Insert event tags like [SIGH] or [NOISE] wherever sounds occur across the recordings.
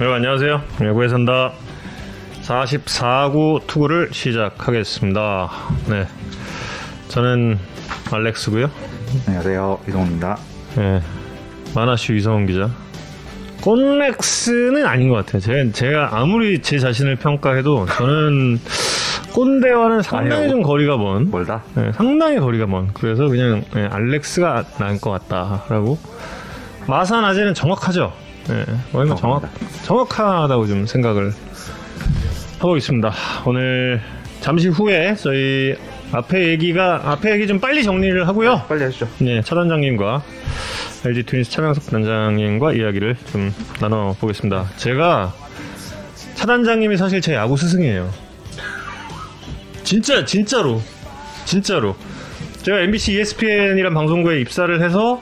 여러분 안녕하세요. 야구에 산다 44구 투구를 시작하겠습니다. 네, 저는 알렉스고요. 안녕하세요 이동훈입니다. 네, 마나슈 이성훈 기자. 꼰렉스는 아닌 것 같아요. 제가, 제가 아무리 제 자신을 평가해도 저는 꼰대와는 상당히. 좀 거리가 먼 멀다? 네, 상당히 거리가 먼. 그래서 그냥 네, 알렉스가 나을 것 같다라고. 마산 아재는 정확하죠. 네, 뭐냐면 정확 정확합니다. 정확하다고 좀 생각을 하고 있습니다. 오늘 잠시 후에 저희 앞에 얘기가 앞에 얘기 좀 빨리 정리를 하고요. 빨리 하시죠. 네, 차 단장님과 LG 트윈스 차명석 단장님과 이야기를 좀 나눠 보겠습니다. 제가 차 단장님이 사실 제 야구 스승이에요. 진짜 진짜로 진짜로 제가 MBC ESPN이란 방송국에 입사를 해서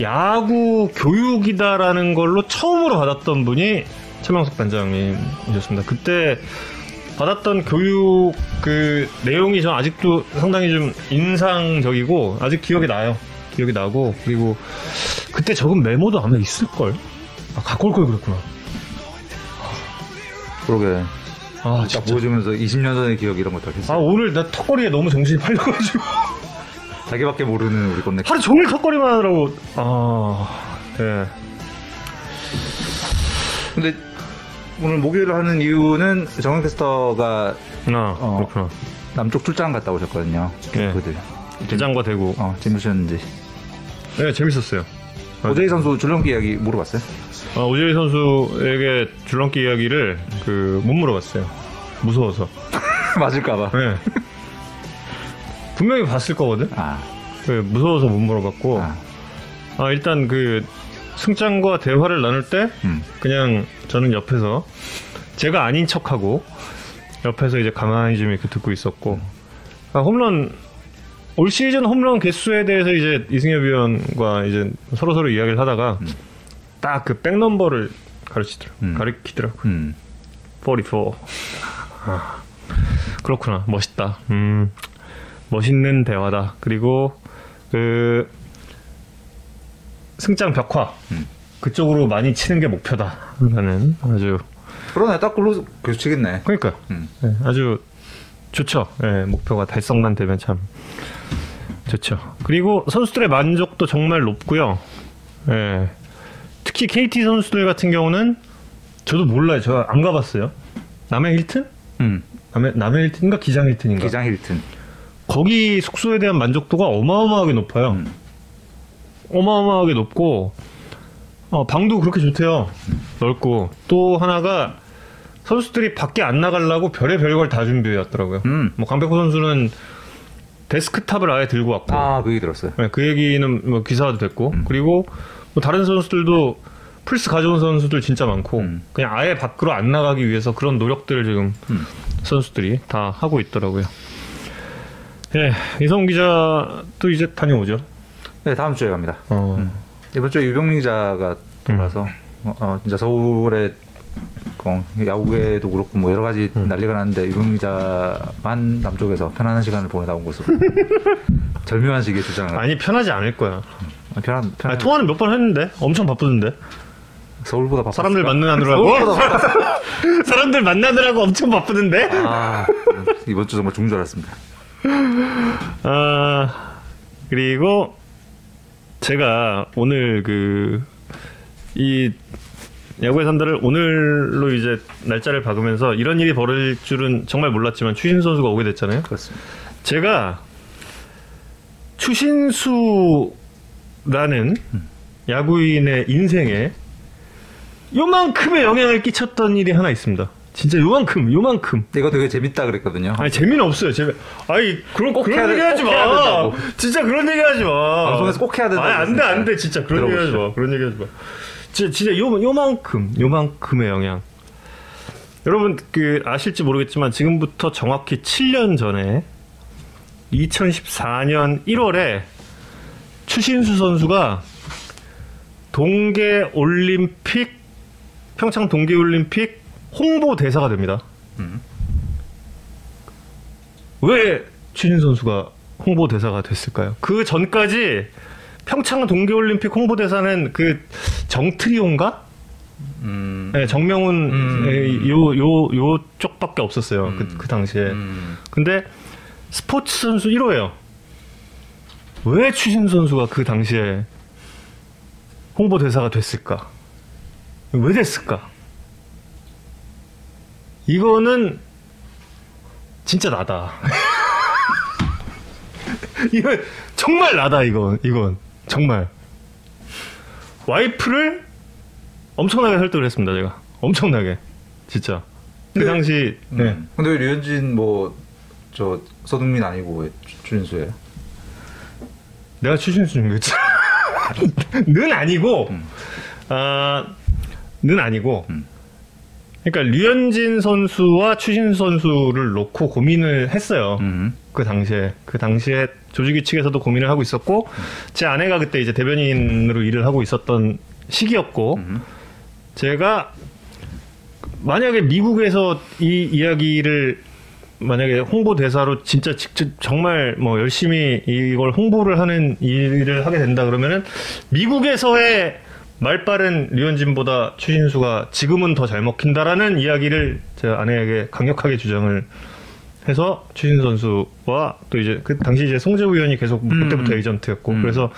야구 교육이다라는 걸로 처음으로 받았던 분이 차명석 단장님이셨습니다. 그때 받았던 교육 그 내용이 전 아직도 상당히 좀 인상적이고 아직 기억이 나요. 기억이 나고 그리고 그때 적은 메모도 아마 있을 걸. 아 갖고 올 걸 그랬구나. 그러게. 아 딱 진짜. 보여주면서 20년 전의 기억 이런 것도 아 했어요. 오늘 나 턱걸이에 너무 정신이 팔려가지고 자기밖에 모르는 우리 꼰대. 하루 종일 턱걸이만 하느라고 아 네. 근데 오늘 목요일을 하는 이유는 정현 캐스터가 아 어. 그렇구나. 남쪽 출장 갔다 오셨거든요. 네. 그들. 대장과 대구. 어, 재밌으셨는지. 네 재밌었어요. 아, 오재희 선수 줄넘기 이야기 물어봤어요? 아, 오재희 선수에게 줄넘기 이야기를 그 못 물어봤어요. 무서워서. [LAUGHS] 맞을까봐. 네. 분명히 봤을 거거든. 아, 그 무서워서 못 물어봤고. 아, 아 일단 그 승장과 대화를 나눌 때 음. 그냥 저는 옆에서 제가 아닌 척하고 옆에서 이제 가만히 좀 이렇게 듣고 있었고. 아, 홈런 올 시즌 홈런 개수에 대해서 이제 이승엽 위원과 이제 서로 서로 이야기를 하다가 딱그 백넘버를 가르치더라 음. 가르치더라고 음. 44 아, 그렇구나. 멋있다. 음 멋있는 대화다 그리고 그 승장 벽화 음. 그쪽으로 많이 치는 게 목표다 라는 아주 그러네. 딱 글로 교치겠네. 그러니까 음. 네, 아주 좋죠 예, 목표가 달성만 되면 참 좋죠 그리고 선수들의 만족도 정말 높고요 예, 특히 KT 선수들 같은 경우는 저도 몰라요 저 안 가봤어요 남해 힐튼? 음. 남해, 남해 힐튼인가 기장 힐튼인가 기장 힐튼. 거기 숙소에 대한 만족도가 어마어마하게 높아요. 음. 어마어마하게 높고 어, 방도 그렇게 좋대요. 넓고 또 하나가 선수들이 밖에 안 나가려고 별의 별 걸 다 준비해 왔더라고요. 음. 뭐 강백호 선수는 데스크탑을 아예 들고 왔고 아, 그 얘기 들었어요. 네, 그 얘기는 뭐 기사화도 됐고 음. 그리고 뭐 다른 선수들도 플스 가져온 선수들 진짜 많고 음. 그냥 아예 밖으로 안 나가기 위해서 그런 노력들을 지금 음. 선수들이 다 하고 있더라고요. 예, 이성 기자도 이제 다녀오죠. 네, 다음 주에 갑니다. 어, 음. 이번 주에 유병민 기자가 돌아서 어, 어, 진짜 서울에 어, 야구에도 그렇고 뭐 여러 가지 음. 난리가 났는데 유병민 기자만 남쪽에서 편안한 시간을 보내다 온 것으로 [LAUGHS] 절묘한 시기에 주장을 아니 편하지 않을 거야. 아, 편한 편한 아니, 통화는 몇 번 했는데 엄청 바쁘던데. 서울보다 바빴을까? 사람들 만나느라고. 바빴- [LAUGHS] 사람들 만나느라고 엄청 바쁘던데. 아 이번 주 정말 죽는 줄 알았습니다. 아 그리고 제가 오늘 그 이 야구의 산다를 오늘로 이제 날짜를 박으면서 이런 일이 벌어질 줄은 정말 몰랐지만 추신 선수가 오게 됐잖아요. 그렇습니다. 제가 추신수라는 야구인의 인생에 요만큼의 영향을 끼쳤던 일이 하나 있습니다. 진짜 요만큼, 요만큼. 이거 되게 재밌다 그랬거든요. 아니 재미는 없어요. 재미. 아니 그런 꼭 그런 해야 돼- 얘기 하지 꼭 마. 진짜 그런 얘기 하지 마. 방송에서 꼭 해야 된다고 아니 안돼. 안돼 진짜 그런 얘기 하지 마. 그런 얘기 하지 마. 진짜 진짜 요 요만큼 요만큼의 영향. 여러분 그 아실지 모르겠지만 지금부터 정확히 7년 전에 2014년 1월에 추신수 선수가 동계 올림픽 평창 동계 올림픽 홍보 대사가 됩니다. 음. 왜 추신 선수가 홍보 대사가 됐을까요? 그 전까지 평창 동계올림픽 홍보 대사는 그 정트리온가 음. 네, 정명훈 음. 요요 요 쪽밖에 없었어요. 그, 음. 그 당시에. 음. 근데 스포츠 선수 1호예요. 왜 추신 선수가 그 당시에 홍보 대사가 됐을까? 왜 됐을까? 이거는 진짜 나다. [LAUGHS] 이건 정말 나다 이건 이건 정말 와이프를 엄청나게 설득을 했습니다 제가 엄청나게 진짜 그 네. 당시 네. 음. 근데 왜 류현진 뭐 저 서동민 아니고 왜 추- 추신수예요? 내가 추신수 중이었지. [LAUGHS] 는 아니고, 음. 아, 는 아니고, 음. 그러니까 류현진 선수와 추신 선수를 놓고 고민을 했어요. 음. 그 당시에. 그 당시에 조직위 측에서도 고민을 하고 있었고, 제 아내가 그때 이제 대변인으로 일을 하고 있었던 시기였고, 음. 제가 만약에 미국에서 이 이야기를 만약에 홍보 대사로 진짜 직접 정말 뭐 열심히 이걸 홍보를 하는 일을 하게 된다 그러면은 미국에서의 말빠른 류현진보다 추신수가 지금은 더 잘 먹힌다라는 이야기를 제가 아내에게 강력하게 주장을 해서 추신 선수와 또 이제 그 당시 이제 송재우 의원이 계속 음. 그때부터 에이전트였고 음. 그래서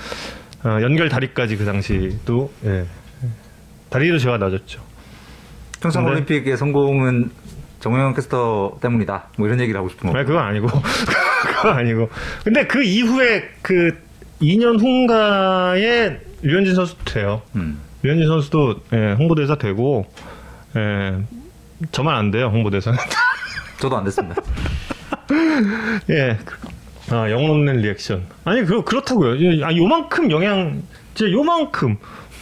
어, 연결 다리까지 그 당시도 예. 다리도 제가 놔줬죠. 평창 근데- 올림픽의 성공은 정영현 캐스터 때문이다. 뭐 이런 얘기를 하고 싶은 거. 아니 그건 아니고 [LAUGHS] 그건 아니고 근데 그 이후에 그 2년 후인가에 류현진 선수도 돼요 음. 류현진 선수도 예, 홍보대사 되고 예, 저만 안 돼요 홍보대사는 [LAUGHS] 저도 안 됐습니다. [LAUGHS] 예. 아 영혼 없는 리액션 아니 그 그렇다고요 예, 아 요만큼 영향 진짜 요만큼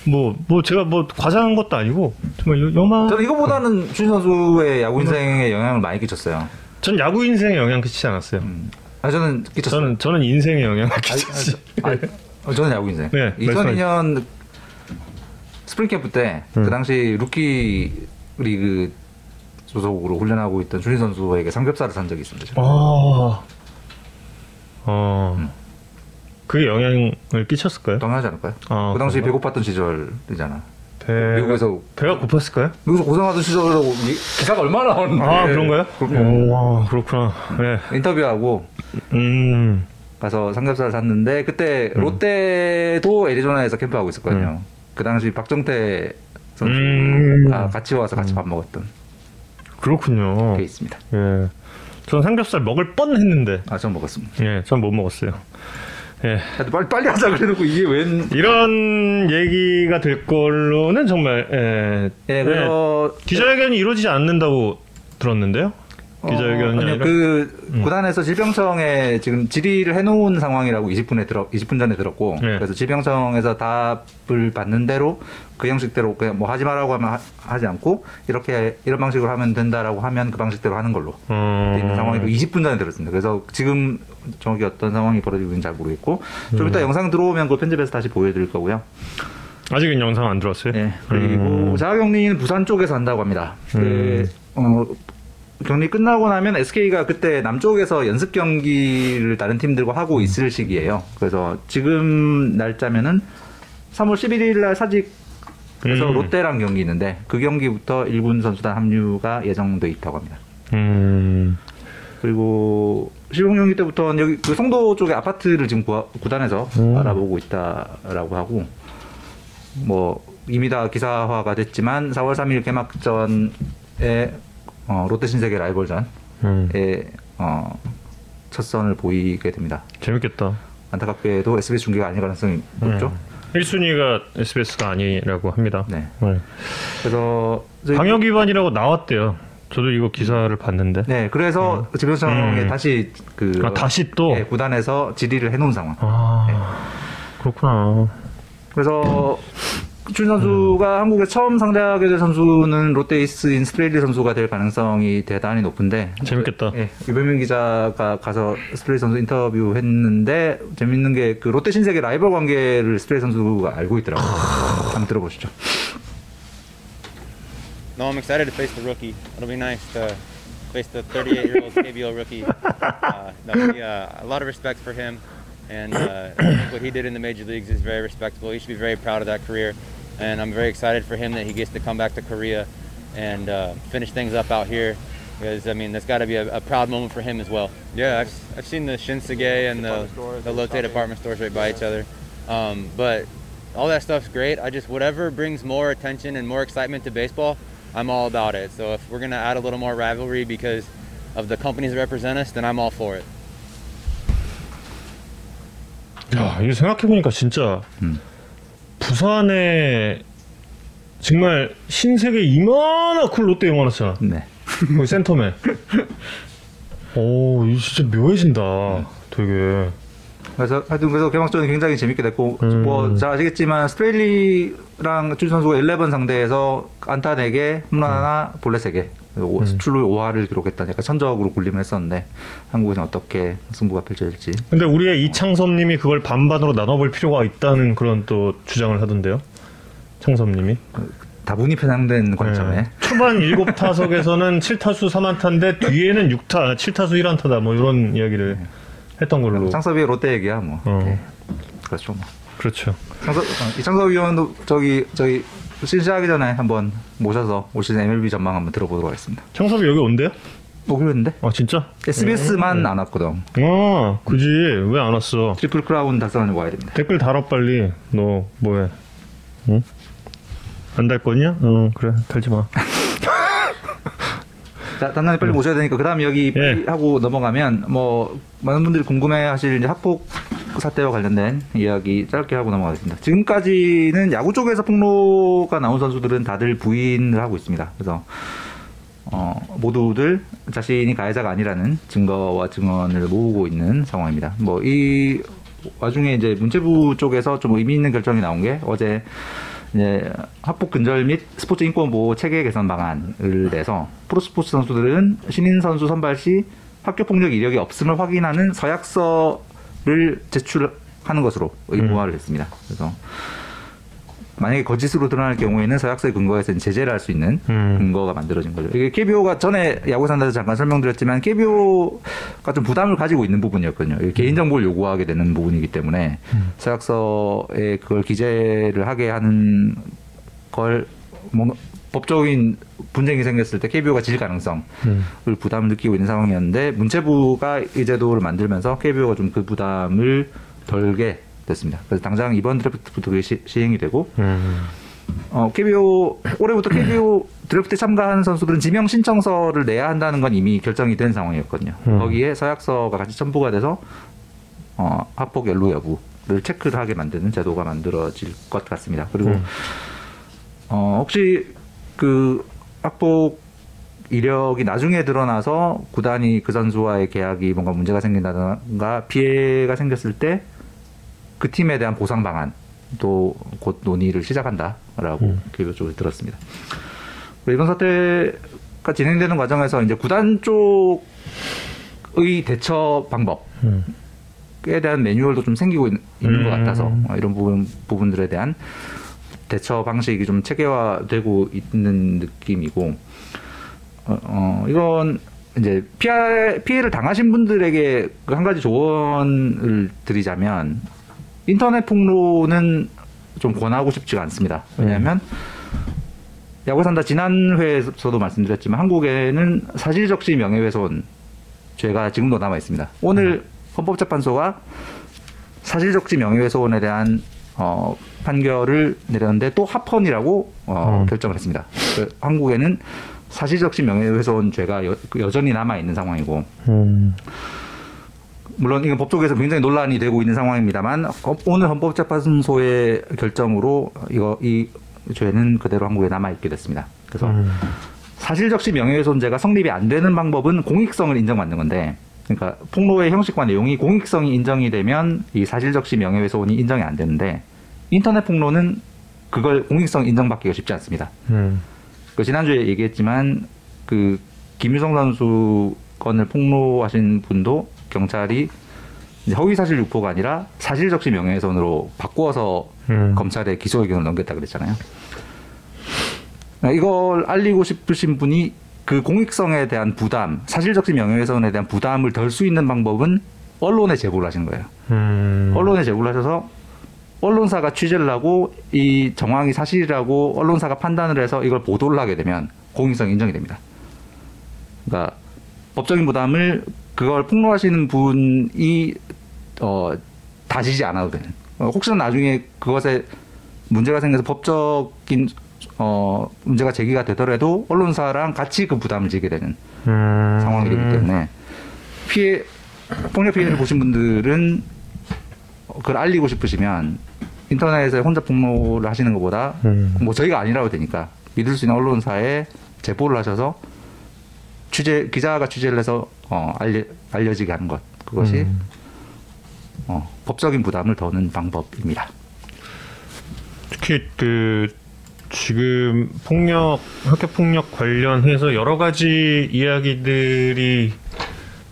뭐뭐 제가 뭐 과장한 것도 아니고 정말 요, 요만 저는 이거보다는 추신수 선수의 야구 인생에 영향을 많이 끼쳤어요. 전 야구 인생에 영향 끼치지 않았어요 음. 아 저는 끼쳤어요. 저는 저는 인생에 영향을 끼쳤지 아니, [LAUGHS] 어, 저는 야구 인생. 네, 2002년 스프링 캠프 때그 음. 당시 루키 리그 소속으로 훈련하고 있던 주신 선수에게 삼겹살을 산 적이 있습니다. 아, 어, 음. 그게 영향을 끼쳤을까요? 당연하지 않을까요? 아, 그 당시 그런가? 배고팠던 시절이잖아. 배, 미국에서 배가 고팠을까요? 미국에서 고생하던 시절이라고 이- 기사가 얼마나 나오는데. 아, 그런가요? 그럼요. 오, 그렇구나. 네. 인터뷰하고 음, 가서 삼겹살을 샀는데 그때 음. 롯데도 애리조나에서 캠프하고 있었거든요. 그 당시 박정태 선수가 음. 같이 와서 같이 밥 먹었던 그렇군요. 게 있습니다. 예. 전 삼겹살 먹을 뻔 했는데, 아, 전 먹었습니다. 예, 전 못 먹었어요. 예. 빨리 빨리 하자 그래놓고 이게 웬? 이런 얘기가 될 걸로는 정말, 예. 예, 그래서 기자회견이 이루어지지 않는다고 들었는데요? 기자회견이 어, 아니라? 그 음. 구단에서 질병청에 지금 질의를 해놓은 상황이라고 20분에 들어 20분 전에 들었고 네. 그래서 질병청에서 답을 받는 대로 그 형식대로 그냥 뭐 하지 말라고 하면 하, 지 않고 이렇게 이런 방식으로 하면 된다라고 하면 그 방식대로 하는 걸로 어... 돼 있는 상황이고 20분 전에 들었습니다. 그래서 지금 정확히 어떤 상황이 벌어지고 있는지 잘 모르겠고 좀 음. 이따 영상 들어오면 그걸 편집해서 다시 보여드릴 거고요. 아직은 영상 안 들어왔어요? 네, 그리고 음. 자가격리는 부산 쪽에서 한다고 합니다. 그, 어, 격리 끝나고 나면 SK가 그때 남쪽에서 연습 경기를 다른 팀들과 하고 있을 시기예요. 그래서 지금 날짜면은 3월 11일 날 사직 그래서 음. 롯데랑 경기 있는데 그 경기부터 1군 선수단 합류가 예정돼 있다고 합니다. 음. 그리고 시범 경기 때부터는 여기 그 송도 쪽에 아파트를 지금 구하- 구단에서 음. 알아보고 있다라고 하고 뭐 이미 다 기사화가 됐지만 4월 3일 개막전에 어, 롯데 신세계 라이벌전에 음. 어, 첫 선을 보이게 됩니다. 재밌겠다. 안타깝게도 SBS 중계가 아닐 가능성이 높죠. 1순위가 SBS가 아니라고 합니다. 네. 네. 그래서 방역 위반이라고 나왔대요. 저도 이거 기사를 봤는데. 네, 그래서 질병청에 음. 다시 그 아, 다시 또? 예, 구단에서 질의를 해놓은 상황. 아, 그렇구나. 그래서 준 선수가 한국에 처음 상대하게 될 선수는 롯데 에이스인 스트레일리 선수가 될 가능성이 대단히 높은데 재밌겠다. 예, 유병민 기자가 가서 스트레일리 선수 인터뷰했는데 재밌는 게 그 롯데 신세계 라이벌 관계를 스트레일리 선수가 알고 있더라고요. 한번 들어보시죠. No, I'm excited to face the rookie. It'll be nice to face the 38-year-old KBO rookie. Uh, no, we, uh, a lot of respect for him, and uh, I think what he did in the major leagues is very respectable. He should be very proud of that career. and I'm very excited for him that he gets to come back to Korea and uh, finish things up out here. Because I mean, that's got to be a, a proud moment for him as well. Yeah, I've, I've seen the Shinsegae and the, the Lotte department stores right by each other, um, but all that stuff's great. I just whatever brings more attention and more excitement to baseball, I'm all about it. So if we're gonna add a little more rivalry because of the companies that represent us, then I'm all for it. 야, 이거 생각해보니까 진짜 음. 부산에 정말 신세계 이만한 롯데 영화 났잖아. 네. [LAUGHS] 거기 센터맨. 오, 이거 진짜 묘해진다. 되게. 그래서 하여튼 그래서 개막전이 굉장히 재밌게 됐고 음. 뭐잘 아시겠지만 스트레일리랑 주 선수가 11 상대에서 안타 4개, 홈런 하나, 볼넷 3개. 오- 출루 5할을 기록했던 약간 천적으로 굴림을 했었는데 한국에서 어떻게 승부가 펼쳐질지 근데 우리의 이창섭님이 그걸 반반으로 나눠볼 필요가 있다는 그런 또 주장을 하던데요. 창섭님이. 다분히 편향된 관점에 네. 초반 7타석에서는 7타수 [LAUGHS] 3안타인데 뒤에는 6타, 7타수 1안타다 뭐 이런 이야기를 했던 걸로. 창섭이 롯데 얘기야 뭐 어. 네. 그렇죠 뭐. 그렇죠. 창섭, 어, 이창섭 위원도 저기 저기 시작하기 전에 한번 모셔서 올 시즌 MLB 전망 한번 들어보도록 하겠습니다. 창섭이 여기 온대요? 오기로 했는데 아 진짜? SBS만 안 왔거든. 아 그지 왜안 왔어? 트리플 크라운 달성하려고 와야 됩니다. 댓글 달아 빨리. 너 뭐해? 응? 안달 거냐? 응 그래 달지 마. [LAUGHS] 자, 단단히 빨리 모셔야 되니까 그다음 여기 예. 하고 넘어가면 뭐 많은 분들이 궁금해하실 이제 학폭 사태와 관련된 이야기 짧게 하고 넘어가겠습니다. 지금까지는 야구 쪽에서 폭로가 나온 선수들은 다들 부인을 하고 있습니다. 그래서 어, 모두들 자신이 가해자가 아니라는 증거와 증언을 모으고 있는 상황입니다. 뭐 이 와중에 이제 문체부 쪽에서 좀 의미 있는 결정이 나온 게 어제 이제 학폭 근절 및 스포츠 인권 보호 체계 개선 방안을 내서 프로스포츠 선수들은 신인 선수 선발 시 학교 폭력 이력이 없음을 확인하는 서약서 를 제출하는 것으로 의무화를 했습니다. 그래서 만약에 거짓으로 드러날 경우에는 서약서에 근거해서 제재를 할 수 있는 음. 근거가 만들어진 거죠. 이게 KBO가 전에 야구 산다에서 잠깐 설명드렸지만 KBO가 좀 부담을 가지고 있는 부분이었거든요. 개인정보를 요구하게 되는 부분이기 때문에 서약서에 그걸 기재를 하게 하는 걸 뭔가 법적인 분쟁이 생겼을 때 KBO가 질 가능성을 음. 부담을 느끼고 있는 상황이었는데 문체부가 이 제도를 만들면서 KBO가 좀 그 부담을 덜게 됐습니다. 그래서 당장 이번 드래프트부터 그게 시, 시행이 되고 음. 어, KBO 올해부터 KBO 드래프트 참가하는 선수들은 지명 신청서를 내야 한다는 건 이미 결정이 된 상황이었거든요. 음. 거기에 서약서가 같이 첨부가 돼서 어, 합법 연루 여부를 체크를 하게 만드는 제도가 만들어질 것 같습니다. 그리고 음. 어, 혹시 그 학폭 이력이 나중에 드러나서 구단이 그 선수와의 계약이 뭔가 문제가 생긴다든가 피해가 생겼을 때 그 팀에 대한 보상 방안도 곧 논의를 시작한다라고 음. 쪽을 들었습니다. 이번 사태가 진행되는 과정에서 이제 구단 쪽의 대처 방법 음. 에 대한 매뉴얼도 좀 생기고 있, 는것 음. 같아서 어, 이런 부분 부분들에 대한 대처 방식이 좀 체계화되고 있는 느낌이고 어, 어, 이건 이제 피해 피해를 당하신 분들에게 그한 가지 조언을 드리자면 인터넷 폭로는 좀 권하고 싶지가 않습니다. 왜냐하면 야구 산다 지난 회에서도 말씀드렸지만 한국에는 사실적시 명예훼손 죄가 지금도 남아 있습니다. 오늘 헌법재판소가 사실적시 명예훼손에 대한 어, 판결을 내렸는데 또 합헌이라고 어, 음. 결정을 했습니다. 그 한국에는 사실적시 명예훼손 죄가 여, 여전히 남아 있는 상황이고 음. 물론 이건 법조계에서 굉장히 논란이 되고 있는 상황입니다만 어, 오늘 헌법재판소의 결정으로 이거 이 죄는 그대로 한국에 남아 있게 됐습니다. 그래서 음. 사실적시 명예훼손죄가 성립이 안 되는 방법은 공익성을 인정받는 건데, 그러니까 폭로의 형식과 내용이 공익성이 인정이 되면 이 사실적시 명예훼손이 인정이 안 되는데 인터넷 폭로는 그걸 공익성 인정받기가 쉽지 않습니다. 음. 그 지난주에 얘기했지만 그 김유성 선수 건을 폭로하신 분도 경찰이 허위사실 유포가 아니라 사실적시 명예훼손으로 바꾸어서 음. 검찰에 기소 의견을 넘겼다 그랬잖아요. 이걸 알리고 싶으신 분이 그 공익성에 대한 부담, 사실적시 명예훼손에 대한 부담을 덜 수 있는 방법은 언론에 제보를 하신 거예요. 음. 언론에 제보를 하셔서 언론사가 취재를 하고 이 정황이 사실이라고 언론사가 판단을 해서 이걸 보도를 하게 되면 공익성 인정이 됩니다. 그러니까 법적인 부담을 그걸 폭로하시는 분이 어, 다지지 않아도 되는. 어, 혹시나 나중에 그것에 문제가 생겨서 법적인 어, 문제가 제기가 되더라도 언론사랑 같이 그 부담을 지게 되는 음. 상황이 되기 때문에 피해 폭력 피해를 보신 분들은 어, 그걸 알리고 싶으시면 인터넷에 혼자 폭로를 하시는 것보다 음. 뭐 저희가 아니라고 되니까 믿을 수 있는 언론사에 제보를 하셔서 취재 기자가 취재를 해서 어, 알려 알려지게 하는 것 그것이 음. 어, 법적인 부담을 더는 방법입니다. 특히 그 지금 폭력 학교 폭력 관련해서 여러 가지 이야기들이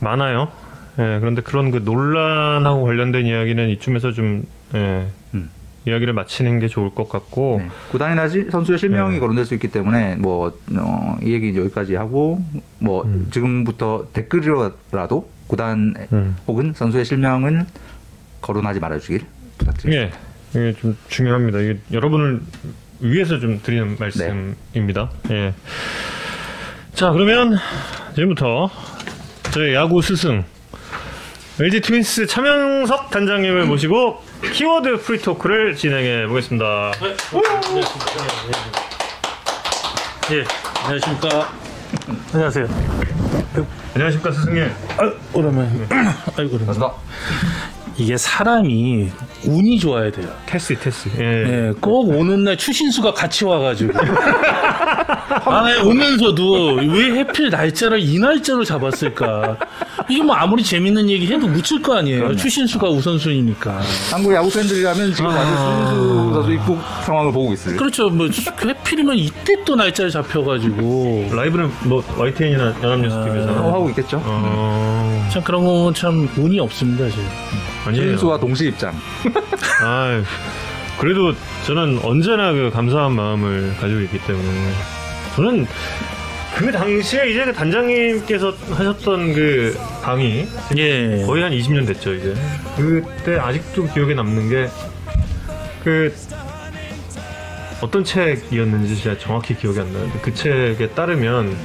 많아요. 예, 그런데 그런 그 논란하고 관련된 이야기는 이쯤에서 좀 예, 음. 이야기를 마치는 게 좋을 것 같고 네. 구단이나 시- 선수의 실명이 네. 거론될 수 있기 때문에 뭐이 얘기 여기까지 하고 뭐 음. 지금부터 댓글이라도 구단 음. 혹은 선수의 실명은 거론하지 말아주길 부탁드립니다. 예, 이게 좀 중요합니다. 이게 여러분을 위해서 좀 드리는 말씀입니다. 예. 자, 그러면 지금부터 저희 야구 스승 LG 트윈스 차명석 단장님을 모시고 키워드 free talk를 진행해 보겠습니다. 예, 안녕하십니까. 안녕하세요. 안녕하십니까 스승님. 아, 오랜만에. 아이고, 오랜만에. 이게 사람이 운이 좋아야 돼요. 테스 테스. 예. 예, 꼭 오는 날 추신수가 같이 와가지고. 아, 오면서도 왜 하필 날짜를 이 날짜로 잡았을까? 이게 뭐 아무리 재밌는 얘기 해도 묻힐 거 아니에요. 추신수가 우선순위니까. 한국 야구 팬들이라면 지금 아. 완전 수준수 선수 입국 상황을 보고 있을. 그렇죠. 뭐 하필이면 이때 또 날짜를 잡혀가지고. 라이브는 뭐 YTN이나 연합뉴스 어, TV에서. 하고 있겠죠. 어, 참 그런 건 참 운이 없습니다, 지금. 아니에요. 수와 동시 입장. 아, 그래도 저는 언제나 그 감사한 마음을 가지고 있기 때문에 저는 그 당시에 이제 그 단장님께서 하셨던 그 강의 예. 거의 한 20년 됐죠 이제 그때 아직도 기억에 남는 게 그 어떤 책이었는지 제가 정확히 기억이 안 나는데 그 책에 따르면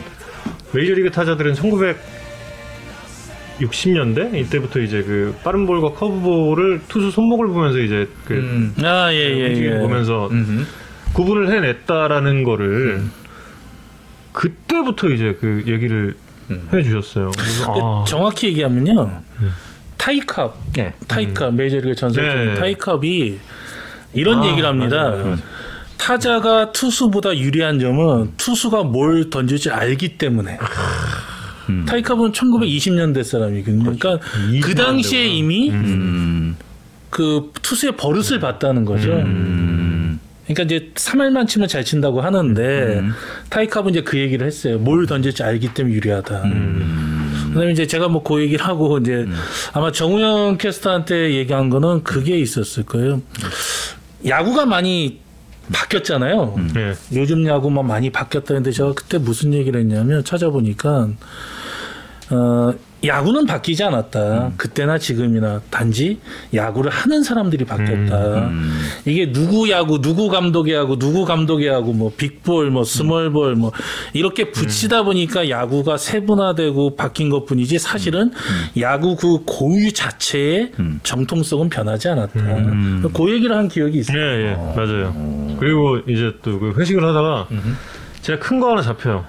메이저리그 타자들은 1960년대 이때부터 이제 그 빠른 볼과 커브볼을 투수 손목을 보면서 이제 그 음. 아, 예, 예, 예. 보면서 음흠. 구분을 해냈다라는 거를 음. 그때부터 이제 그 얘기를 음. 해주셨어요. 그래서 아, 정확히 얘기하면요. 타이캅, 예. 타이캅 메이저리그 전설 네. 타이캅이 이런 아, 얘기를 합니다. 맞아요, 맞아요. 타자가 투수보다 유리한 점은 투수가 뭘 던질지 알기 때문에. 음. 타이캅은 1920년대 사람이거든요. 그러니까 그 20년대 당시에 구나. 이미 음. 그 투수의 버릇을 봤다는 거죠. 음. 그러니까 이제 3할만 치면 잘 친다고 하는데 음. 타이캅은 이제 그 얘기를 했어요. 뭘 던질지 알기 때문에 유리하다. 음. 그다음에 이제 제가 뭐 그 얘기를 하고 이제 아마 정우영 캐스터한테 얘기한 거는 그게 있었을 거예요. 야구가 많이 바뀌었잖아요. 예. 요즘 야구만 많이 바뀌었다는데 제가 그때 무슨 얘기를 했냐면 찾아보니까 어 야구는 바뀌지 않았다. 그때나 지금이나 단지 야구를 하는 사람들이 바뀌었다. 음. 이게 누구 야구, 누구 감독의 야구, 누구 감독의 야구, 뭐 빅볼, 뭐 스몰볼, 뭐 이렇게 붙이다 보니까 야구가 세분화되고 바뀐 것뿐이지 사실은 야구 그 고유 자체의 음. 정통성은 변하지 않았다. 음. 그 얘기를 한 기억이 있어요. 예, 예, 맞아요. 그리고 이제 또 그 회식을 하다가 제가 큰 거 하나 잡혀요.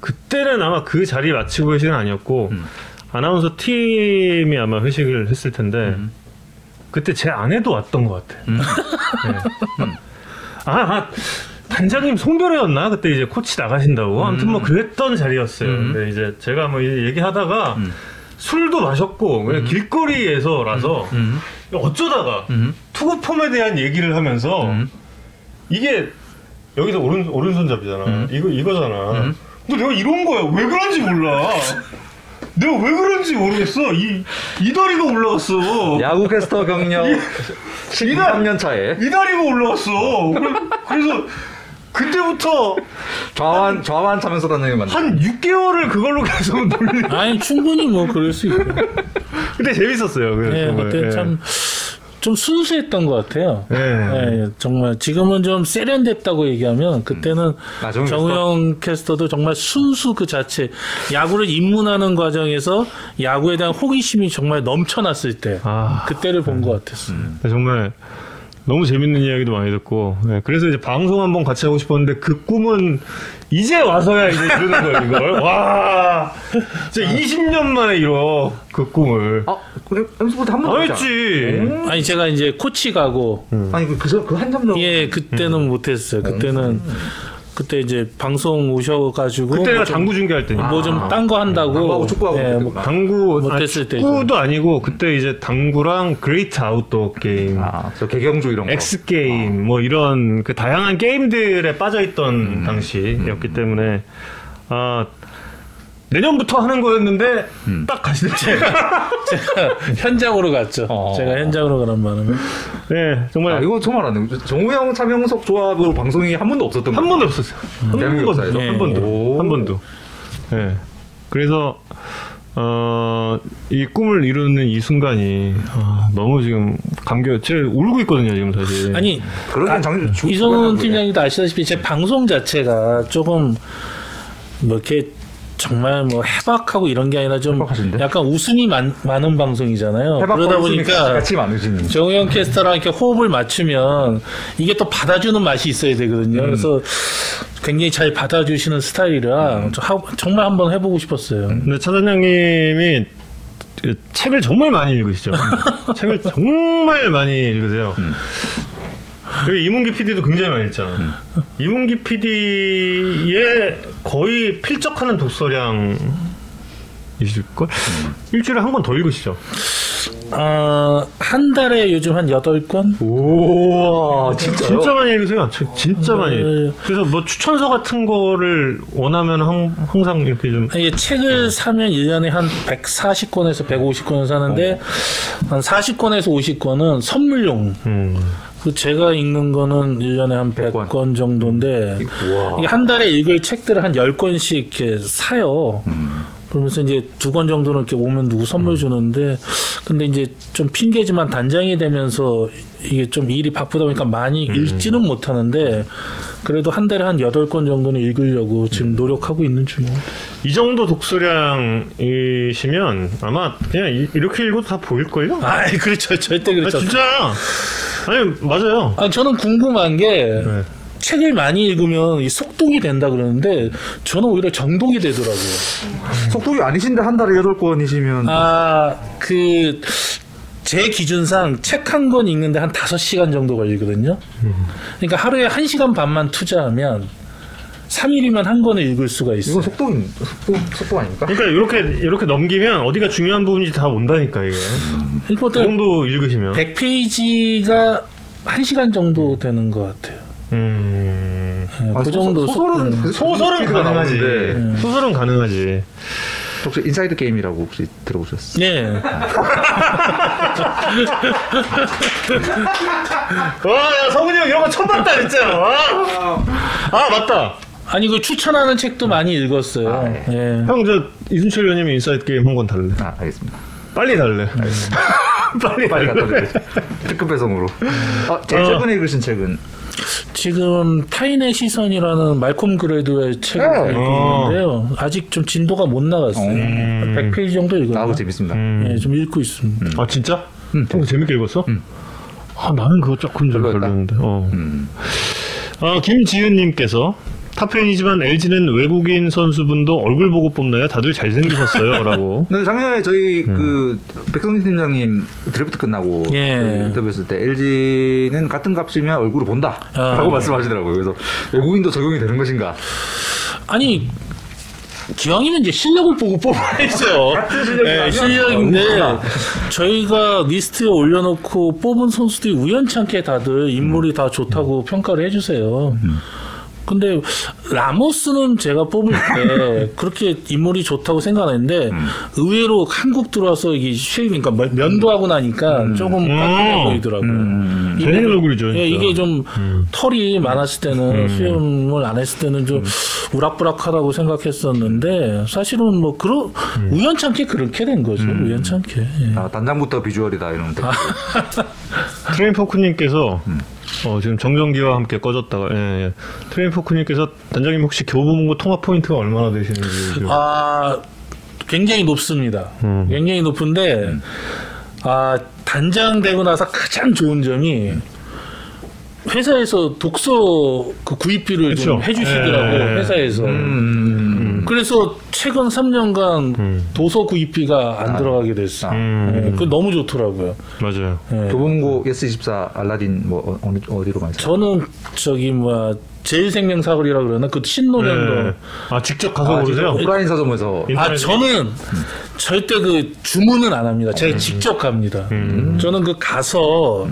네. 그때는 아마 그 자리에 마치고 회식은 아니었고 음. 아나운서 팀이 아마 회식을 했을 텐데 음. 그때 제 아내도 왔던 것 같아. 음. 네. [LAUGHS] 아, 아, 단장님 송별회였나? 그때 이제 코치 나가신다고. 아무튼 뭐 그랬던 자리였어요. 음. 근데 이제 제가 뭐 얘기하다가 음. 술도 마셨고 그냥 길거리에서라서 음. 어쩌다가 음. 투구 폼에 대한 얘기를 하면서 음. 이게 여기서 오른 오른손잡이잖아. 음. 이거 이거잖아. 음. 근데 내가 이런 거야. 왜 그런지 몰라. 내가 왜 그런지 모르겠어. 이 이다리가 올라갔어. 야구 캐스터 경력 13년 차에 이다리가 올라갔어. 그래- 그래서 그때부터 좌완 좌완 차면서 다니는 건한 6개월을 그걸로 계속 놀리. 아니 충분히 뭐 그럴 수 있고. 근데 재밌었어요. 그 네. 그때 예. 참좀 순수했던 것 같아요. 네. 예, 정말 지금은 좀 세련됐다고 얘기하면 그때는 아, 정우영 캐스터도 정말 순수 그 자체 야구를 입문하는 과정에서 야구에 대한 호기심이 정말 넘쳐났을 때 아. 그때를 본 것 같았어요. 정말 너무 재밌는 이야기도 많이 듣고 네, 그래서 이제 방송 한번 같이 하고 싶었는데 그 꿈은 이제 와서야 이제 이루는 거예요 이걸? 와. 진짜 20년 만에 이뤄 그 꿈을. 아, 그래? 엠스플 한 번도 안안 했지. 아니 제가 이제 코치 가고. 아니, 그, 그, 그 한참 더. 예 그때는 못했어요. 그때는 그때 이제 방송 오셔가지고 그때 내가 뭐 좀- 당구 중계할 때 뭐 좀 딴 거 한다고 당구하고 축구하고 예. 뭐 당구 못했을 아니, 때죠. 축구도 아니고 그때 이제 당구랑 Great Outdoor Game 아, 저 개경주 이런 거. X Game 뭐 이런 그 다양한 게임들에 빠져 있던 음. 당시였기 때문에 아 내년부터 하는 거였는데 음. 딱 가시네. 제가 현장으로 갔죠. 어. 제가 현장으로 가는 바람에 네 정말 아, 이거 정말 안 돼. 정우영, 차명석 조합으로 방송이 한 번도 없었던 한 거예요. 번도 없었어요. 한 대한민국 번도 역사에서? 한 번도 오. 한 번도. 네. 그래서 어, 이 꿈을 이루는 이 순간이 아, 너무 지금 감겨. 제가 울고 있거든요 지금 사실. 아니 장 이성훈 팀장님도 아시다시피 제 방송 자체가 조금 뭐 이렇게 정말 뭐 해박하고 이런 게 아니라 좀 해박하신데? 약간 웃음이 많, 많은 방송이잖아요. 그러다 보니까 같이 많으신. 정우영 캐스터랑 이렇게 호흡을 맞추면 이게 또 받아주는 맛이 있어야 되거든요. 그래서 굉장히 잘 받아주시는 스타일이라 저 하- 정말 한번 해보고 싶었어요. 근데 차장님이 그 책을 정말 많이 읽으시죠. [LAUGHS] 책을 정말 많이 읽으세요. 그 리고 이문기 PD도 굉장히 많이 읽잖아. 이문기 PD의 거의 필적하는 독서량 이실걸? 일주일에 한 권 더 읽으시죠. 어, 한 달에 요즘 한 8권? 우와, 진짜요? 진짜 많이 읽으세요. 책 진짜 많이. 네. 그래서 뭐 추천서 같은 거를 원하면 항, 항상 이렇게 좀 이게 책을 사면 1년에 한 140권에서 150권을 사는데 한 40권에서 50권은 선물용. 음. 그 제가 읽는 거는 1년에 한 100권. 100권 정도인데. 이게 한 달에 읽을 책들을 한 10권씩 이렇게 사요. 그러면서 이제 두권 정도는 이렇게 오면 누구 선물 주는데 근데 이제 좀 핑계지만 단장이 되면서 이게 좀 일이 바쁘다 보니까 많이 읽지는 못하는데 그래도 한 달에 한 8권 정도는 읽으려고 지금 노력하고 있는 중이에요. 이 정도 독서량이시면 아마 그냥 이- 이렇게 읽어도 다 보일걸요? 아, [LAUGHS] 그렇죠. 절대 아, 그렇죠. 진짜. 아니, 맞아요. 아, 저는 궁금한 게 네. 책을 많이 읽으면 이 속독이 된다 그러는데 저는 오히려 정독이 되더라고요. 속독이 아니신데 한 달에 여덟 권이시면 아, 그, 제 기준상 책 한 권 읽는데 한 5시간 정도 걸리거든요. 그러니까 하루에 1시간 반만 투자하면 3일이면 한 권을 읽을 수가 이건 있어요. 속독 속독 속독 아닙니까? 그러니까 이렇게 이렇게 넘기면 어디가 중요한 부분인지 다 온다니까 이게. 그 일보다 정도 읽으시면. 100페이지가 1시간 정도 되는 것 같아요. 음. 네, 아, 그 소- 정도 소설은 속- 그- 소설은 가능하지. 나오는데 소설은 가능하지. 혹시 Inside Game이라고 혹시 들어보셨어요? 네. 와, 성훈이 형 이런 거 처음 봤다 그랬잖아. 와. 아, 맞다. 아니, 그 추천하는 책도 많이 읽었어요. 아, 예. 예. 형, 저 이순철 위원님이 Inside Game 한 권 달래. 아 알겠습니다. 빨리 달래. [LAUGHS] 빨리 빨리 갖다 달래. 드릴게요. 특급 배송으로. 아, 제일 어. 최근에 읽으신 책은 지금 타인의 시선이라는 말콤 글래드웰의 책을 네. 읽고 어. 있는데요. 아직 좀 진도가 못 나갔어요. 음. 100페이지 정도 읽었나? 나하고 재밌습니다. 음. 예, 좀 읽고 있습니다. 아, 진짜? 형 재밌게 읽었어? 아, 나는 그거 조금 좀? 별로였는데. 어. 음. 어, 김지은님께서 타편이지만 LG는 외국인 선수분도 얼굴 보고 뽑나요? 다들 잘생기셨어요. [LAUGHS] 라고. 근데 작년에 저희 그 백성진 팀장님 드래프트 끝나고 예. 그 인터뷰했을 때 LG는 같은 값이면 얼굴을 본다 아. 라고 말씀하시더라고요. 그래서 외국인도 적용이 되는 것인가? 아니 기왕이면 이제 실력을 보고 뽑아야죠. 네, [LAUGHS] 실력인데 얼마나. 저희가 리스트에 올려놓고 뽑은 선수들이 우연찮게 다들 인물이 다 좋다고 평가를 해주세요. 근데 라모스는 제가 뽑을 때 [LAUGHS] 그렇게 인물이 좋다고 생각했는데 의외로 한국 들어와서 이게 shaving 그러니까 면- 면도하고 나니까 조금 깜찍해 보이더라고요. 이게- 재밌는 얼굴이죠, 예. 이게 좀 털이 많았을 때는 수염을 안 했을 때는 좀 우락부락하다고 생각했었는데 사실은 뭐 그런 우연찮게 그렇게 된 거죠. 우연찮게. 예. 아, 단장부터 비주얼이다 이런 데 [LAUGHS] 트레인 포크님께서 어, 지금 정전기와 함께 꺼졌다가 예, 예. 트레인 포크님께서 단장님 혹시 교보문고 통합 포인트가 얼마나 되시는지 요즘. 아, 굉장히 높습니다. 음. 굉장히 높은데, 아, 단장 되고 나서 가장 좋은 점이, 회사에서 독서 그 구입비를 좀 그쵸. 해주시더라고요, 예. 회사에서. 그래서 최근 3년간 음. 도서 구입비가 안 들어가게 됐어. 음. 예, 그 너무 좋더라고요. 맞아요. 예. 교보문고 예스24 알라딘 뭐 어, 어느 어디로 가세요? 저는 저기 뭐야 제일생명 사거리라 그러나 그 신논현도 예. 아 직접 가서 고르세요? 오프라인 서점에서 예. 아 저는 절대 그 주문은 안 합니다. 제가 음. 직접 갑니다. 저는 그 가서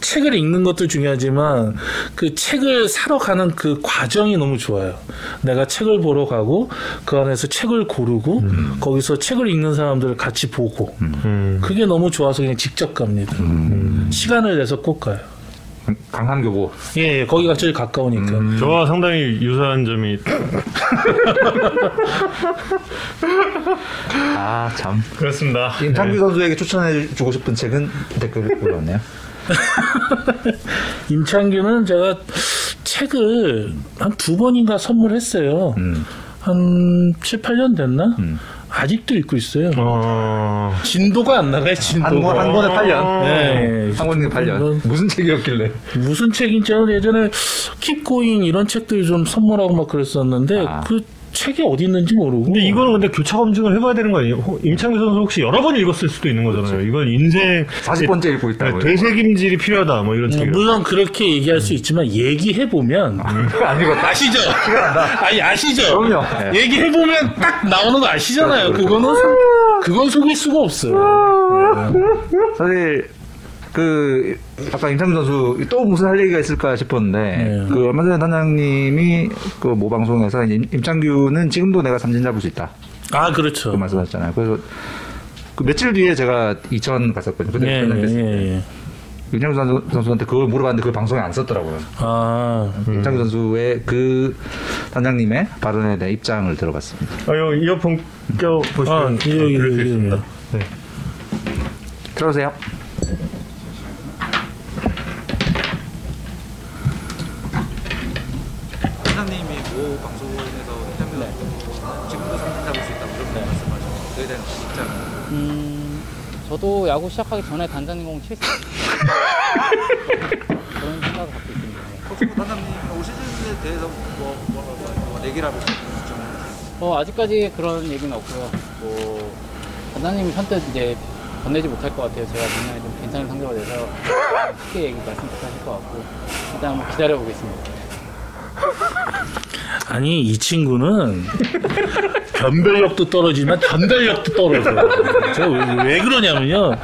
책을 읽는 것도 중요하지만 그 책을 사러 가는 그 과정이 너무 좋아요. 내가 책을 보러 가고 그 안에서 책을 고르고 거기서 책을 읽는 사람들을 같이 보고 음. 그게 너무 좋아서 그냥 직접 갑니다. 시간을 내서 꼭 가요. 강남교보 예, 예 거기가 제일 가까우니까. 저와 상당히 유사한 점이 [LAUGHS] 아 참 그렇습니다. 임창규 선수에게 추천해 주고 싶은 책은 댓글 올라왔네요. [LAUGHS] 임창규는 제가 책을 한 두 번인가 선물했어요. 음. 한 7, 8년 됐나? 아직도 읽고 있어요. 어... 진도가 안 나가요, 진도가. 한, 권, 한 권에 8년. 네. 한 권에 8년. 무슨 책이었길래? 무슨 책인지 예전에 킵고잉 이런 책들 좀 선물하고 막 그랬었는데 아. 그 책이 어디 있는지 모르고. 근데 이거는 근데 교차 검증을 해봐야 되는 거 아니에요? 호- 임창규 선수 혹시 여러 번 읽었을 수도 있는 거잖아요. 이건 인생 40번째 읽고 있다고요. 되새김질이 필요하다 뭐 이런 음, 책이에요. 물론 그렇게 얘기할 수 있지만 얘기해 보면 아니고 아시죠? 아니 아시죠? 그럼요. 네. 얘기해 보면 딱 나오는 거 아시잖아요. 그거는 그건 속일 수가 없어요. 사실 그 아까 임창규 선수 또 무슨 할 얘기가 있을까 싶었는데 네. 그 얼마 전에 단장님이 그 모 방송에서 임, 임창규는 지금도 내가 삼진 잡을 수 있다 아그 그렇죠. 말씀하셨잖아요. 그래서 그 며칠 뒤에 제가 이천 갔었거든요. 그때 예, 그때 예, 예. 임창규 선수, 선수한테 그걸 물어봤는데 그 방송에 안 썼더라고요. 아 임창규 선수의 그 단장님의 발언에 대한 입장을 들어봤습니다. 아, 요 이어폰 껴 아, 보시면 예, 예, 들을 수 예, 있습니다. 예. 네. 들어오세요. 단장님이 모 방송에서 임창규 지금도 삼진 잡을 수 있다고 그렇게 말씀하셨는데 그에 대한 입장은 음, 저도 야구 시작하기 전에 단장님 공 칠수 그런 생각을 갖고 있습니다. 혹시 뭐 단장님 올 시즌에 대해서 뭐, 뭐, 뭐, 뭐 얘기를 하고 싶은 어, 아직까지 그런 얘기는 없고요. 뭐 단장님이 선뜻 이제 건네지 못할 것 같아요. 제가 작년에 좀 괜찮은 상대가 돼서 [LAUGHS] 쉽게 얘기 말씀 못하실 것 같고 일단 한번 기다려 보겠습니다. [LAUGHS] 아니 이 친구는 변별력도 떨어지만 전달력도 떨어져요. 제가 왜, 왜 그러냐면요.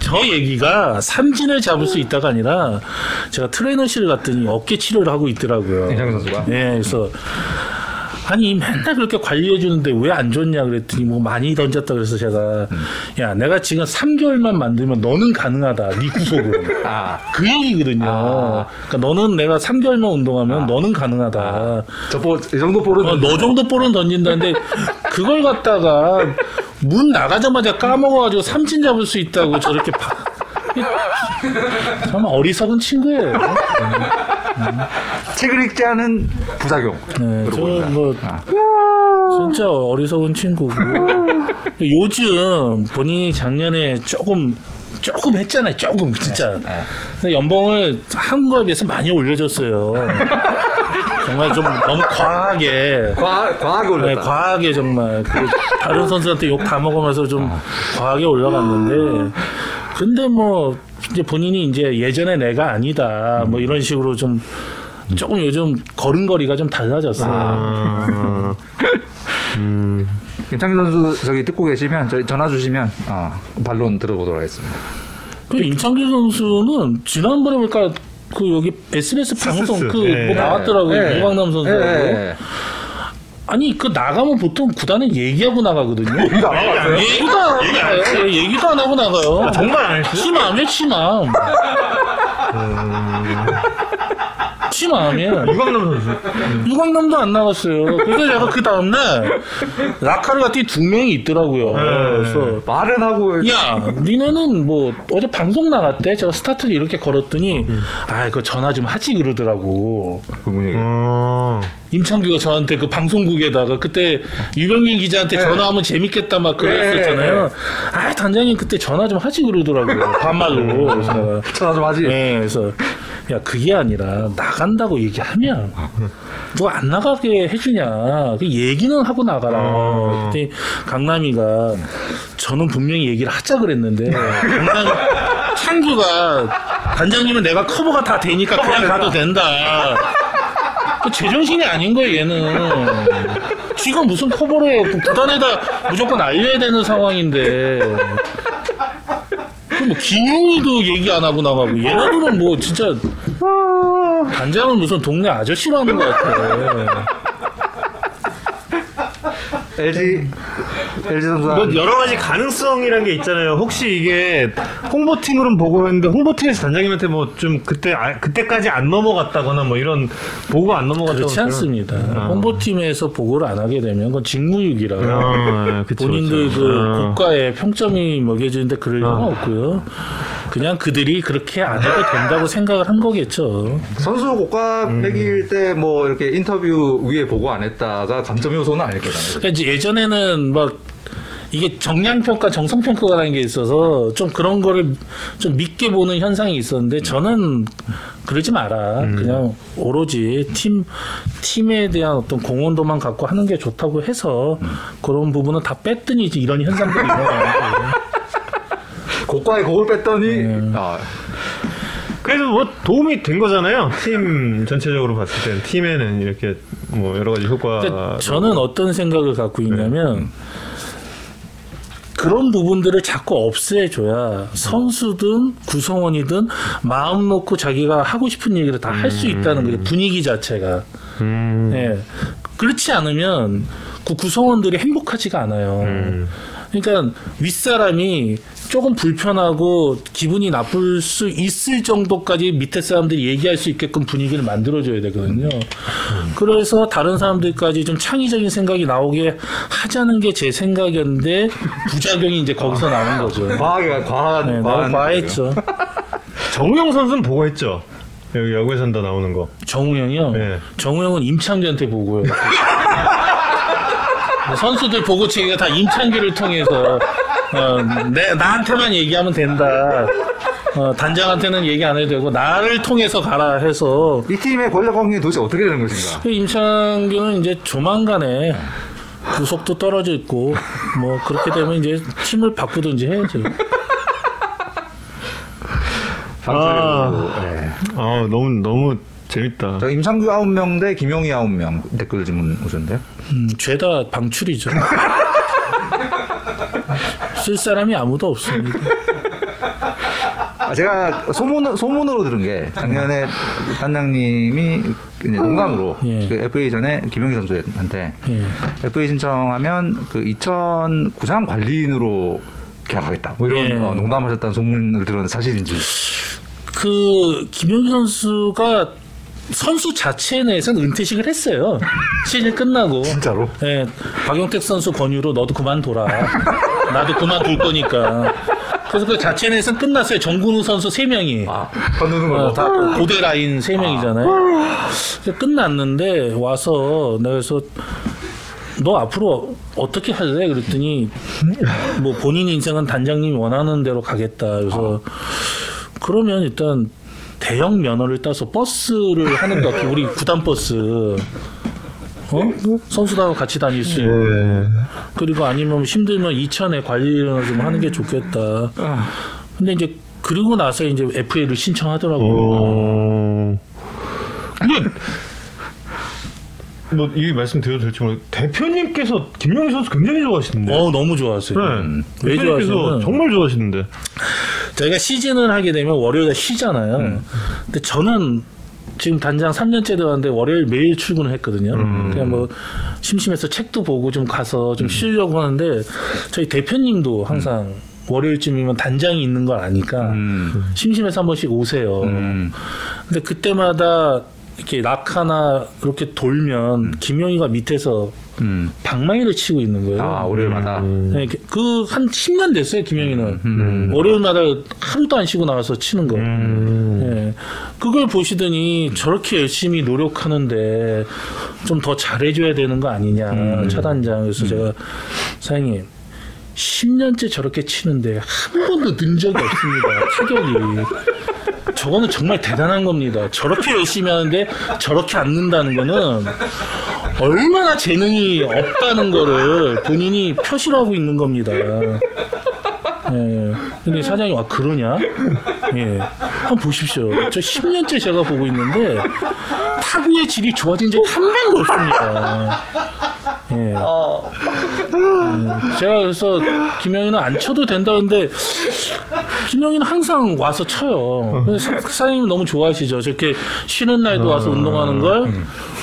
저 얘기가 삼진을 잡을 수 있다가 아니라 제가 트레이너실을 갔더니 어깨 치료를 하고 있더라고요. 임창규 선수가? 네, 그래서 아니 맨날 그렇게 관리해 주는데 왜안 좋냐 그랬더니 뭐 많이 던졌다 그래서 제가 야 내가 지금 3개월만 만들면 너는 가능하다 네 구속은 [LAUGHS] 아, 그 얘기거든요. 아. 그러니까 너는 내가 3개월만 운동하면 너는 가능하다. 저 볼, 이 정도 볼은 어, 너 정도 볼은 던진다는데 그걸 갖다가 문 나가자마자 까먹어가지고 삼진 잡을 수 있다고 저렇게 바... [LAUGHS] 참 어리석은 친구예요. 책을 읽지 않은 부작용. 네, 저뭐 아. 진짜 어리석은 친구고 요즘 본인이 작년에 조금 조금 했잖아요. 조금 진짜. 네. 근데 연봉을 한 거에 비해서 많이 올려줬어요. 정말 좀 너무 과하게. 과, 과하게 올렸다. 네, 과하게 정말 그 다른 선수한테 욕 다 먹으면서 좀 과하게 올라갔는데 근데 뭐 이제 본인이 이제 예전에 내가 아니다 뭐 이런 식으로 좀 조금 요즘 걸음걸이가 좀 달라졌어요. 아, [LAUGHS] 음, 김창규 선수 저기 듣고 계시면 저희 전화 주시면 어, 반론 들어보도록 하겠습니다. 그 임창규 선수는 지난번에 보니까 그 여기 SBS 방송 스스스. 그 예. 뭐 나왔더라고요 예. 유광남 선수하고 예, 예. 아니 그 나가면 보통 구단에 얘기하고 나가거든요. 그러니까 [LAUGHS] 알았어요. 얘기도 안 하고 나가요. 예, 얘기도 안 하고 나가요. 정말 안 했어요? 치마음에 치마음. 치마음이에요. 유광남 선수. 유광남도 안 나갔어요. 그래서 제가 그 다음날 라카르 같은 두 명이 있더라고요. 그래서 말은 하고 야, 니네는 뭐 어제 방송 나갔대. 제가 스타트를 이렇게 걸었더니 아, 그 전화 좀 하지 그러더라고. 그분이 어. 임창규가 저한테 그 방송국에다가 그때 유병민 기자한테 전화하면 재밌겠다 막 그랬었잖아요. 아, 단장님 그때 전화 좀 하지 그러더라고요. 반말로. 전화 좀 하지. 네, 그래서 야 그게 아니라 나간다고 얘기하면 너 안 나가게 해주냐? 그 얘기는 하고 나가라. 어. 그때 강남이가 저는 분명히 얘기를 하자 그랬는데 강남 [LAUGHS] 창규가 단장님은 내가 커버가 다 되니까 그냥 가도 된다. 그 제정신이 아닌 거예요 얘는. 지금 무슨 커버를 해요 그 구단에다 무조건 알려야 되는 상황인데. 그 뭐 김용희도 얘기 안 하고 나가고 얘네들은 뭐 진짜 단장은 무슨 동네 아저씨로 하는 것 같아. LG LG 선수가 뭐 여러 가지 가능성이란 게 있잖아요. 혹시 이게 홍보팀으로는 보고 했는데 홍보팀에서 단장님한테 뭐 좀 그때 아, 그때까지 안 넘어갔다거나 뭐 이런 보고 안 넘어갔다거나 그렇지 않습니다. 홍보팀에서 보고를 안 하게 되면 그건 직무유기라. 아, 본인들. 그 어. 국가에 평점이 먹여지는데 그럴 리는 없고요. 그냥 그들이 그렇게 안 해도 된다고 생각을 한 거겠죠. 선수 고가 매길 때뭐 이렇게 인터뷰 위에 보고 안 했다가 감점 요소는 아닐 거잖아요. 그러니까 이제 예전에는 막 이게 정량평가, 정성평가라는 게 있어서 좀 그런 거를 좀 믿게 보는 현상이 있었는데 저는 그러지 마라. 그냥 오로지 팀, 팀에 대한 어떤 공헌도만 갖고 하는 게 좋다고 해서 그런 부분은 다 뺐더니 이제 이런 현상들이 일어나는 거예요. [LAUGHS] 고가에 곡을 뺐더니 아, 그래서 뭐 도움이 된 거잖아요. 팀 전체적으로 봤을 때는 팀에는 이렇게 뭐 여러 가지 효과. 그러니까 저는 어떤 생각을 갖고 있냐면 그런 부분들을 자꾸 없애줘야 선수든 구성원이든 마음 놓고 자기가 하고 싶은 얘기를 다 할 수 있다는 거예요. 분위기 자체가. 음. 예. 그렇지 않으면 그 구성원들이 행복하지가 않아요. 음. 그러니까 윗사람이 조금 불편하고 기분이 나쁠 수 있을 정도까지 밑에 사람들이 얘기할 수 있게끔 분위기를 만들어줘야 되거든요. 그래서 다른 사람들까지 좀 창의적인 생각이 나오게 하자는 게 제 생각이었는데 부작용이 이제 거기서 나온 거죠. 과하게 과한 네, 너무 과한 과했죠. 정우영 선수는 보고 했죠. 여기 야구에 산다 나오는 거. 정우영이요. 네. 정우영은 임창규한테 보고요. 선수들 보고 치기가 다 임창규를 통해서 어, 내 나한테만 얘기하면 된다. 어, 단장한테는 얘기 안 해도 되고 나를 통해서 가라 해서 이 팀의 권력 관계는 도대체 어떻게 되는 것인가? 그 임창규는 이제 조만간에 구속도 떨어져 있고 뭐 그렇게 되면 이제 팀을 바꾸든지 해야죠. 방송으로, 네. 아 너무 너무 재밌다. 저 임창규 9명 대 김용희 9명 댓글 질문 오셨는데요. 음, 죄다 방출이죠. [LAUGHS] 쓸 사람이 아무도 없습니다. 아, 제가 소문, 소문으로 들은 게 작년에 단장님이 이제 농담으로 예. 그 FA 전에 김용희 선수한테 예. FA 신청하면 그 2000 구장 관리인으로 계약하겠다. 뭐 이런 예. 어, 농담하셨다는 소문을 들었는데 사실인지. 그 김용희 선수가 선수 자체 내에서는 은퇴식을 했어요. 시즌 끝나고. 진짜로? 예, 박용택 선수 권유로 너도 그만둬라. 나도 그만둘 거니까. 그래서 그 자체 내에서는 끝났어요. 정근우 선수 3명이. 아, 건드는 어. 다 고대 라인 세 명이잖아요. 그래서 끝났는데 와서 내가 그래서 너 앞으로 어떻게 할래? 그랬더니 뭐 본인 인생은 단장님이 원하는 대로 가겠다. 그래서 그러면 일단 대형 면허를 따서 버스를 하는 것 같아. 우리 구단 버스. 어? 선수들하고 같이 다닐 수 있고. 그리고 아니면 힘들면 이천에 관리를 좀 하는 게 좋겠다. 근데 이제 그리고 나서 이제 FA를 신청하더라고요. 어. 근데 뭐 이 말씀 드려도 될지 모르 대표님께서 김용희 선수 굉장히 좋아하시는데. 어 너무 좋았어요. 네. 왜 대표님께서 좋아하시냐면 정말 좋아하시는데. 저희가 시즌을 하게 되면 월요일에 쉬잖아요. 근데 저는 지금 단장 3년째 되었는데 월요일 매일 출근을 했거든요. 그냥 뭐 심심해서 책도 보고 좀 가서 좀 쉬려고 하는데 저희 대표님도 항상 월요일쯤이면 단장이 있는 걸 아니까 음. 심심해서 한 번씩 오세요. 음. 근데 그때마다 이렇게 락 하나 이렇게 돌면 김영희가 밑에서 음. 방망이를 치고 있는 거예요. 아, 월요일마다. 네, 그한 10년 됐어요, 김영희는. 월요일마다 하루도 안 쉬고 나와서 치는 거. 예. 그걸 보시더니 저렇게 열심히 노력하는데 좀 더 잘해줘야 되는 거 아니냐, 차단장. 그래서 제가 사장님, 10년째 저렇게 치는데 한 번도 는 적이 없습니다, 타격이. 저거는 정말 대단한 겁니다. 저렇게 열심히 하는데 저렇게 안 는다는 거는 얼마나 재능이 없다는 거를 본인이 표시를 하고 있는 겁니다. 예. 근데 사장이 와 그러냐? 예. 한번 보십시오. 저 10년째 제가 보고 있는데 타구의 질이 좋아진 적이 한 번도 없습니다. 예. 음, 제가 그래서 김영희는 안 쳐도 된다는데 김영희는 항상 와서 쳐요. 그래서 사- 사장님이 너무 좋아하시죠. 저렇게 쉬는 날도 와서 운동하는 걸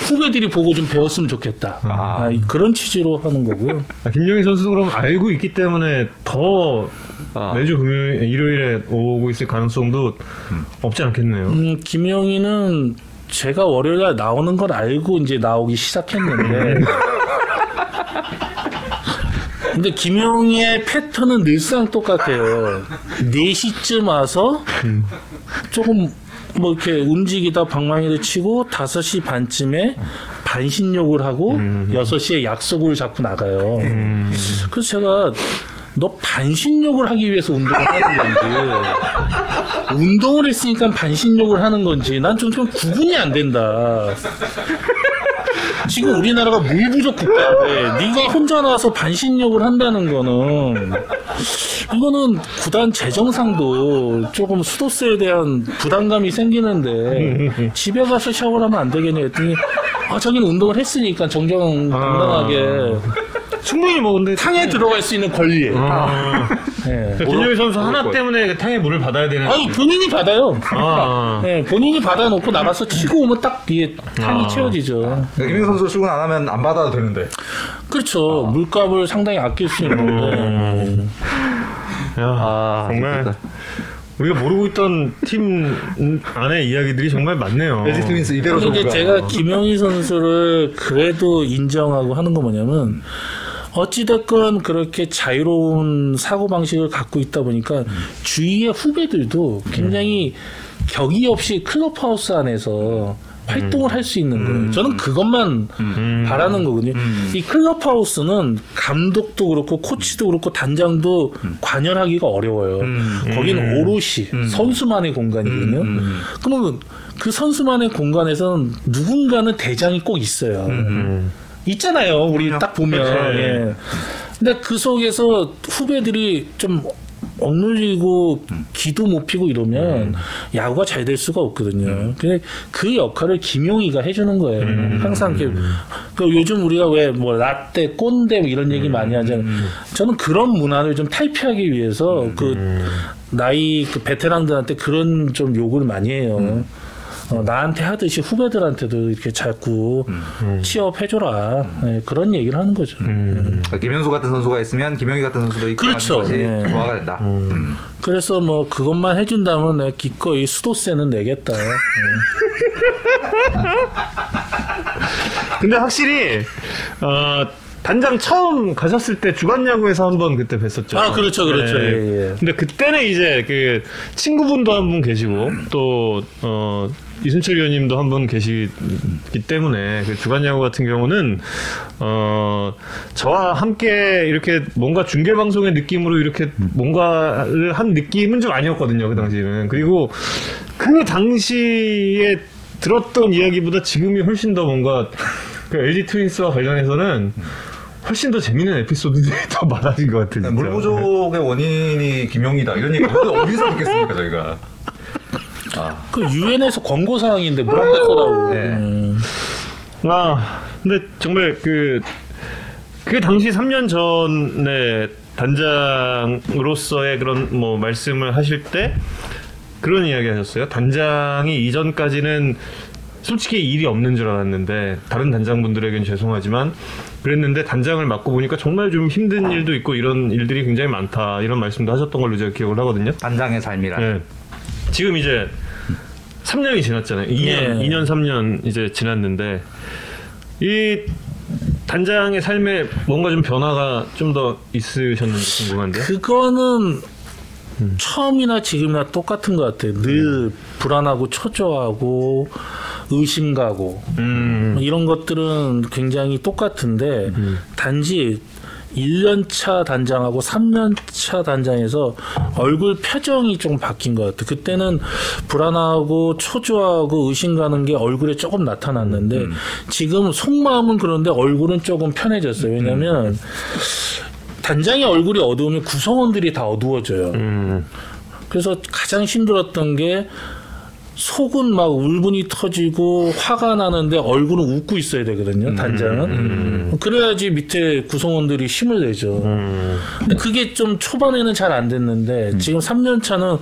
후배들이 보고 좀 배웠으면 좋겠다. 아, 이- 그런 취지로 하는 거고요. 아, 김영희 선수도 그럼 알고 있기 때문에 더 아. 매주 금요일, 일요일에 오고 있을 가능성도 없지 않겠네요. 음, 김영희는 제가 월요일날 나오는 걸 알고 이제 나오기 시작했는데. [LAUGHS] 근데 김영희의 패턴은 늘상 똑같아요. 4시쯤 와서 조금 뭐 이렇게 움직이다 방망이를 치고 5시 반쯤에 반신욕을 하고 6시에 약속을 잡고 나가요. 그래서 제가 너 반신욕을 하기 위해서 운동을 하는 건지 운동을 했으니까 반신욕을 하는 건지 난 좀 좀 구분이 안 된다. 지금 우리나라가 물 부족 국가인데 네가 혼자 나와서 반신욕을 한다는 거는 이거는 구단 재정상도 조금 수도세에 대한 부담감이 생기는데 집에 가서 샤워를 하면 안 되겠냐 했더니 아 자기는 운동을 했으니까 정정당당하게 충분히 뭐 근데 탕에 들어갈 수 있는 권리에 아, 예. 김영희 선수 하나 때문에 그 탕에 물을 받아야 되는. 아니 본인이 받아요. 아. 네, 본인이 받아놓고 나가서 치고 오면 딱 이게 탕이 아. 채워지죠. 그러니까 김영 선수 출근 안 하면 안 받아도 되는데. 그렇죠. 물값을 상당히 아낄 수 있는데. 야, 아, 정말 좋겠다. 우리가 모르고 있던 팀 안에 이야기들이 정말 많네요. LG 트윈스 이대로 근데 이제? 제가 김영희 선수를 그래도 인정하고 하는 거 뭐냐면 어찌됐건 그렇게 자유로운 사고방식을 갖고 있다 보니까 주위의 후배들도 굉장히 격이 없이 클럽하우스 안에서 활동을 할 수 있는 거예요. 저는 그것만 바라는 거거든요. 이 클럽하우스는 감독도 그렇고 코치도 그렇고 단장도 관여하기가 어려워요. 거기는 오롯이 선수만의 공간이거든요. 그러면 그 선수만의 공간에서는 누군가는 대장이 꼭 있어요. 있잖아요. 우리 딱 보면. 그렇죠. 예. 근데 그 속에서 후배들이 좀 억눌리고 기도 못 피고 이러면 야구가 잘 될 수가 없거든요. 근데 그 역할을 김용희가 해주는 거예요. 항상 이렇게 그 요즘 우리가 왜 뭐 라떼, 꼰대 뭐 이런 얘기 많이 하잖아요. 저는 그런 문화를 좀 탈피하기 위해서 그 나이 그 베테랑들한테 그런 좀 요구를 많이 해요. 어, 나한테 하듯이 후배들한테도 이렇게 자꾸 취업해줘라 네, 그런 얘기를 하는 거죠. 그러니까 김현수 같은 선수가 있으면 김영희 같은 선수도 있고 그렇죠. 조화가 된다. 음. 그래서 뭐 그것만 해준다면 내가 기꺼이 수도세는 내겠다. 네. [LAUGHS] 근데 확실히 어, 단장 처음 가셨을 때 주간 야구에서 한번 그때 뵀었죠. 아, 그렇죠, 그렇죠. 네. 예, 예. 근데 그때는 이제 그 친구분도 한 분 계시고 또 어, 이순철 위원님도 한 분 계시기 때문에 그 주간 야구 같은 경우는 어 저와 함께 이렇게 뭔가 중계 방송의 느낌으로 이렇게 뭔가를 한 느낌은 좀 아니었거든요 그 당시에는 그리고 그 당시에 들었던 이야기보다 지금이 훨씬 더 뭔가 그 LG 트윈스와 관련해서는 훨씬 더 재밌는 에피소드들이 [LAUGHS] 더 많아진 것 같아요. 물 부족의 원인이 김영희다 이런 얘기 어디서 듣겠습니까 저희가? 아, 그 유엔에서 권고 사항인데 뭐라 그러더라고. 네. 음. 아, 근데 정말 그, 그 당시 3년 전에 단장으로서의 그런 뭐 말씀을 하실 때 그런 이야기 하셨어요. 단장이 이전까지는 솔직히 일이 없는 줄 알았는데 다른 단장분들에겐 죄송하지만 그랬는데 단장을 맡고 보니까 정말 좀 힘든 일도 있고 이런 일들이 굉장히 많다 이런 말씀도 하셨던 걸로 제가 기억을 하거든요. 단장의 삶이라. 예. 지금 이제 3년이 지났잖아요. 2년, 예. 2년, 3년 이제 지났는데 이 단장의 삶에 뭔가 좀 변화가 좀 더 있으셨는지 궁금한데. 그거는 처음이나 지금이나 똑같은 것 같아요. 늘 불안하고 초조하고 의심 가고 음. 이런 것들은 굉장히 똑같은데 단지 1년차 단장하고 3년차 단장에서 얼굴 표정이 좀 바뀐 것 같아요. 그때는 불안하고 초조하고 의심 가는 게 얼굴에 조금 나타났는데 지금 속마음은 그런데 얼굴은 조금 편해졌어요. 왜냐면 단장의 얼굴이 어두우면 구성원들이 다 어두워져요. 음. 그래서 가장 힘들었던 게 속은 막 울분이 터지고 화가 나는데 얼굴은 웃고 있어야 되거든요. 단장은 그래야지 밑에 구성원들이 힘을 내죠. 음. 근데 그게 좀 초반에는 잘 안 됐는데 지금 3년 차는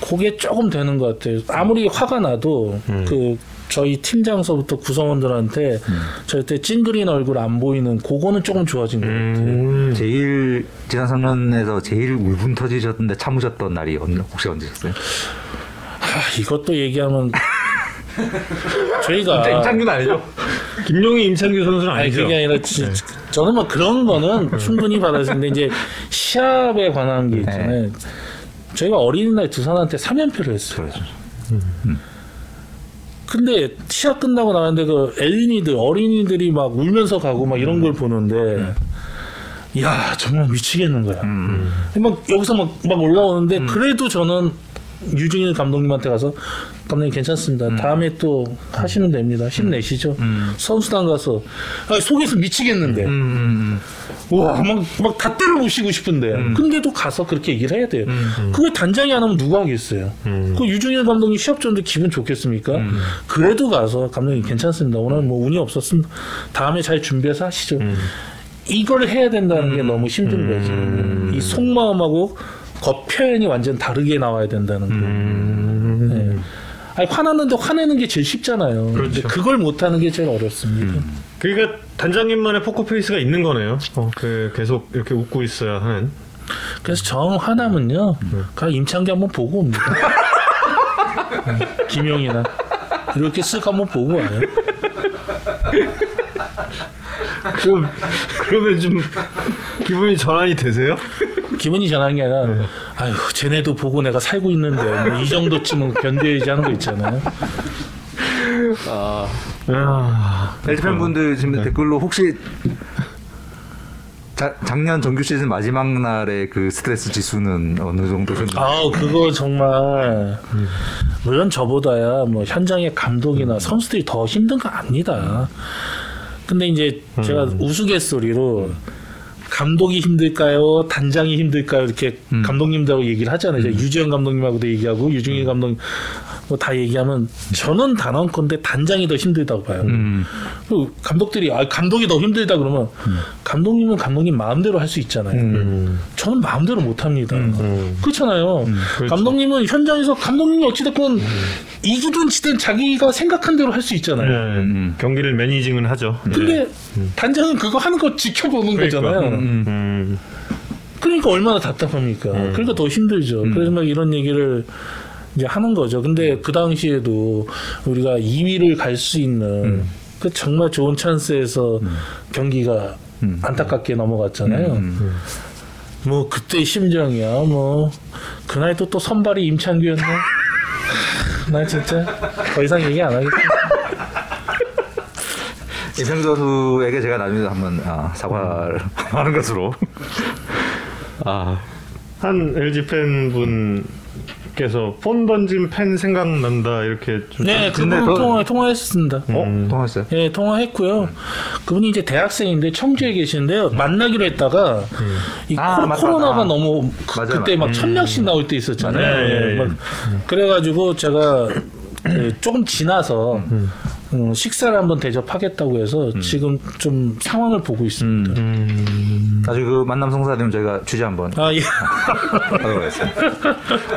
그게 조금 되는 것 같아요. 아무리 화가 나도 그 저희 팀장서부터 구성원들한테 절대 찡그린 얼굴 안 보이는 그거는 조금 좋아진 것 같아요. 음. 제일 지난 3년에서 제일 울분 터지셨는데 참으셨던 날이 언, 혹시 언제셨어요? 아, 이것도 얘기하면 저희가 [LAUGHS] 임창균 아니죠? 김용희 임창규 선수는 아니 아니죠. 그게 아니라 지- 저는 뭐 그런 거는 충분히 받았는데 이제 시합에 관한 게 있잖아요. 저희가 어린이날 두산한테 3연패를 했어요. 근데 시합 끝나고 나왔는데 그 엘린이들 어린이들이 막 울면서 가고 막 이런 걸 보는데 야 정말 미치겠는 거야. 막 여기서 막, 막 올라오는데 그래도 저는 유중일 감독님한테 가서 감독님 괜찮습니다. 다음에 또 하시면 됩니다. 힘내시죠. 선수단 가서 아, 속에서 미치겠는데 와막 다 때려 부시고 싶은데 근데도 가서 그렇게 얘기를 해야 돼요. 그걸 단장이 안 하면 누가 하겠어요. 그 유중일 감독님 시합 줬는데 기분 좋겠습니까? 그래도 가서 감독님 괜찮습니다. 오늘 뭐 운이 없었습니다. 다음에 잘 준비해서 하시죠. 이걸 해야 된다는 게 너무 힘든 거지. 이 속마음하고 겉 표현이 완전 다르게 나와야 된다는 거. 네. 아니, 화났는데 화내는 게 제일 쉽잖아요. 근데 그걸 못하는 게 제일 어렵습니다. 그러니까 단장님만의 포커페이스가 있는 거네요. 어, 그 계속 이렇게 웃고 있어야 하는. 그래서 정 화나면요, 가 임창기 한번 보고 옵니다. 네, 김용이나 이렇게 쓱 한번 보고 와요. 그럼 그러면 좀 기분이 전환이 되세요? 기분이 전한 게 아니라, 아유, 쟤네도 보고 내가 살고 있는데 뭐 이 정도쯤은 견뎌야지 하는 거 있잖아요. 아, LG 팬분들 지금 댓글로 혹시 자, 작년 정규 시즌 마지막 날의 그 스트레스 지수는 어느 정도셨나요? 아, 그거 정말. 물론 저보다야 뭐 현장의 감독이나 선수들이 더 힘든 거 압니다. 근데 이제 제가 우스갯소리로 감독이 힘들까요? 단장이 힘들까요? 이렇게 감독님들하고 얘기를 하잖아요. 제가 유지영 감독님하고도 얘기하고 유중일 감독님 뭐 다 얘기하면 저는 단언컨대 단장이 더 힘들다고 봐요. 음. 그 감독들이 아 감독이 더 힘들다 그러면 감독님은 감독님 마음대로 할 수 있잖아요. 저는 마음대로 못 합니다. 그렇잖아요. 감독님은 현장에서 감독님이 어찌됐건 이기든 지든 자기가 생각한 대로 할 수 있잖아요. 네, 경기를 매니징은 하죠. 근데 단장은 그거 하는 거 지켜보는 그러니까. 거잖아요. 음. 그러니까 얼마나 답답합니까? 그러니까 더 힘들죠. 그래서 막 이런 얘기를 이제 하는 거죠. 근데 그 당시에도 우리가 2위를 갈 수 있는 그 정말 좋은 찬스에서 경기가 안타깝게 넘어갔잖아요. 뭐 그때 심정이야. 뭐 그날 또또 선발이 임창규였네. [LAUGHS] 나 진짜 더 이상 얘기 안 하겠다. [LAUGHS] 임창규 선수에게 제가 나중에 한번 아, 사과를 [LAUGHS] 하는 것으로. 아, 한 LG 팬분 께서 폰 던진 팬 생각난다 이렇게 좀. 네, 근데 그분 그- 통화 통화했습니다. 어? 통화했어요? 예, 통화했고요. 그분이 이제 대학생인데 청주에 계시는데요. 만나기로 했다가 이 아, 코, 맞다. 로나가 아. 너무 그- 맞아요, 그때 막 맞아요. 천 명씩 나올 때 있었잖아요. 예. 막 그래가지고 제가 예, 조금 지나서 어, 식사를 한번 대접하겠다고 해서 지금 좀 상황을 보고 있습니다. 나중에 그 만남 성사되면 저희가 주제 한번 아 예. 하도록 하겠습니다.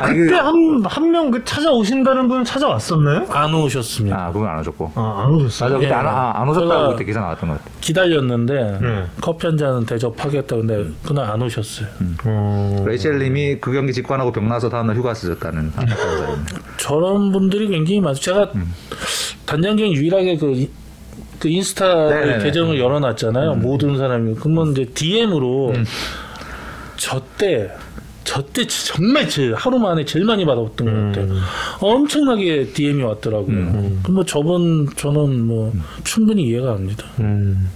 [LAUGHS] 아니, 그때 그, 한 한 명 그 찾아오신다는 분 찾아왔었나요? 안 오셨습니다. 아, 그건 안 오셨고. 아, 안 오셨어요. 맞아, 그때 예. 안, 아, 안 오셨다고 제가- 그때 기사 나왔던 것 같아. 기다렸는데 네. 커피 한 잔은 대접하겠다 근데 그날 안 오셨어요. 어... 레이첼 님이 그 경기 직관하고 병 나서 다음날 휴가 쓰셨다는. 저런 분들이 굉장히 많아요. 제가 단장 중에 유일하게 그, 이- 그 인스타 네네네. 계정을 열어놨잖아요. 모든 사람이. 그러면 이제 DM으로 저때 저때 정말 제 하루 만에 제일 많이 받았던 것 같아요. 엄청나게 DM이 왔더라고요. 그럼 뭐 저분 저는 뭐 충분히 이해가 갑니다. 음.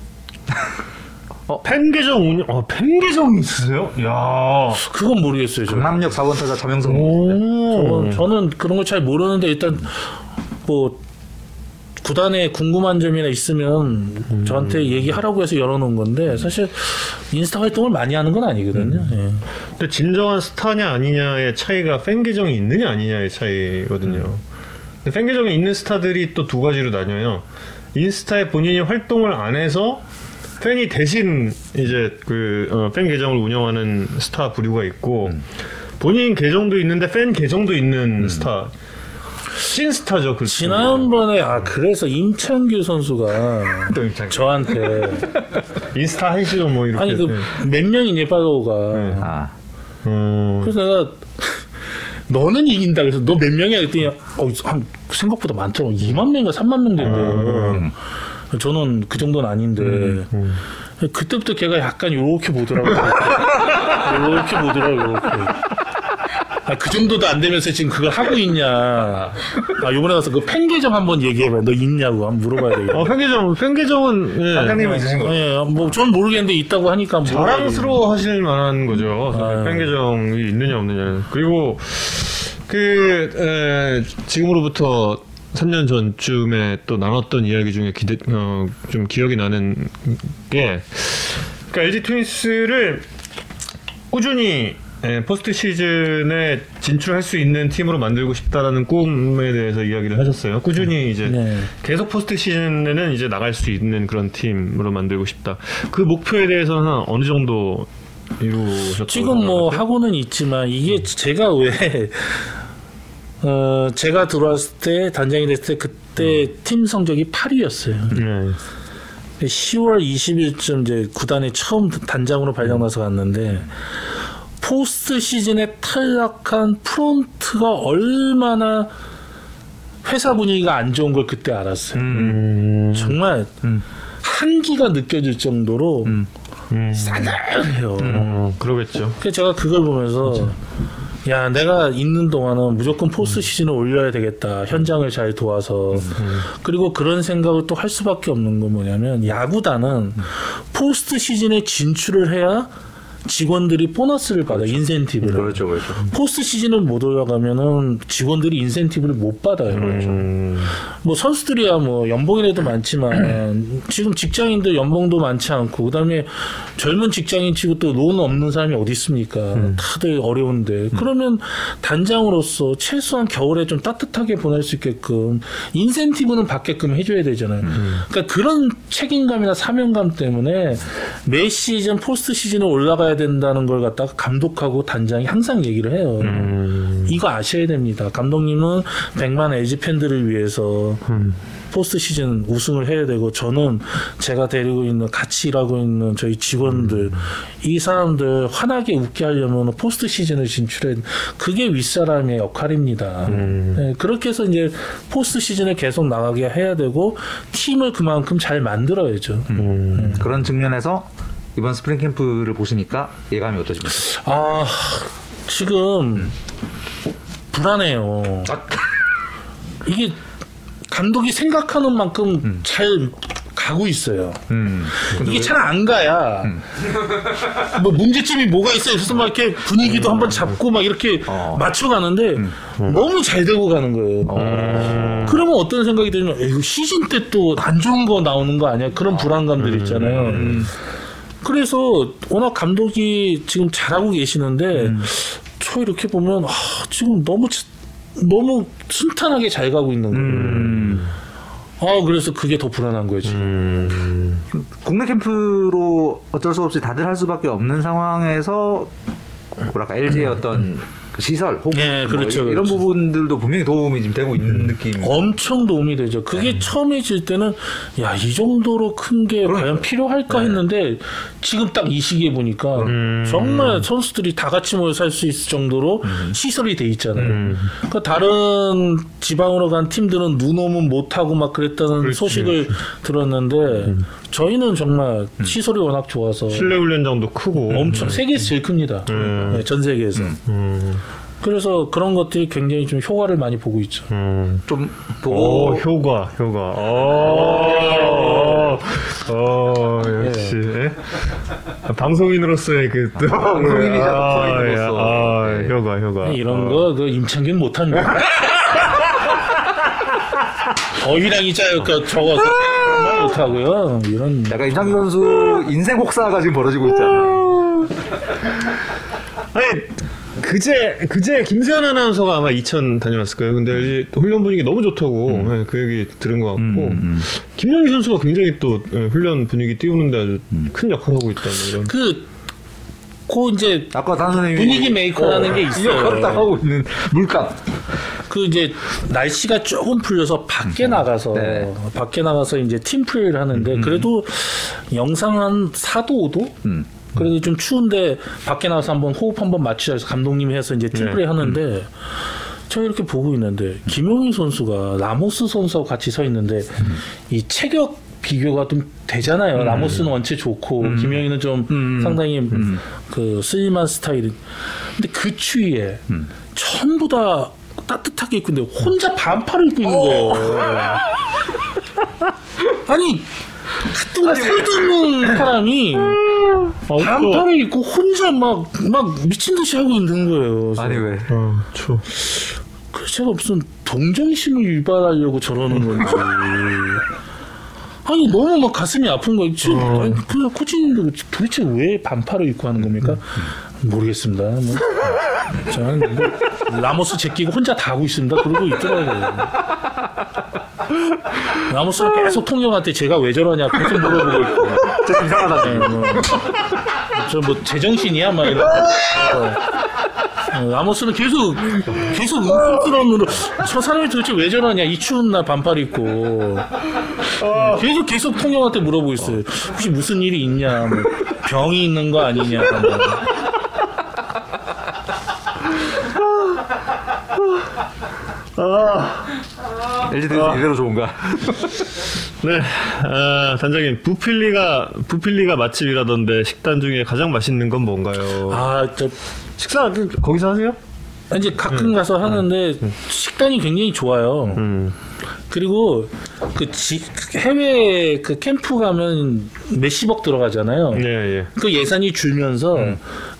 [LAUGHS] 어, 팬 계정 운영, 어, 팬 계정이 있으세요? 야 그건 모르겠어요. 저는. 강남역 4번 타자 차명성. 오. 저는, 저는 그런 걸 잘 모르는데 일단 뭐 구단에 궁금한 점이나 있으면 저한테 얘기하라고 해서 열어놓은 건데 사실 인스타 활동을 많이 하는 건 아니거든요. 예. 근데 진정한 스타냐 아니냐의 차이가 팬 계정이 있느냐 아니냐의 차이거든요. 근데 팬 계정에 있는 스타들이 또 두 가지로 나뉘어요. 인스타에 본인이 활동을 안 해서 팬이 대신 이제 그팬 계정을 운영하는 스타 부류가 있고 본인 계정도 있는데 팬 계정도 있는 스타. 신 스타죠, 그 지난번에 아 그래서 임창규 선수가 또 입장. 저한테 인스타 하시죠, 뭐 이렇게. 아니 그 네. 몇 명이냐 팔로워가. 네. 아, 음. 그래서 내가 너는 이긴다. 그래서 너 몇 명이야? 그랬더니 어, 한 생각보다 많더라고. 2만 명인가 3만 명 된대 저는 그 정도는 아닌데. 그때부터 걔가 약간 요렇게 보더라고요. [LAUGHS] 요렇게 보더라고요 요렇게 아, 그 정도도 안 되면서 지금 그걸 하고 있냐 아 요번에 가서 그 팬 계정 한번 얘기해봐 너 있냐고 한번 물어봐야 되겠다 어, 팬 계정, 팬 계정은 예. 사장님은 있으신 거. 예, 뭐 전 모르겠는데 있다고 하니까 물어봐야 자랑스러워 하실 만한 거죠. 아유. 팬 계정이 있느냐 없느냐는. 그리고 그 에, 지금으로부터 3년 전쯤에 또 나눴던 이야기 중에 기대, 어, 좀 기억이 나는 게 그러니까 LG 트윈스를 꾸준히 예, 포스트 시즌에 진출할 수 있는 팀으로 만들고 싶다라는 꿈에 대해서 이야기를 하셨어요. 꾸준히 이제 네. 계속 포스트 시즌에는 이제 나갈 수 있는 그런 팀으로 만들고 싶다. 그 목표에 대해서는 어느 정도 이루셨다고 지금 뭐 생각하세요? 하고는 있지만 이게 제가 왜 어, 제가 들어왔을 때 단장이 됐을 때 그때 팀 성적이 8위였어요. 네. 10월 20일쯤 이제 구단에 처음 단장으로 발령나서 갔는데 포스트 시즌에 탈락한 프론트가 얼마나 회사 분위기가 안 좋은 걸 그때 알았어요. 음, 정말 한기가 느껴질 정도로 음, 싸늘해요. 음, 그러겠죠. 그래서 제가 그걸 보면서 야 내가 있는 동안은 무조건 포스트 시즌을 올려야 되겠다. 현장을 잘 도와서. 그리고 그런 생각을 또 할 수밖에 없는 건 뭐냐면 야구단은 포스트 시즌에 진출을 해야 직원들이 보너스를 받아 인센티브를 그렇죠, 그렇죠. 포스트 시즌을 못 올라가면은 직원들이 인센티브를 못 받아요. 음, 뭐 선수들이야 뭐 연봉이라도 많지만 [CLEARS THROAT] 지금 직장인들 연봉도 많지 않고 그다음에 젊은 직장인 치고 또 론 없는 사람이 어디 있습니까? 다들 어려운데 그러면 단장으로서 최소한 겨울에 좀 따뜻하게 보낼 수 있게끔 인센티브는 받게끔 해줘야 되잖아요. 그러니까 그런 책임감이나 사명감 때문에 매 시즌 포스트 시즌에 올라가야 된다는 걸 갖다가 감독하고 단장이 항상 얘기를 해요. 음, 이거 아셔야 됩니다. 감독님은 100만 LG 팬들을 위해서 음. 포스트 시즌 우승을 해야 되고 저는 제가 데리고 있는 같이 일하고 있는 저희 직원들 이 사람들 환하게 웃게 하려면 포스트 시즌을 진출해 그게 윗사람의 역할입니다. 네, 그렇게 해서 이제 포스트 시즌을 계속 나가게 해야 되고 팀을 그만큼 잘 만들어야죠. 그런 측면에서 이번 스프링 캠프를 보시니까 예감이 어떠십니까? 아 지금 불안해요. 이게 감독이 생각하는 만큼 잘 가고 있어요. 음. 이게 잘 안 가야 [LAUGHS] 뭐 문제점이 뭐가 있어요. 그래서 막 이렇게 분위기도 한번 잡고 막 이렇게 어. 맞춰가는데 너무 잘 되고 가는 거예요. 그러면 어떤 생각이 들면 에이, 시즌 때 또 안 좋은 거 나오는 거 아니야? 그런 불안감들 있잖아요. 그래서 워낙 감독이 지금 잘하고 계시는데 저 이렇게 보면 아, 지금 너무 치- 너무 순탄하게 잘 가고 있는 거예요. 어 그래서 그게 더 불안한 거예요 지금. 음. 국내 캠프로 어쩔 수 없이 다들 할 수밖에 없는 상황에서 뭐랄까 LG의 어떤 그 시설 혹은 네, 뭐 그렇죠, 이런 그렇죠. 부분들도 분명히 도움이 지금 되고 있는 느낌. 엄청 도움이 되죠. 그게 처음에 질 때는 야 이 정도로 큰 게 과연 필요할까 했는데 지금 딱 이 시기에 보니까 음. 정말 선수들이 다 같이 모여 살 수 있을 정도로 시설이 돼 있잖아요. 그러니까 다른 지방으로 간 팀들은 눈 오면 못 하고 막 그랬다는 그렇지, 소식을 들었는데 저희는 정말 시설이 워낙 좋아서 실내 훈련장도 크고 엄청 세계에서 제일 큽니다. 음. 네, 전 세계에서. 음. 그래서 그런 것들이 굉장히 좀 효과를 많이 보고 있죠. 음. 좀 오, 보고 효과, 효과. 어, 어, 역시. 예? 방송인으로서의 그, 또. [LAUGHS] 방송인이자 아, 방송인으로서. 예. 아, 네. 효과, 효과. 이런 어. 거, 그 임창균 못한 거. [LAUGHS] 어휘량이 짜니까 저거 정말 못하고요. 이런. 약간 임창규 선수 인생 혹사가 지금 벌어지고 있잖아요. [LAUGHS] 아니, 그제, 그제 김세현 아나운서가 아마 2000 다녀왔을 거예요. 근데 훈련 분위기 너무 좋다고 예, 그 얘기 들은 것 같고. 음, 김영희 선수가 굉장히 또 예, 훈련 분위기 띄우는데 아주 큰 역할을 하고 있다. 뭐 이런. 그, 고 이제 아까 단 선생님이 분위기 메이커라는 게 있어요. 이거 딱 하고 있는 물값. 그 이제 날씨가 조금 풀려서 밖에 나가서 네. 밖에 나가서 이제 팀 플레이를 하는데 그래도 영상 한 4도 5도 음. 그래도 좀 추운데 밖에 나가서 한번 호흡 한번 맞추자 해서 감독님이 해서 이제 팀 네. 플레이 하는데 제가 이렇게 보고 있는데 김용의 선수가 라모스 선수하고 같이 서 있는데 이 체격 비교가 좀 되잖아요. 라모스는 원체 좋고 김용의는 좀 음. 상당히 그 슬림한 스타일. 근데 그 추위에 전부 다 따뜻하게 입고 있는데 혼자 반팔을 입고 있는 거예요. [LAUGHS] 아니 같은 살던 사람이 반팔을 입고 혼자 막 막 미친 듯이 하고 있는 거예요. 아니 왜? 어, 추. 그래서 제가 무슨 동정심을 유발하려고 저러는 건지. [LAUGHS] 아니 너무 막 가슴이 아픈 거예요. 지금 아니, 그 코치님도 도대체 왜 반팔을 입고 하는 겁니까? 모르겠습니다. 뭐. 저는 뭐 라모스 제끼고 혼자 다 하고 있습니다. 그러고 있더라고요. [LAUGHS] 라모스가 계속 통역한테 제가 왜 저러냐 계속 물어보고 있고. 좀 이상하다. 네, 뭐. 저뭐 제정신이야 막 이런. 어. 어, 라모스는 계속 계속 응급스러움으로 저 사람이 도대체 왜 저러냐 이 추운 날 반팔 입고 어, 계속 계속 통역한테 물어보고 있어요. 혹시 무슨 일이 있냐, 뭐 병이 있는 거 아니냐. 뭐. LG도 이대로 좋은가? [LAUGHS] 네, 아, 단장님 부필리가 부필리가 맛집이라던데 식단 중에 가장 맛있는 건 뭔가요? 아, 저 식사 그, 거기서 하세요? 이제 가끔 가서 하는데 식단이 굉장히 좋아요. 음, 그리고 그 지- 해외 그 캠프 가면 몇십억 들어가잖아요. 예, 예. 그 예산이 줄면서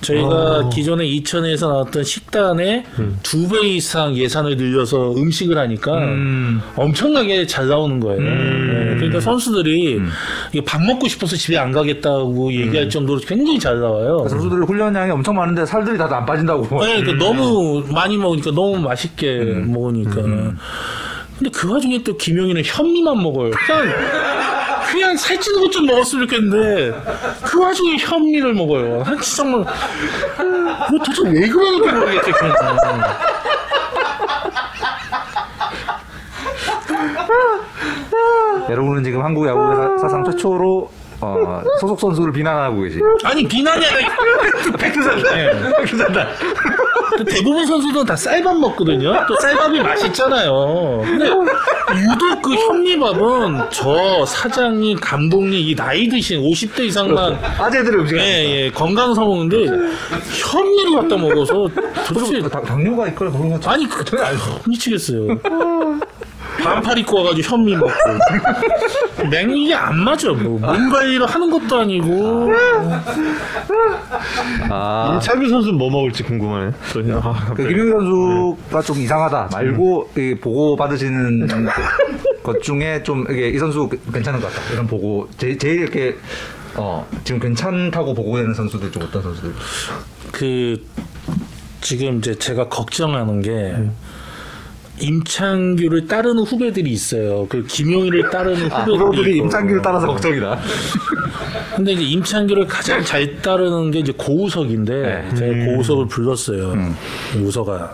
저희가 기존에 이천에서 나왔던 식단의 두배 이상 예산을 늘려서 음식을 하니까 음. 엄청나게 잘 나오는 거예요. 네, 그러니까 선수들이 이게 밥 먹고 싶어서 집에 안 가겠다고 얘기할 정도로 굉장히 잘 나와요. 선수들 훈련량이 엄청 많은데 살들이 다들 안 빠진다고. 네, 그러니까 너무 많이 먹으니까 너무 맛있게 먹으니까. 근데 그 와중에 또 김용희는 현미만 먹어요. 그냥 그냥 살찌는 것 좀 먹었으면 좋겠는데 그 와중에 현미를 먹어요. 한 진짜 정말 뭐 도대체 왜 그러는지 모르겠어요. 그냥. 여러분은 지금 한국 야구의 사- 사상 최초로 어, 소속 선수를 비난하고 계시. 아니 비난이 아니라 [LAUGHS] 팩트잖아. 팩트잖아. 대부분 선수들은 다 쌀밥 먹거든요. 또 쌀밥이 맛있잖아요. 근데 유독 그 현미밥은 저 사장님, 감독님 이 나이 드신 50대 이상만 아재들의 음식. 예, 예, 건강상 먹는데 현미를 갖다 먹어서 도대체 당, 당뇨가 있거나 그런 거. 아니 그 미치겠어요. 반팔 입고 와가지고 현미 먹고 [LAUGHS] 맹 이게 안 맞아. 뭐 몸 관리 를 하는 것도 아니고 아. 임창규 선수는 뭐 먹을지 궁금하네. 또, 아, 그. 김용희 선수가 좀 이상하다 말고 이 보고 받으시는 [LAUGHS] 것 중에 좀 이게 이 선수 괜찮은 것 같다 이런 보고 제, 제일 이렇게 어 지금 괜찮다고 보고되는 선수들 좀 어떤 선수들? 그 지금 이제 제가 걱정하는 게 임창규를 따르는 후배들이 있어요. 그 김용희를 따르는 아, 후배들이 프로들이 있고. 임창규를 따라서 걱정이다. 근데 이제 임창규를 가장 잘 따르는 게 이제 고우석인데 네. 제가 고우석을 불렀어요. 우석아,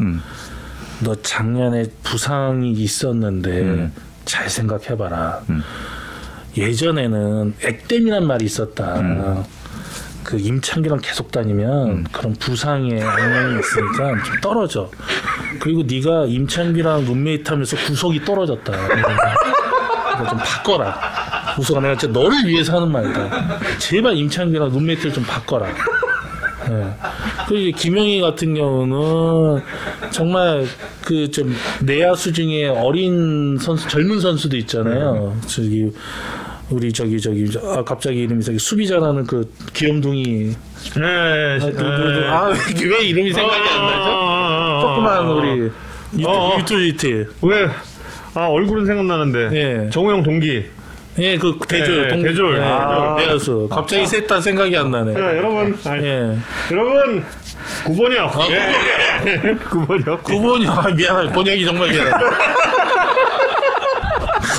너 작년에 부상이 있었는데 잘 생각해봐라. 예전에는 액땜이란 말이 있었다. 그 임창규랑 계속 다니면 그런 부상의 악명이 있으니까 좀 떨어져. 그리고 네가 임창규랑 룸메이트 하면서 구석이 떨어졌다. 이거 좀 바꿔라. 우석아 내가 진짜 너를 위해서 하는 말이다. 제발 임창규랑 룸메이트를 좀 바꿔라. 예. 그리고 김영희 같은 경우는 정말 그 좀 내야수 중에 어린 선수, 젊은 선수도 있잖아요. 저기 우리 저기 저기 저- 아 갑자기 이름이 저기 수비 잘하는 그 귀염둥이 네. 아, 누, 누, 누, 아, 왜 이름이 생각이 안 나죠? 조그만 우리 유튜, 어, 어. 유튜브 왜? 아 얼굴은 생각나는데. 예. 정우영 동기. 예, 그 대졸, 예, 동, 대졸. 예, 아. 내야수. 갑자기 셋다 생각이 안 나네. 자 여러분. 아, 예. 여러분. 구번역. 예. 구번역. 구본이 아, 미안해. 번역이 정말 미안해. [LAUGHS]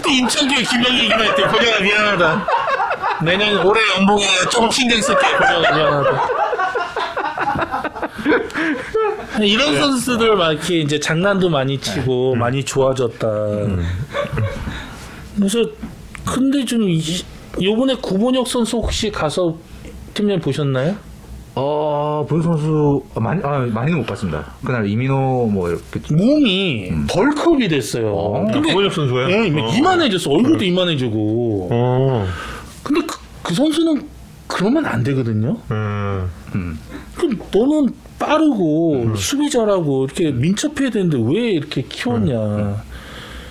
또 임창규 김영희 얘기만 했대. 번역아 미안하다. 내년 올해 연봉에 조금 신경 쓸게. 번역아 미안하다. 이런 선수들 막 이렇게 이제 장난도 많이 치고 많이 좋아졌다. 그래서 근데 좀 이- 요번에 구본혁 선수 혹시 가서 팀장 보셨나요? 어, 본 선수 아, 많이 아, 많이는 못 봤습니다. 그날 이민호 뭐 이렇게 몸이 벌크업이 됐어요. 어. 근데 구번역 선수가요? 예, 어. 이만해졌어. 얼굴도 이만해지고. 어. 근데 그, 그 선수는 그러면 안 되거든요. 음. 음. 그럼 너는 빠르고 수비 잘하고 이렇게 민첩해야 되는데 왜 이렇게 키웠냐.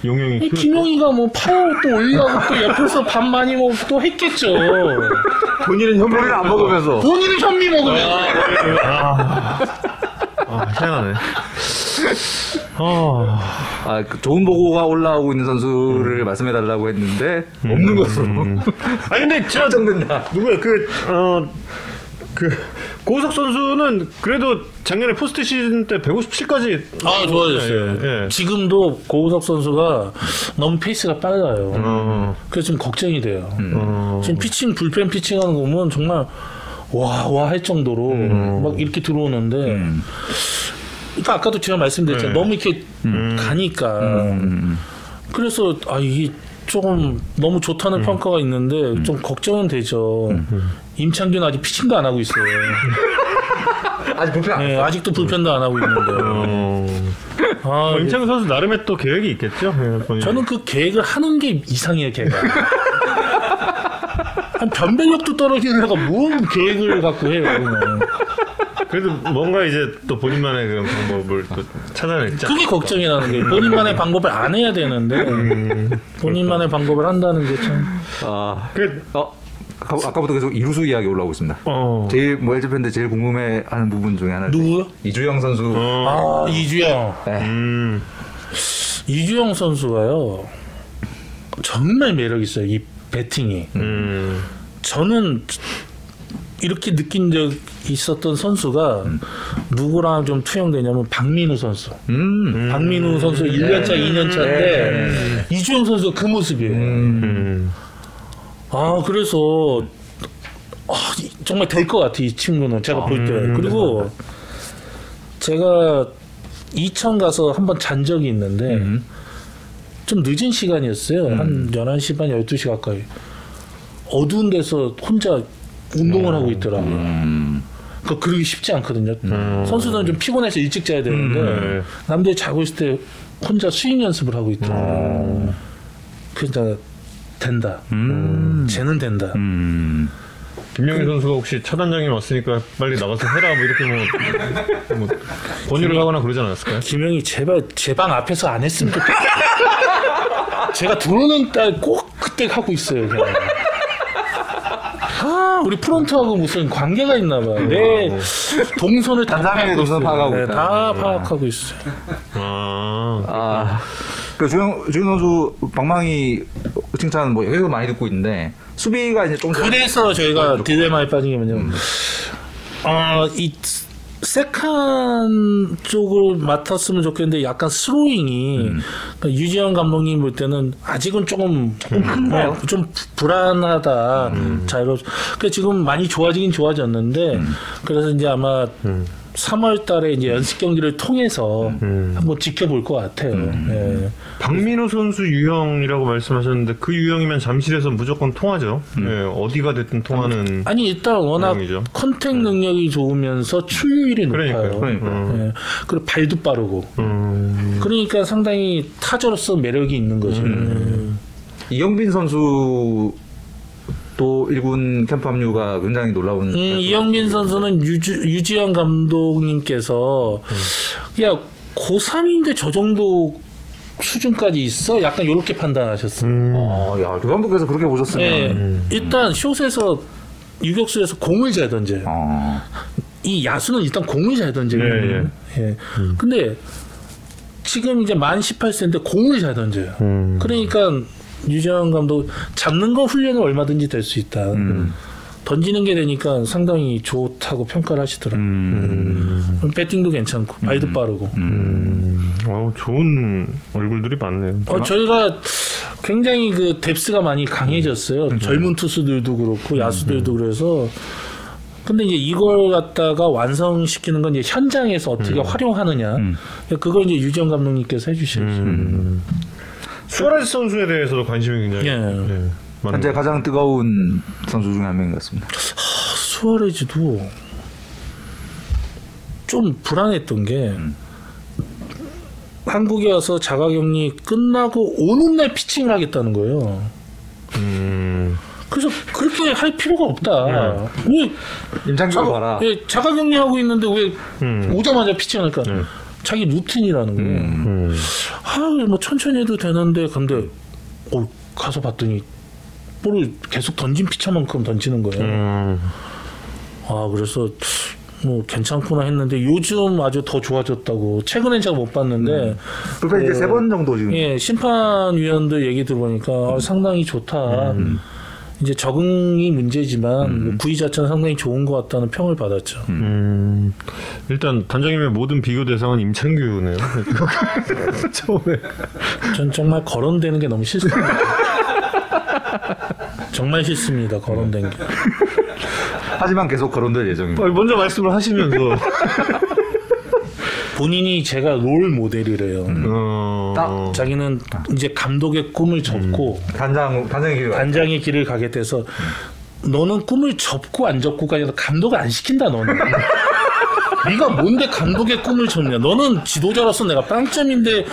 용용이 이 키울 김영희가 뭐 파워 또 올리라고 또 옆에서 밥 많이 먹고 또 했겠죠. 본인은 현물을 안 먹으면서 본인은 현미 먹으면. 아, 희한하네. 아, 아, 그 좋은 보고가 올라오고 있는 선수를 말씀해 달라고 했는데 없는 것으로 [LAUGHS] 아니 근데 저 걱정된다. 누구야 그 어. 그 고우석 선수는 그래도 작년에 포스트 시즌 때 157까지 아, 좋아졌어요. 예, 예. 지금도 고우석 선수가 너무 페이스가 빨라요. 어, 그래서 좀 걱정이 돼요. 어. 지금 피칭 불펜 피칭하는 거 보면 정말 와 와 할 정도로 막 이렇게 들어오는데 그러니까 아까도 제가 말씀드렸잖아요. 네. 너무 이렇게 가니까 그래서 아 이게 조금 너무 좋다는 평가가 있는데 좀 걱정은 되죠. 임창규는 아직 피칭도 안 하고 있어요. [LAUGHS] 아직 불편 안 네, 아직도 불펜도 안 하고 있는데. 어. 아, 뭐 임창규 선수 나름의 또 계획이 있겠죠. 예, 본인이. 저는 그 계획을 하는 게 이상해요, 걔가. [LAUGHS] 한 변별력도 떨어지는 애가 뭔 계획을 갖고 해요, 그냥. 그래도 뭔가 이제 또 본인만의 그런 방법을 또 찾아냈죠. 그게 걱정이 나는 거예요. 본인만의 방법을 안 해야 되는데, 본인만의 방법을 한다는 게 참. 아, 그, 어, 아까- 아까부터 계속 이루수 이야기 올라오고 있습니다. 어. 제일 뭐 LG 팬들 제일 궁금해하는 부분 중에 하나. 누구요? 이주영 선수. 어. 아, 이주영. 네. 음. 이주영 선수가요, 정말 매력 있어요, 이 배팅이. 음. 저는 이렇게 느낀 적 있었던 선수가 누구랑 좀 투영되냐면 박민우 선수. 음. 박민우 선수 1년차, 2년차인데 이주영 선수가 그 모습이에요. 음. 아 그래서 아, 이- 정말 될 것 같아 이 친구는 제가 볼 때. 그리고 제가 이천 가서 한번 잔 적이 있는데 좀 늦은 시간이었어요. 한 11시 반 12시 가까이. 어두운 데서 혼자 운동을 하고 있더라고요. 음. 그 그러기 쉽지 않거든요. 선수들은 좀 피곤해서 일찍 자야 되는데 네. 남들이 자고 있을 때 혼자 스윙 연습을 하고 있더라고요. 그러니까 된다. 쟤는 된다. 음. 김영희 선수가 혹시 차단장님 왔으니까 빨리 나가서 해라 뭐 이렇게 뭐, 뭐 권유를 하거나 그러지 않았을까요? 김영희 제발 제 방 앞에서 안 했으면 좋겠다. [LAUGHS] 제가 들어오는 딸꼭 그때 하고 있어요. 그냥. 아, 우리 프론트하고 무슨 관계가 있나 봐. 내 동선을 다 단상에 파악하고 동선 있어요. 파악하고 네, 있다. 다 파악하고 있어요. 아. 아. 그 주영, 주영 선수 방망이 칭찬 뭐 여기서 많이 듣고 있는데 수비가 이제 좀 그래서 저희가 딜레마에 빠진 게 뭐냐면, 어, 이 세칸 쪽을 맡았으면 좋겠는데 약간 스로잉이 그러니까 유지현 감독님 볼 때는 아직은 조금 큰가요? 어, 좀 불안하다. 자유로 그 지금 많이 좋아지긴 좋아졌는데 그래서 이제 아마 3월 달에 이제 연습 경기를 통해서 한번 지켜볼 것 같아요. 예. 박민호 선수 유형이라고 말씀하셨는데 그 유형이면 잠실에서 무조건 통하죠. 예, 어디가 됐든 통하는. 아니 일단 워낙 유형이죠. 컨택 능력이 좋으면서 출루율이 그러니까요. 높아요. 그러니까요. 예. 그리고 발도 빠르고. 음, 그러니까 상당히 타자로서 매력이 있는 거죠. 음. 이영빈 선수 또 1군 캠프 합류가 굉장히 놀라운. 음, 이영민 선수는 유지, 유지현 감독님께서 야 고3인데 저 정도 수준까지 있어? 약간 이렇게 판단하셨어요. 어, 야, 류 감독께서 그렇게 보셨으면. 예, 일단 숏에서 유격수에서 공을 잘 던져요. 어, 이 야수는 일단 공을 잘 던지거든요. 예. 근데 지금 이제 만 18세인데 공을 잘 던져요. 음. 그러니까 유재환 감독 잡는 거 훈련은 얼마든지 될 수 있다. 던지는 게 되니까 상당히 좋다고 평가를 하시더라고요. 음, 배팅도 괜찮고 발도 빠르고. 음, 어, 좋은 얼굴들이 많네요. 어, 저희가 굉장히 그 뎁스가 많이 강해졌어요. 젊은 투수들도 그렇고 야수들도 그래서. 근데 이제 이걸 갖다가 완성시키는 건 이제 현장에서 어떻게 활용하느냐. 그걸 이제 유정 감독님께서 해주셔야죠. 음. 수아레스 선수에 대해서도 관심이 굉장히 예. 예, 많은 현재 가장 뜨거운 선수 중에 한 명인 것 같습니다. 수아레즈도 좀 불안했던 게 한국에 와서 자가격리 끝나고 오는 날 피칭을 하겠다는 거예요. 음, 그래서 그렇게 할 필요가 없다. 왜 임창규를 봐라. 예, 자가격리하고 있는데 왜 음. 오자마자 피칭하니까 자기 루틴이라는 거예요. 음. 아, 뭐 천천히 해도 되는데 근데 어, 가서 봤더니 볼을 계속 던진 피처만큼 던지는 거예요. 음. 아, 그래서 뭐 괜찮구나 했는데 요즘 아주 더 좋아졌다고. 최근엔 제가 못 봤는데 불펜 이제 그- 세번 정도 지금. 예, 심판위원들 얘기 들어보니까 아, 상당히 좋다. 이제 적응이 문제지만 뭐 구위 자체는 상당히 좋은 것 같다는 평을 받았죠. 음, 일단 단장님의 모든 비교 대상은 임창규네요. [LAUGHS] 처음에. 전 정말 거론되는 게 너무 싫습니다. [LAUGHS] 정말 싫습니다. 거론된 게. 하지만 계속 거론될 예정입니다. 아, 먼저 말씀을 하시면서. [LAUGHS] 본인이 제가 롤 모델이래요. 어, 딱 자기는 이제 감독의 꿈을 접고 단장 단장의 길을 가. 단장의 길을 가게 돼서 너는 꿈을 접고 안 접고가 아니라 감독을 안 시킨다 너는. [LAUGHS] 네가 뭔데 감독의 꿈을 접냐? 너는 지도자로서 내가 빵점인데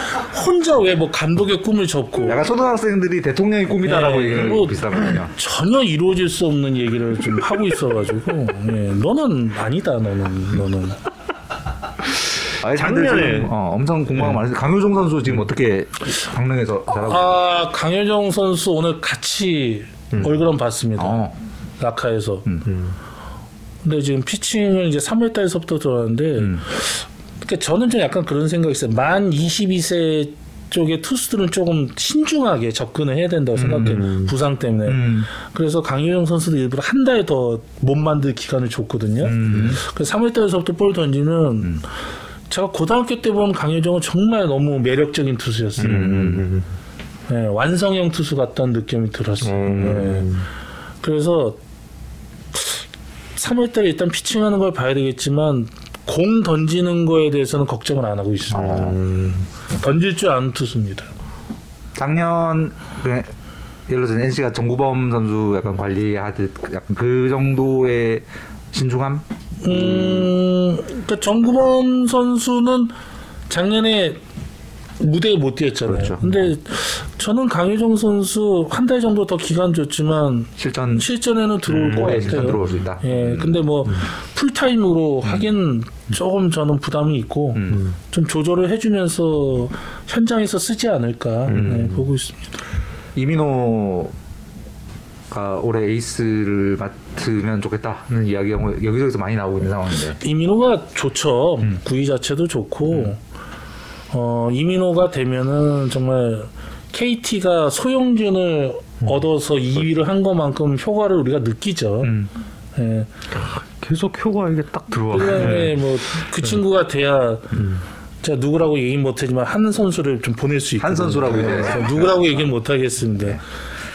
혼자 왜 뭐 감독의 꿈을 접고 약간 초등학생들이 대통령이 꿈이다라고 네, 얘기를 뭐- 비슷하거든요. 전혀 이루어질 수 없는 얘기를 좀 하고 있어가지고 예, 너는 아니다 너는 너는 아니, 작년에- 지금, 어, 엄청 공부가 많으세요. 강효종 선수 지금 어떻게 강릉에서 잘하고 아 강효정 선수 오늘 같이 얼굴 한번 봤습니다. 어. 라카에서. 근데 지금 피칭을 이제 3월 달서부터 들어왔는데, 그러니까 저는 좀 약간 그런 생각이 있어요. 만 22세 쪽의 투수들은 조금 신중하게 접근을 해야 된다고 생각해요. 부상 때문에. 음. 그래서 강효영 선수도 일부러 한 달 더 못 만들 기간을 줬거든요. 그래서 3월 달서부터 볼 던지는 제가 고등학교 때 본 강효정은 정말 너무 매력적인 투수였어요. 음, 네, 완성형 투수 같다는 느낌이 들었어요. 네. 그래서 3월달에 일단 피칭하는 걸 봐야 되겠지만 공 던지는 거에 대해서는 걱정을 안 하고 있습니다. 던질 줄 아는 투수입니다. 작년 그, 예를 들어서 NC가 정구범 선수 약간 관리하듯 약간 그 정도의 신중함? 음, 그러니까 정구범 선수는 작년에 무대에 못 뛰었잖아요. 그렇죠. 근데 저는 강효정 선수 한 달 정도 더 기간 줬지만 실전 실전에는 들어올 것에 같아요. 실전 들어올 수 있다. 예, 근데 뭐 풀타임으로 하긴 조금 저는 부담이 있고 좀 조절을 해주면서 현장에서 쓰지 않을까 네, 보고 있습니다. 이민호 가 올해 에이스를 맡으면 좋겠다는 이야기가 뭐 여기저기서 많이 나오고 있는 상황인데 이민호가 좋죠. 구위 자체도 좋고 어, 이민호가 되면은 정말 KT가 소영준을 얻어서 2위를 한 것만큼 효과를 우리가 느끼죠. 음. 예. 계속 효과 이게 딱 들어와. 네. 뭐그 친구가 돼야 제가 누구라고 얘기 못하지만 한 선수를 좀 보낼 수 있고 한 선수라고 이제. 누구라고 얘기는 못하겠습니다.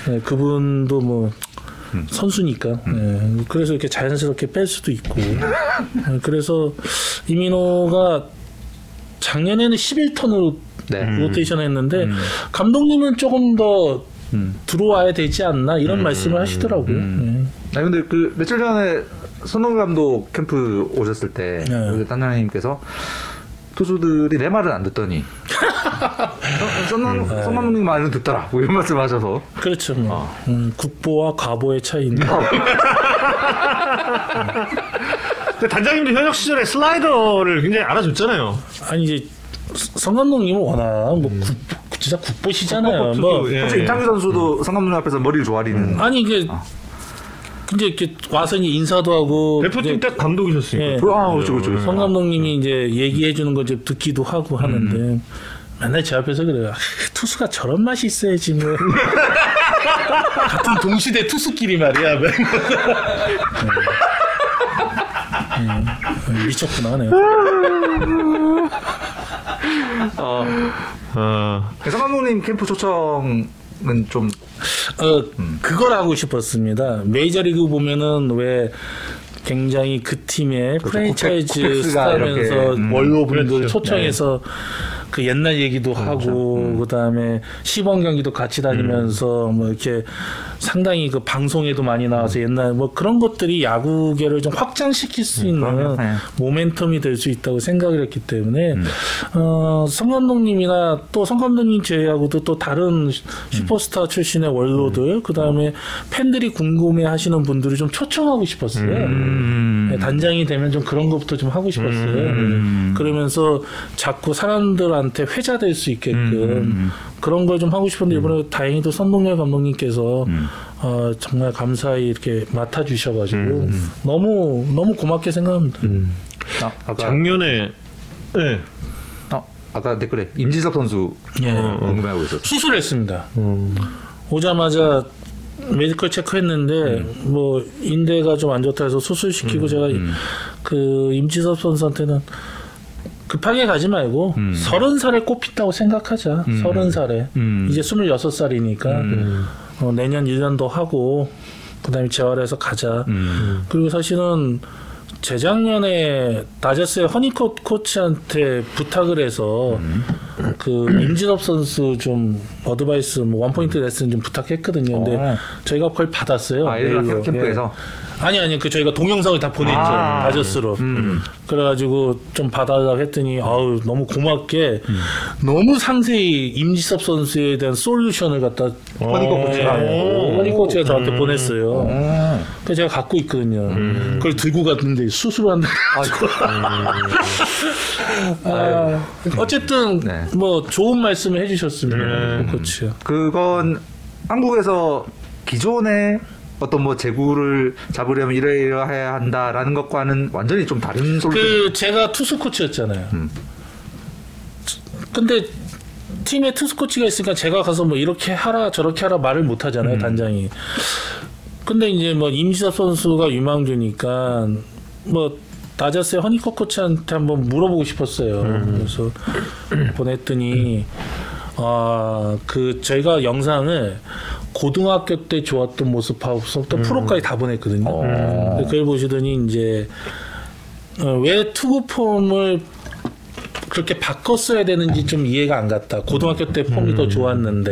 네, 그분도 뭐 선수니까 네, 그래서 이렇게 자연스럽게 뺄 수도 있고 네, 그래서 이민호가 작년에는 11턴으로 네. 로테이션 했는데 감독님은 조금 더 음. 들어와야 되지 않나 이런 말씀을 하시더라고요. 네. 아 근데 그 며칠 전에 손흥민 감독 캠프 오셨을 때 네. 그 단장님께서 투수들이 내 말을 안 듣더니 [LAUGHS] 손 감독님 말은 듣더라 뭐 이런 말씀 하셔서 그렇죠. 뭐. 어. 음, 국보와 과보의 차이인데. [LAUGHS] 근데 단장님도 현역 시절에 슬라이더를 굉장히 알아줬잖아요. 아니 이제 성 감독님은 워낙 뭐 국, 진짜 국보시잖아요. 국보 뭐 예. 혹시 임창규 선수도 성 감독님 앞에서 머리를 조아리는 아니 이게 이제 이렇게 와서 이제 인사도 하고 대표팀 때 감독이셨으니까. 예. 아 그렇죠 그렇죠 성 감독님이 이제 얘기해 주는 거 이제 듣기도 하고 하는데 맨날 제 앞에서 그래요. 아, 투수가 저런 맛이 있어야지 뭐. [LAUGHS] 같은 동시대 투수끼리 말이야. 음. 음, 미쳤구나, 내가. 아, 성 감독님 캠프 초청 은 좀 어, 그걸 하고 싶었습니다. 메이저리그 보면은 왜 굉장히 그 팀의 프랜차이즈 코펙스가 스타면서 음, 원로분들 그렇죠. 초청해서 그 옛날 얘기도 하고 그다음에 시범 경기도 같이 다니면서 뭐 이렇게 상당히 그 방송에도 많이 나와서 옛날 뭐 그런 것들이 야구계를 좀 확장시킬 수 있는 그럼요. 네. 모멘텀이 될 수 있다고 생각을 했기 때문에 어, 성 감독님이나 또 성 감독님 제외하고도 또 다른 슈퍼스타 출신의 원로들 그 다음에 팬들이 궁금해하시는 분들을 좀 초청하고 싶었어요. 네, 단장이 되면 좀 그런 것부터 좀 하고 싶었어요. 그러면서 자꾸 사람들한테 회자될 수 있게끔 그런 걸 좀 하고 싶은데 이번에 다행히도 선동열 감독님께서 어, 정말 감사히 이렇게 맡아주셔가지고 너무 너무 고맙게 생각합니다. 아, 아까 작년에 네. 아, 아까 댓글에 임지석 선수 예. 궁금해하고 있었죠. 수술했습니다. 오자마자 메디컬 체크했는데 뭐 인대가 좀 안 좋다 해서 수술시키고 제가 그 임지섭 선수한테는 급하게 가지 말고 서른 살에 꽃핀다고 생각하자. 서른 살에. 이제 스물여섯 살이니까. 어, 내년 1년 더 하고 그다음에 재활해서 가자. 그리고 사실은 재작년에 다저스의 허니콧 코치한테 부탁을 해서 그 임지섭 선수 좀 어드바이스 뭐 원포인트 레슨 좀 부탁했거든요. 근데 어. 저희가 그걸 받았어요. 아, 메일로. 캠프에서 예. 아니 아니 그 저희가 동영상을 다 보냈죠. 아. 다저스로. 그래가지고 좀 받아달라고 했더니 아우 너무 고맙게 너무 상세히 임지섭 선수에 대한 솔루션을 갖다 코치가 허니 코치가 저한테 보냈어요. 음. 그래서 제가 갖고 있거든요. 그걸 들고 갔는데 수술한다. 아, 어쨌든 네. 뭐 좋은 말씀을 해주셨습니다. 네. 코치요. 그건 한국에서 기존의 어떤 뭐 재구를 잡으려면 이러이러해야 한다라는 것과는 완전히 좀 다른 솔루션. 그 제가 투수 코치였잖아요. 음. 근데 팀에 투수 코치가 있으니까 제가 가서 뭐 이렇게 하라 저렇게 하라 말을 못 하잖아요 음. 단장이. 근데 이제 뭐 임지섭 선수가 유망주니까 뭐 다저스의 허니커 코치한테 한번 물어보고 싶었어요. 음. 그래서 보냈더니 아그 저희가 영상을 고등학교 때 좋았던 모습하고서부터 프로까지 다 보냈거든요. 음. 어. 그걸 보시더니 이제 어, 왜 투구 폼을 그렇게 바꿨어야 되는지 좀 이해가 안 갔다. 고등학교 때 폼이 더 좋았는데.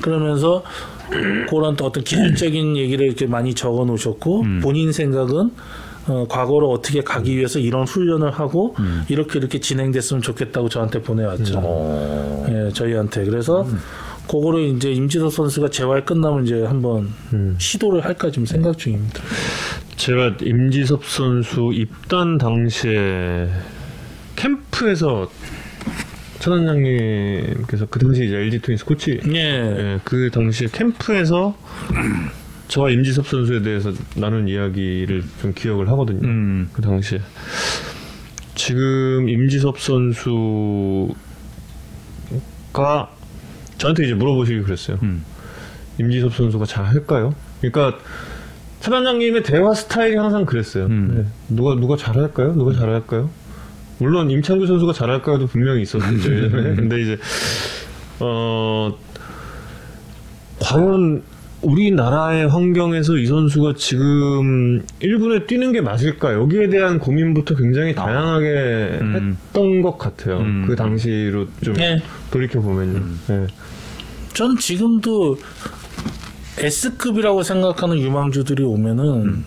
그러면서 그런 또 어떤 기술적인 얘기를 이렇게 많이 적어 놓으셨고 본인 생각은 어, 과거로 어떻게 가기 위해서 이런 훈련을 하고 이렇게 이렇게 진행됐으면 좋겠다고 저한테 보내왔죠. 어. 예, 저희한테. 그래서 그거를 이제 임지석 선수가 재활 끝나면 이제 한번 시도를 할까 지금 생각 중입니다. 제가 임지섭 선수 입단 당시에 캠프에서 천원장님께서 그 당시 이제 LG 트윈스 코치 예. 예, 그 당시에 캠프에서 저와 임지섭 선수에 대해서 나눈 이야기를 좀 기억을 하거든요. 음. 그 당시에 지금 임지섭 선수가 저한테 이제 물어보시기 그랬어요. 음. 임지섭 선수가 잘 할까요? 그러니까 최 단장님의 대화 스타일이 항상 그랬어요. 음. 네. 누가 누가 잘할까요? 누가 잘할까요? 물론 임창규 선수가 잘할까요도 분명히 있었겠죠. 예전에. [LAUGHS] 근데 이제 어 과연 우리나라의 환경에서 이 선수가 지금 1군에 뛰는 게 맞을까? 여기에 대한 고민부터 굉장히 다양하게 음. 했던 것 같아요. 음. 그 당시로 좀 예. 돌이켜 보면요. 네. 전 지금도 S급이라고 생각하는 유망주들이 오면은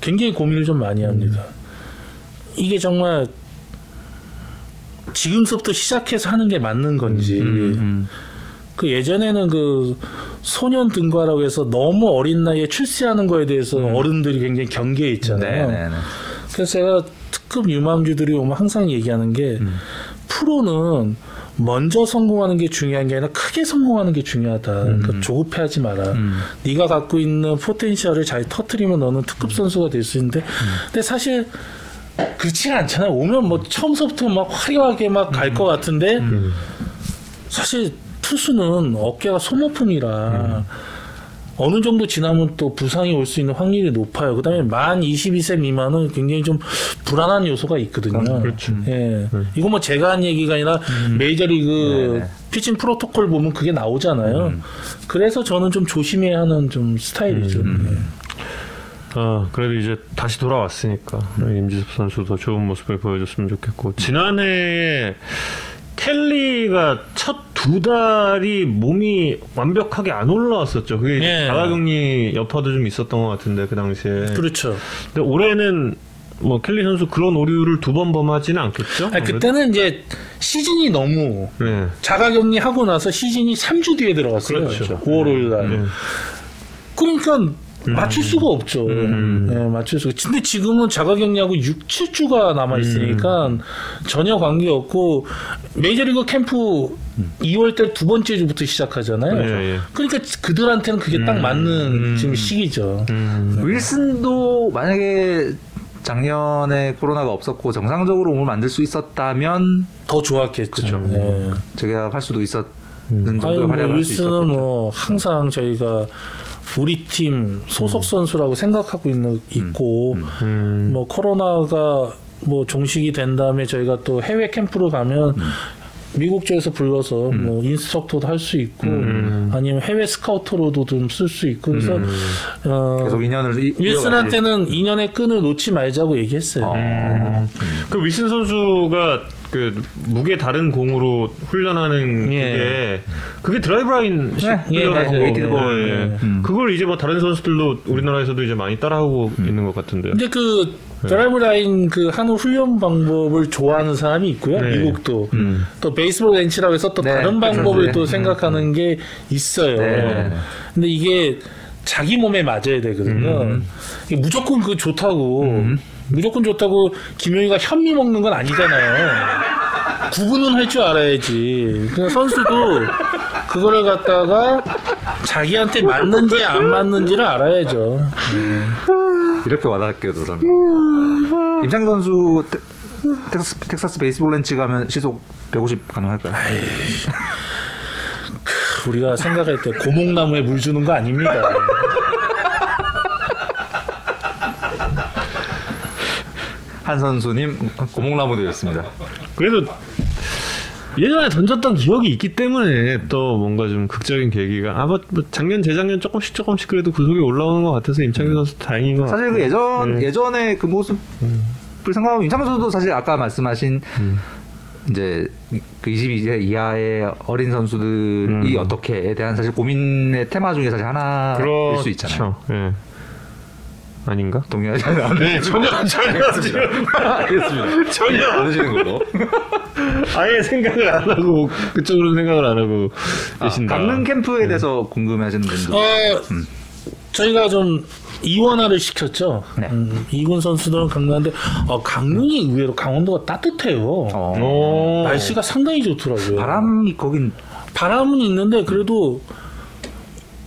굉장히 고민을 좀 많이 합니다. 이게 정말 지금서부터 시작해서 하는 게 맞는 건지. 음. 그 예전에는 그 소년 등과라고 해서 너무 어린 나이에 출세하는 거에 대해서 어른들이 굉장히 경계해 있잖아요. 음. 네네네. 그래서 제가 특급 유망주들이 오면 항상 얘기하는 게 음. 프로는 먼저 성공하는 게 중요한 게 아니라 크게 성공하는 게 중요하다. 그러니까 조급해하지 마라. 음. 네가 갖고 있는 포텐셜을 잘 터트리면 너는 특급 선수가 될 수 있는데, 근데 사실 그렇지가 않잖아요. 오면 뭐 처음서부터 막 화려하게 막 갈 것 같은데 음. 사실 투수는 어깨가 소모품이라 어느 정도 지나면 또 부상이 올 수 있는 확률이 높아요. 그다음에 만 22세 미만은 굉장히 좀 불안한 요소가 있거든요. 그렇죠. 예. 이거 뭐 제가 한 얘기가 아니라 메이저리그 네네. 피칭 프로토콜 보면 그게 나오잖아요. 그래서 저는 좀 조심해야 하는 좀 스타일이죠. 예. 아, 그래도 이제 다시 돌아왔으니까 임지섭 선수도 좋은 모습을 보여줬으면 좋겠고 지난해에 켈리가 첫 두 달이 몸이 완벽하게 안 올라왔었죠. 그게 예. 자가격리 여파도 좀 있었던 것 같은데 그 당시에. 그렇죠. 근데 올해는 뭐 켈리 선수 그런 오류를 두 번 범하지는 않겠죠? 아니, 그때는 이제 시즌이 너무 네. 자가격리 하고 나서 시즌이 3주 뒤에 들어갔어요. 그렇죠. 5월 5일 날. 네. 그러니까 맞출 수가 없죠. 음. 네, 맞출 수가. 근데 지금은 자가격리하고 6, 7주가 남아 있으니까 음. 전혀 관계 없고 메이저리그 캠프 2월 달 두 번째 주부터 시작하잖아요. 예, 예. 그러니까 그들한테는 그게 딱 맞는 지금 시기죠. 음. 윌슨도 만약에 작년에 코로나가 없었고 정상적으로 몸을 만들 수 있었다면 더 좋았겠죠. 네. 제가 할 수도 있었는 정도의 뭐 활약을 할수 윌슨은 있었죠. 뭐 항상 저희가 우리 팀 소속 선수라고 생각하고 있는 있고 음. 뭐 코로나가 뭐 종식이 된 다음에 저희가 또 해외 캠프로 가면 미국 쪽에서 불러서 뭐 instructor도 할 수 있고 아니면 해외 스카우터로도 좀 쓸 수 있고 그래서 어, 계속 인연을 이- 윌슨한테는 인연의 끈을 놓지 말자고 얘기했어요. 어. 그 윌슨 선수가 그 무게 다른 공으로 훈련하는 예. 그게 그게 드라이브 라인 예, 맞아요. weighted ball 예. 음. 그걸 이제 뭐 다른 선수들도 우리나라에서도 이제 많이 따라하고 있는 것 같은데요. 근데 그 드라이브 라인 그 하는 훈련 방법을 좋아하는 사람이 있고요. 네. 미국도 음. 또 베이스볼 랜치라고 해서 또 네, 다른 그렇죠. 방법을 네. 또 생각하는 게 있어요. 네. 근데 이게 자기 몸에 맞아야 되거든요. 이게 무조건 그 좋다고 무조건 좋다고 김용희가 현미 먹는 건 아니잖아요. 구분은 할 줄 알아야지. 그냥 선수도 그거를 갖다가 자기한테 맞는지 안 맞는지를 알아야죠. 이렇게 와닿게도 그러면 임창 선수 테- 텍사스, 텍사스 베이스볼 렌치 가면 시속 150 가능할까요? 우리가 생각할 때 고목나무에 물 주는 거 아닙니다. 한 선수님 고목나무 되었습니다. 그래도 예전에 던졌던 기억이 있기 때문에 또 뭔가 좀 극적인 계기가 아뭐 뭐 작년 재작년 조금씩 조금씩 그래도 구속이 올라오는 것 같아서 임창규 선수 다행인 것 사실 같아요. 그 예전 네. 예전에 그 모습을 생각하면 임창 선수도 사실 아까 말씀하신 이제 그 22세 이하의 어린 선수들이 음. 어떻게에 대한 사실 고민의 테마 중에 사실 하나일 그렇죠. 수 있잖아요. 예. 아닌가? 동의하지 않아요? 네, 전혀 전혀 지금 알겠습니다. 전혀 않으시는 걸로. [LAUGHS] 아예 생각을 안 하고 그쪽으로 생각을 안 하고 계신다. 강릉 캠프에 대해서 궁금해하시는 분들. 어, 저희가 좀 이원화를 시켰죠. 네. 음, 이군 선수들은 강릉인데 어, 강릉이 의외로 강원도가 따뜻해요. 어. 오. 날씨가 상당히 좋더라고요. 바람이 거긴 바람은 있는데 그래도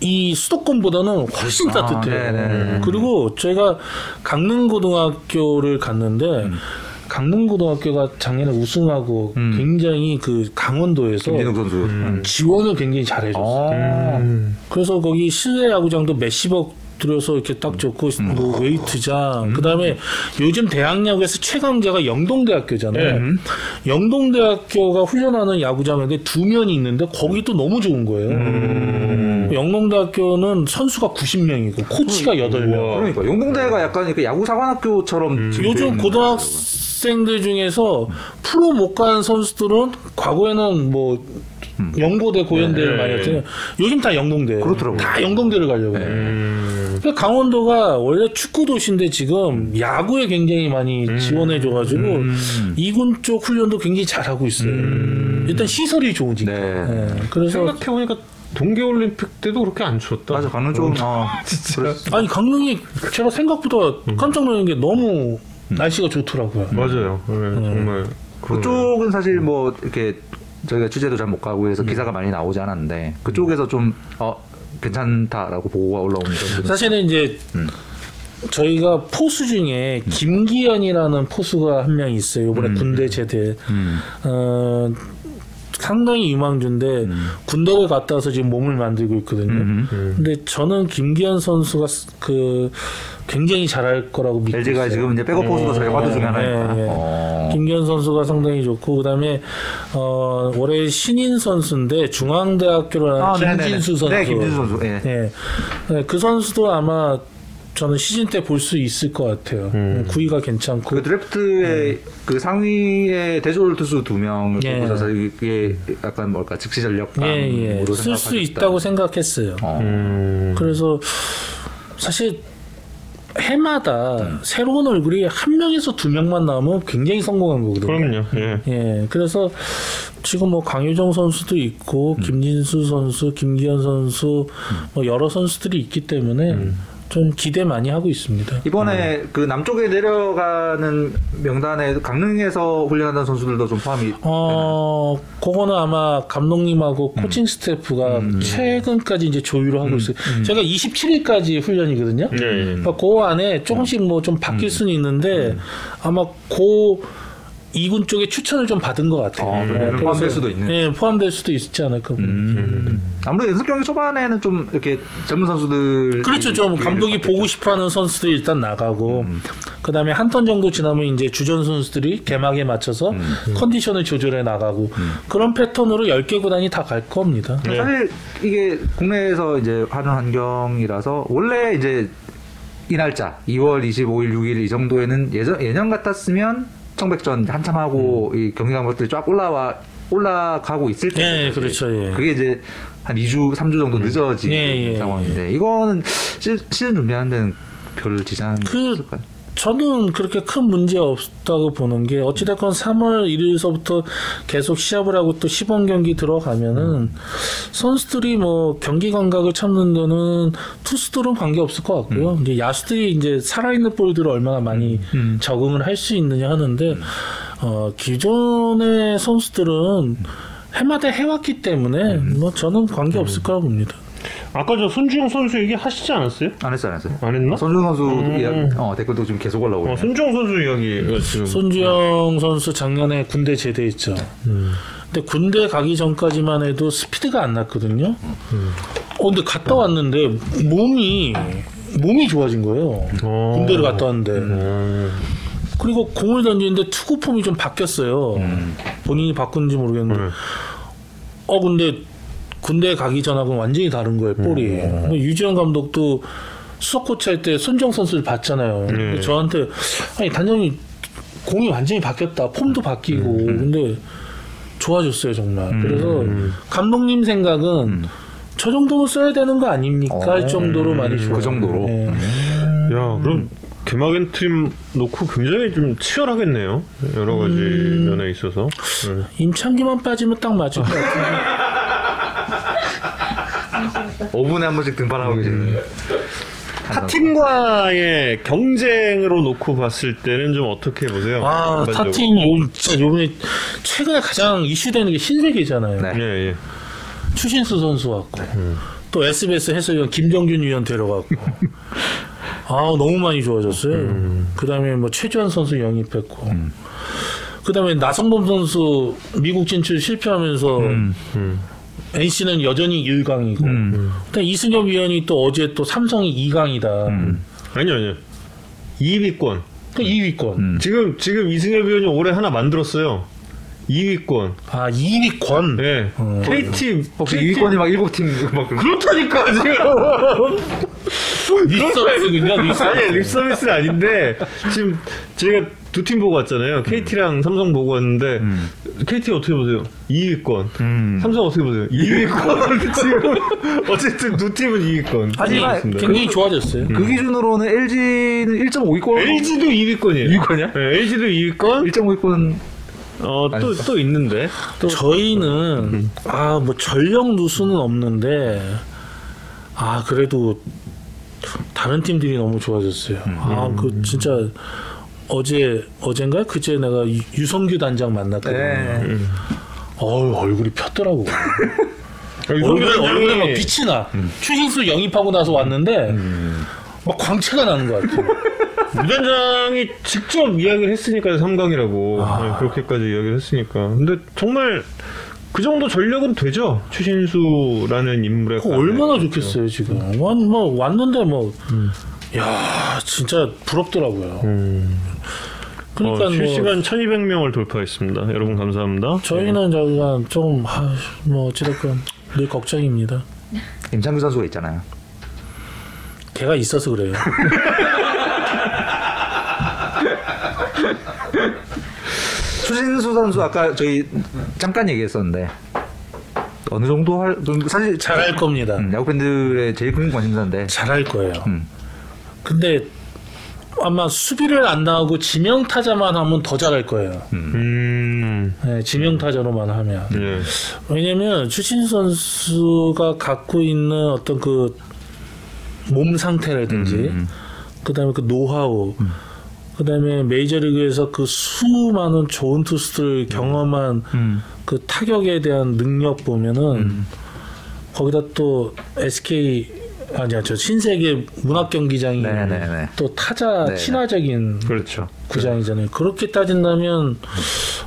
이 수도권보다는 훨씬 아, 따뜻해요. 네네. 그리고 저희가 강릉고등학교를 갔는데 음. 강릉고등학교가 작년에 우승하고 음. 굉장히 그 강원도에서. 음. 지원을 굉장히 잘해줬어요. 어. 음. 그래서 거기 실내 야구장도 몇십억 들여서 이렇게 딱 적고 뭐 웨이트장. 그다음에 요즘 대학야구에서 최강자가 영동대학교잖아요. 영동대학교가 훈련하는 야구장인데 두 면이 있는데 거기 또 너무 좋은 거예요. 영동대학교는 선수가 90명이고 코치가 8명. 그러니까 용동대가 약간 이렇게 야구 사관학교처럼 지금 돼 요즘 고등학생들 중에서 프로 못 간 선수들은 과거에는 뭐 영고대 고연대를 네. 많이 했잖아요. 요즘 다 영동대. 그렇더라고요. 다 영동대를 가려고. 해요. 음. 그러니까 강원도가 원래 축구 도시인데 지금 야구에 굉장히 많이 지원해줘가지고 이군 쪽 훈련도 굉장히 잘하고 있어요. 일단 시설이 좋으니까. 네. 예, 그래서 생각해보니까 동계올림픽 때도 그렇게 안 추웠다. 맞아 강릉 쪽은 어, [LAUGHS] 아니 강릉이 제가 생각보다 깜짝 놀란 게 너무 날씨가 좋더라고요. 맞아요. 네, 정말. 그쪽은 사실 뭐 이렇게 저희가 취재도 잘 못 가고 해서 기사가 많이 나오지 않았는데 그쪽에서 좀 어, 괜찮다라고 보고가 올라오는 점들은 사실은 이제 음. 저희가 포수 중에 김기현이라는 포수가 한 명 있어요. 이번에 군대 제대. 음. 어, 상당히 유망주인데 군대를 갔다 와서 지금 몸을 만들고 있거든요. 음. 근데 저는 김기현 선수가 그 굉장히 잘할 거라고 믿고 LG가 있어요. 지금 이제 백업 포수도 저희 화두 중에 하나니까 네, 네. 어. 김기현 선수가 상당히 좋고 그다음에 어, 올해 신인 선수인데 중앙대학교로 아, 나온 네네네. 김진수 선수. 네, 김진수 선수. 예. 네. 네, 그 선수도 아마 저는 시즌 때 볼 수 있을 것 같아요. 음. 구위가 괜찮고. 그 드래프트에 그 상위에 대졸 투수 두 명을 예. 뽑으셔서 이게 약간 뭘까 즉시 전력감으로 예, 예. 쓸수 생각하겠다. 있다고 생각했어요. 어. 음. 그래서 사실 해마다 새로운 얼굴이 한 명에서 두 명만 나오면 굉장히 성공한 거거든요. 그럼요. 예. 예, 그래서 지금 뭐 강유정 선수도 있고 김진수 선수, 김기현 선수 뭐 여러 선수들이 있기 때문에 좀 기대 많이 하고 있습니다. 이번에 그 남쪽에 내려가는 명단에 강릉에서 훈련하는 선수들도 좀 포함이 어, 그거는 아마 감독님하고 코칭 스태프가 최근까지 이제 조율을 하고 있어요. 제가 27일까지 훈련이거든요. 예, 예. 그러니까 그 안에 조금씩 뭐 좀 바뀔 수는 있는데 아마 그 이군 쪽에 추천을 좀 받은 것 같아요. 어, 그래요? 그래서- 포함될 수도 있는. 예, 포함될 수도 있지 않을까. 음. 아무래도 연습 경기 초반에는 좀 이렇게 젊은 선수들 그렇죠. 좀 감독이 보고 싶어하는 선수들이 일단 나가고 그 다음에 한 턴 정도 지나면 이제 주전 선수들이 개막에 맞춰서 컨디션을 조절해 나가고 그런 패턴으로 10개 구단이 다 갈 겁니다. 네. 사실 이게 국내에서 이제 하는 환경이라서 원래 이제 이 날짜 2월 25일, 6일 이 정도에는 예전 예년 같았으면 청백전 한참 하고 이 경기 감독들이 쫙 올라와 올라가고 있을 때 예, 그렇죠. 예. 그게 이제 한 2주, 3주 정도 늦어진 예, 예, 상황인데 이거는 시, 시즌 준비하는 데는 별 지장 그- 없을까요? 저는 그렇게 큰 문제 없다고 보는 게 어찌됐건 3월 1일서부터 계속 시합을 하고 또 시범 경기 들어가면은 선수들이 뭐 경기 감각을 찾는 데는 투수들은 관계 없을 것 같고요. 이제 야수들이 이제 살아있는 볼들을 얼마나 많이 적응을 할 수 있느냐 하는데 어, 기존의 선수들은 해마다 해왔기 때문에 뭐 저는 관계 없을 거라고 봅니다. 아까 저 손주영 선수 얘기 하시지 않았어요? 안 했어요, 안 했어요. 안 했나? 손준 선수 음. 이야기, 어, 댓글도 지금 계속 올라오고 어. 손주영 선수 이야기가 지금. 손주영 선수 작년에 군대 제대했죠. 근데 군대 가기 전까지만 해도 스피드가 안 났거든요. 어, 근데 갔다 왔는데 몸이 몸이 좋아진 거예요. 어. 군대를 갔다 왔는데. 음. 그리고 공을 던지는데 투구 폼이 좀 바뀌었어요. 본인이 바꾼지 모르겠는데. 네. 어 근데 군대 가기 전하고는 완전히 다른 거예요. 볼이. 뭐 유지영 감독도 수석 코치 할 때 손정 선수를 봤잖아요. 근데 저한테 아니 단장님 공이 완전히 바뀌었다. 폼도 바뀌고. 근데 좋아졌어요 정말. 그래서 감독님 생각은 저 정도면 써야 되는 거 아닙니까? 할 정도로 많이 좋아요. 그 정도로? 네. 야, 그럼 개막엔 팀 놓고 굉장히 좀 치열하겠네요. 여러 가지 면에 있어서. 네. 임창기만 빠지면 딱 맞을 것 같은데. [LAUGHS] 5분에 한 번씩 등판하고 계시는 타 팀과의 경쟁으로 놓고 봤을 때는 좀 어떻게 보세요? 아, 전반적으로? 타팀 요, 진짜 요번에 최근에 가장 이슈되는 게 신세계잖아요. 네. 예, 예. 추신수 선수 왔고 또 SBS 해설위원 김정균 위원 데려갔고 [LAUGHS] 아 너무 많이 좋아졌어요. 그다음에 뭐 최주환 선수 영입했고 그다음에 나성범 선수 미국 진출 실패하면서 NC는 여전히 1강이고. 근데 이승엽 위원이 또 어제 또 삼성이 2강이다. 아니요, 아니요. 2위권. 그 2위권. 음. 지금, 지금 이승엽 위원이 올해 하나 만들었어요. 2위권. 아 2위권. 네. KT. 혹시 KT 2위권이 막 7팀 막 그렇다니까, 지금. 립서비스군요. 아니, 립서비스. 립서비스는 아닌데, 지금 제가 두 팀 보고 왔잖아요. KT랑 삼성 보고 왔는데, KT 어떻게 보세요? 2위권. 음. 삼성 어떻게 보세요? 2위권. [LAUGHS] 지금, [LAUGHS] 어쨌든 두 팀은 2위권. 하지만 굉장히 좋아졌어요. 그 기준으로는 LG는 1.5위권 LG도 2위권이에요. 2위권이야? 네, LG도 2위권. 1.5위권 어, 또, 또 있는데. 또, 저희는 아 뭐 전력 누수는 없는데 아 그래도 다른 팀들이 너무 좋아졌어요. 아 그 진짜 어제 어젠가 그제 내가 유- 유성규 단장 만났거든요. 네. 어우 얼굴이 폈더라고. [LAUGHS] 얼굴 얼굴, 얼굴에 막 빛이 나. 추신수 영입하고 나서 왔는데 막 광채가 나는 것 같아. 위원장이 [LAUGHS] 직접 이야기를 했으니까 3강이라고. 아. 그렇게까지 이야기를 했으니까. 근데 정말 그 정도 전력은 되죠. 추신수라는 인물의. 얼마나 좋겠어요 지금. 완, 뭐 왔는데 뭐. 야 진짜 부럽더라고요. 음. 그러니까 어, 뭐 실시간 1200명을 돌파했습니다. 여러분 감사합니다. 저희는 저희가 좀뭐 어찌됐건 늘 걱정입니다. 임창규 선수가 있잖아요. 걔가 있어서 그래요. [LAUGHS] 추신수 선수 아까 저희 잠깐 얘기했었는데 어느 정도 할 사실 잘할 겁니다. 음, 야구 팬들의 제일 큰 관심사인데 잘할 거예요. 음. 근데 아마 수비를 안 나오고 지명 타자만 하면 더 잘할 거예요. 음. 네, 지명 타자로만 하면. 네. 왜냐면 추신 선수가 갖고 있는 어떤 그 몸 상태라든지 음, 그다음에 그 노하우 그다음에 메이저리그에서 그 수많은 좋은 투수들 경험한 음. 그 타격에 대한 능력 보면은 음. 거기다 또 SK 아니야 저 신세계 문학 경기장이 네네네. 또 타자 네네. 친화적인 그렇죠. 구장이잖아요. 그렇게 따진다면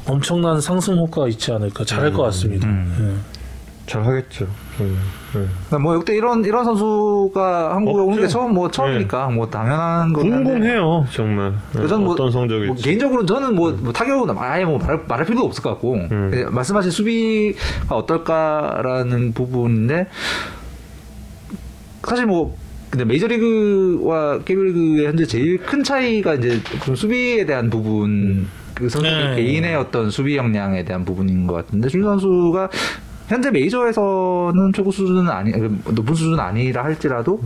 엄청난 상승 효과가 있지 않을까 잘할 것 같습니다. 음. 잘 하겠죠. 음, 네. 뭐 역대 이런 이런 선수가 한국에 오는 게 없죠. 처음 뭐 처음이니까 뭐 당연한 네. 건 한데 궁금해요, 정말. 네, 그전 뭐, 어떤 성적일지. 뭐 개인적으로 저는 뭐, 뭐 타격은 아예 뭐 말할, 말할 필요도 없을 것 같고 음. 그냥 말씀하신 수비가 어떨까라는 부분인데 사실 뭐 근데 메이저리그와 KB리그의 현재 제일 큰 차이가 이제 그 수비에 대한 부분 그 선수 네. 개인의 어떤 수비 역량에 대한 부분인 것 같은데 준 선수가 현재 메이저에서는 최고 수준은 아니 높은 수준은 아니라 할지라도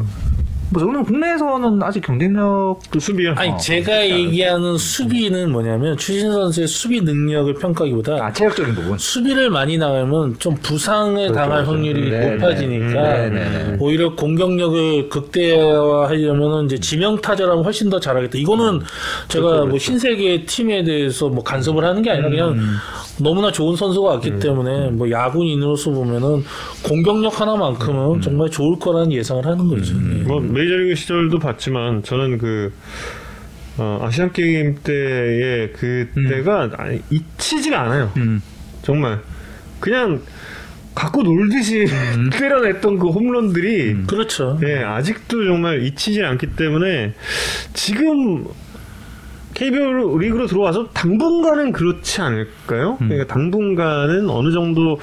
뭐 저는 국내에서는 아직 경쟁력 그 수비야. 아니 어, 제가 얘기하는 수비는 뭐냐면 추신 선수의 수비 능력을 평가기보다 아 체력적인 부분 수비를 많이 나가면 좀 부상을 그렇죠, 당할 그렇죠. 확률이 네, 높아지니까 네, 네, 네. 오히려 공격력을 극대화하려면 이제 지명 타자라면 훨씬 더 잘하겠다. 이거는 제가 그렇죠, 뭐 신세계 팀에 대해서 뭐 간섭을 하는 게 아니라 그냥 음. 너무나 좋은 선수가 왔기 때문에 뭐 야구인으로서 보면은 공격력 하나만큼은 음. 정말 좋을 거라는 예상을 하는 거죠. 네. 뭐 메이저리그 시절도 봤지만 저는 그 어, 아시안 게임 때의 그때가 아니, 잊히지가 않아요. 음. 정말 그냥 갖고 놀듯이 [LAUGHS] 때려냈던 그 홈런들이 그렇죠. 예, 아직도 정말 잊히지 않기 때문에 지금 KBO 리그로 들어와서 당분간은 그렇지 않을까요? 그러니까 당분간은 어느 정도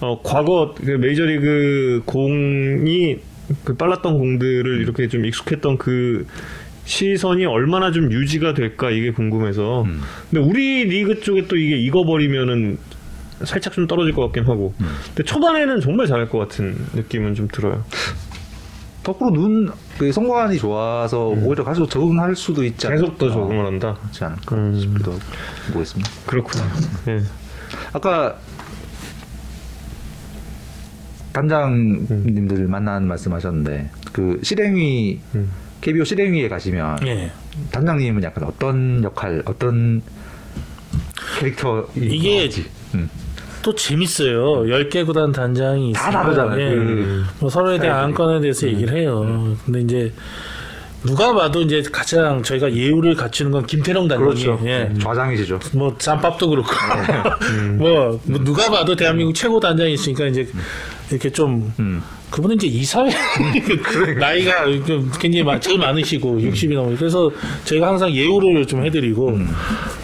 어, 과거 그 메이저리그 공이 그 빨랐던 공들을 이렇게 좀 익숙했던 그 시선이 얼마나 좀 유지가 될까 이게 궁금해서. 근데 우리 리그 쪽에 또 이게 익어버리면은 살짝 좀 떨어질 것 같긴 하고. 근데 초반에는 정말 잘할 것 같은 느낌은 좀 들어요. 거꾸로 눈 그 성과관이 좋아서 오히려 가서 적응할 수도 있지 않을까 계속 더 적응을 한다. 그렇지 않을까 음. 싶기도 하고 보겠습니다. 그렇구나. 예. 아까 단장님들 만나는 말씀하셨는데 그 실행위 음. KBO 실행위에 가시면 예. 단장님은 약간 어떤 역할 어떤 캐릭터 이게 음. 또 재밌어요. 10개 구단 단장이 다 다르잖아요. 예. 그 뭐 서로에 대한 스타일들이. 안건에 대해서 얘기를 해요. 근데 이제 누가 봐도 이제 가장 저희가 예우를 갖추는 건 김태령 단장이 그렇죠. 예. 좌장이시죠. 뭐 짬밥도 그렇고 [LAUGHS] 뭐, 뭐 누가 봐도 대한민국 최고 단장이 있으니까 이제 이렇게 좀 음. 그분은 이제 이사회 [LAUGHS] 나이가 좀 굉장히 많- 제일 많으시고 60이 넘어. 그래서 제가 항상 예우를 좀 해드리고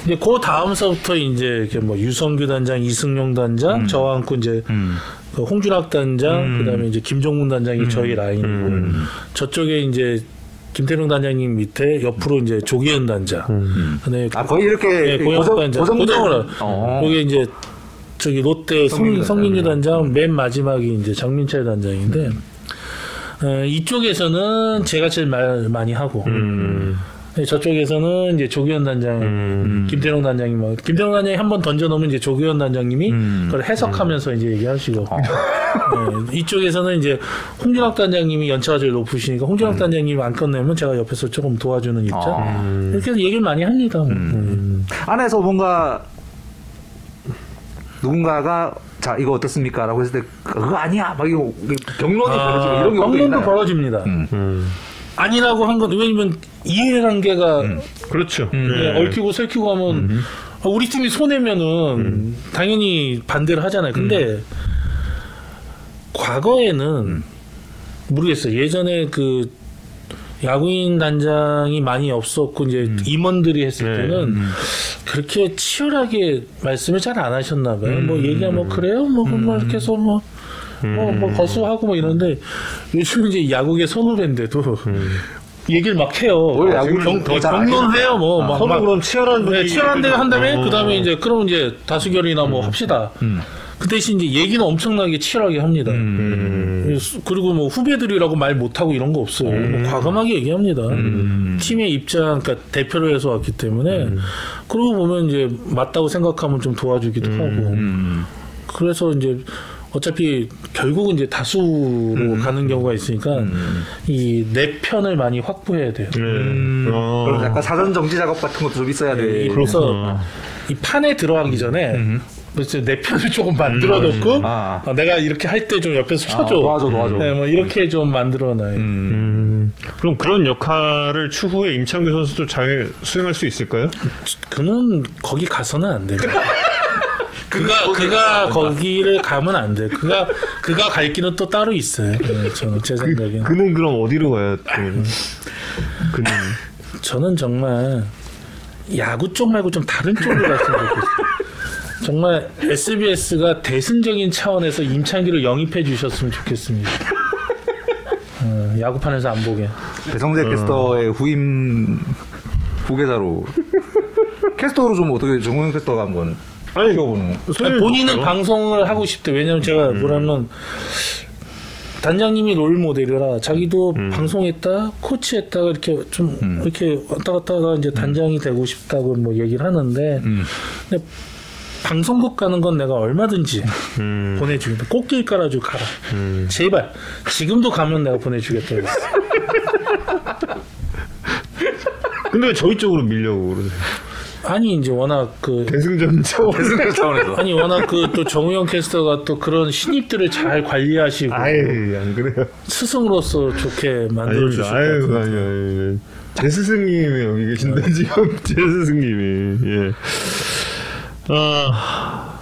이제 그 다음서부터 이제 이렇게 뭐 유성규 단장, 이승용 단장 저와 함께 이제 음. 그 홍준학 단장 그다음에 이제 김종문 단장이 저희 라인이고 저쪽에 이제 김태룡 단장님 밑에 옆으로 이제 조기현 단장. 그다음에 아 거의 이렇게 네, 고정 고정 단장. 고정 고정으로. 어. 거기 이제 저기 롯데 성민규 성, 성민규 단장 맨 마지막이 이제 장민철 단장인데 어, 이쪽에서는 제가 제일 말 많이 하고 네, 저쪽에서는 이제 조기현 단장, 김태룡 단장이 뭐 김태룡 단장이 한 번 던져 놓으면 이제 조기현 단장님이 그걸 해석하면서 이제 얘기하시고 네, 이쪽에서는 이제 홍준학 단장님이 연차가 제일 높으시니까 홍준학 단장님이 안 끝내면 제가 옆에서 조금 도와주는 입장? 아. 이렇게 해서 얘기를 많이 합니다. 뭐. 음. 안에서 뭔가 누군가가 자 이거 어떻습니까라고 했을 때 그거 아니야 막 이거 경론이 벌어지고 이런 경우도 방문도 있나요? 벌어집니다. 음. 아니라고 한 건 왜냐면 이해관계가 그렇죠. 예, 얽히고 설키고 하면 아, 우리 팀이 손해면은 당연히 반대를 하잖아요. 근데 과거에는 모르겠어요. 예전에 그 야구인 단장이 많이 없었고 이제 임원들이 했을 네. 때는 그렇게 치열하게 말씀을 잘 안 하셨나 봐요. 뭐 얘기하면 뭐 그래요? 뭐, 뭐 이렇게 해서 뭐, 뭐, 뭐 거수하고 뭐 이런데 요즘 이제 야구계 선후배인데도 얘기를 막 해요. 오히려 야구를 경, 더잘 경론해요. 뭐, 막, 서로 막 그럼 치열한 네, 치열한 대한 다음에 어. 그 다음에 이제 그럼 이제 다수결이나 뭐 합시다. 그 대신 이제 얘기는 엄청나게 치열하게 합니다. 음. 그리고 뭐 후배들이라고 말 못하고 이런 거 없어요. 뭐 과감하게 얘기합니다. 팀의 입장, 그러니까 대표를 해서 왔기 때문에 그러고 보면 이제 맞다고 생각하면 좀 도와주기도 하고 음. 그래서 이제 어차피 결국은 이제 다수로 가는 경우가 있으니까 이내 편을 많이 확보해야 돼요. 네. 어. 그럼 약간 사전 정지 작업 같은 것도 좀 있어야 돼. 예, 그래서 이 판에 들어가기 전에 그래서 내 편을 조금 만들어 놓고 아. 어, 내가 이렇게 할 때 좀 옆에서 쳐줘. 아, 도와줘, 도와줘. 네, 뭐 이렇게 좀 만들어 놔요. 음. 그럼 그런 역할을 추후에 임창규 선수도 잘 수행할 수 있을까요? 그는 거기 가서는 안 돼요. [LAUGHS] 그가 그가 거기를 가면 안 돼. 그가 그가 갈 길은 또 따로 있어요. 네, 저는 제 생각에. 그는 그럼 어디로 가야 되는? 그는 저는 정말 야구 쪽 말고 좀 다른 쪽으로 갔으면 좋겠어요. 정말 SBS가 대승적인 차원에서 임창기를 영입해 주셨으면 좋겠습니다. 어, 야구판에서 안 보게. 배성재 캐스터의 후임 후계자로. 캐스터로 좀 어떻게 정우영 캐스터가 한번 아니 키워보는. 소위 본인은 뭐- 방송을 하고 싶대. 왜냐면 제가 뭐라면 단장님이 롤 모델이라 자기도 방송했다, 코치했다가 이렇게 좀 이렇게 왔다 갔다 하다가 이제 단장이 되고 싶다고 뭐 얘기를 하는데 근데 방송국 가는 건 내가 얼마든지 [LAUGHS] 음. 보내주겠다. 꽃길 깔아주고 가라. 제발 지금도 가면 내가 보내주겠다. [LAUGHS] 근데 왜 저희 쪽으로 밀려고 그러세요? 아니 이제 워낙 그 대승전 차원. [LAUGHS] 대승 차원에서 아니 워낙 그 또 정우영 캐스터가 또 그런 신입들을 잘 관리하시고 아유 안 그래요. 스승으로서 좋게 만들어 주실 것 아유 같아요. 아유 아유. 제 스승님이 여기 계신데 지금 제 스승님이 예. 아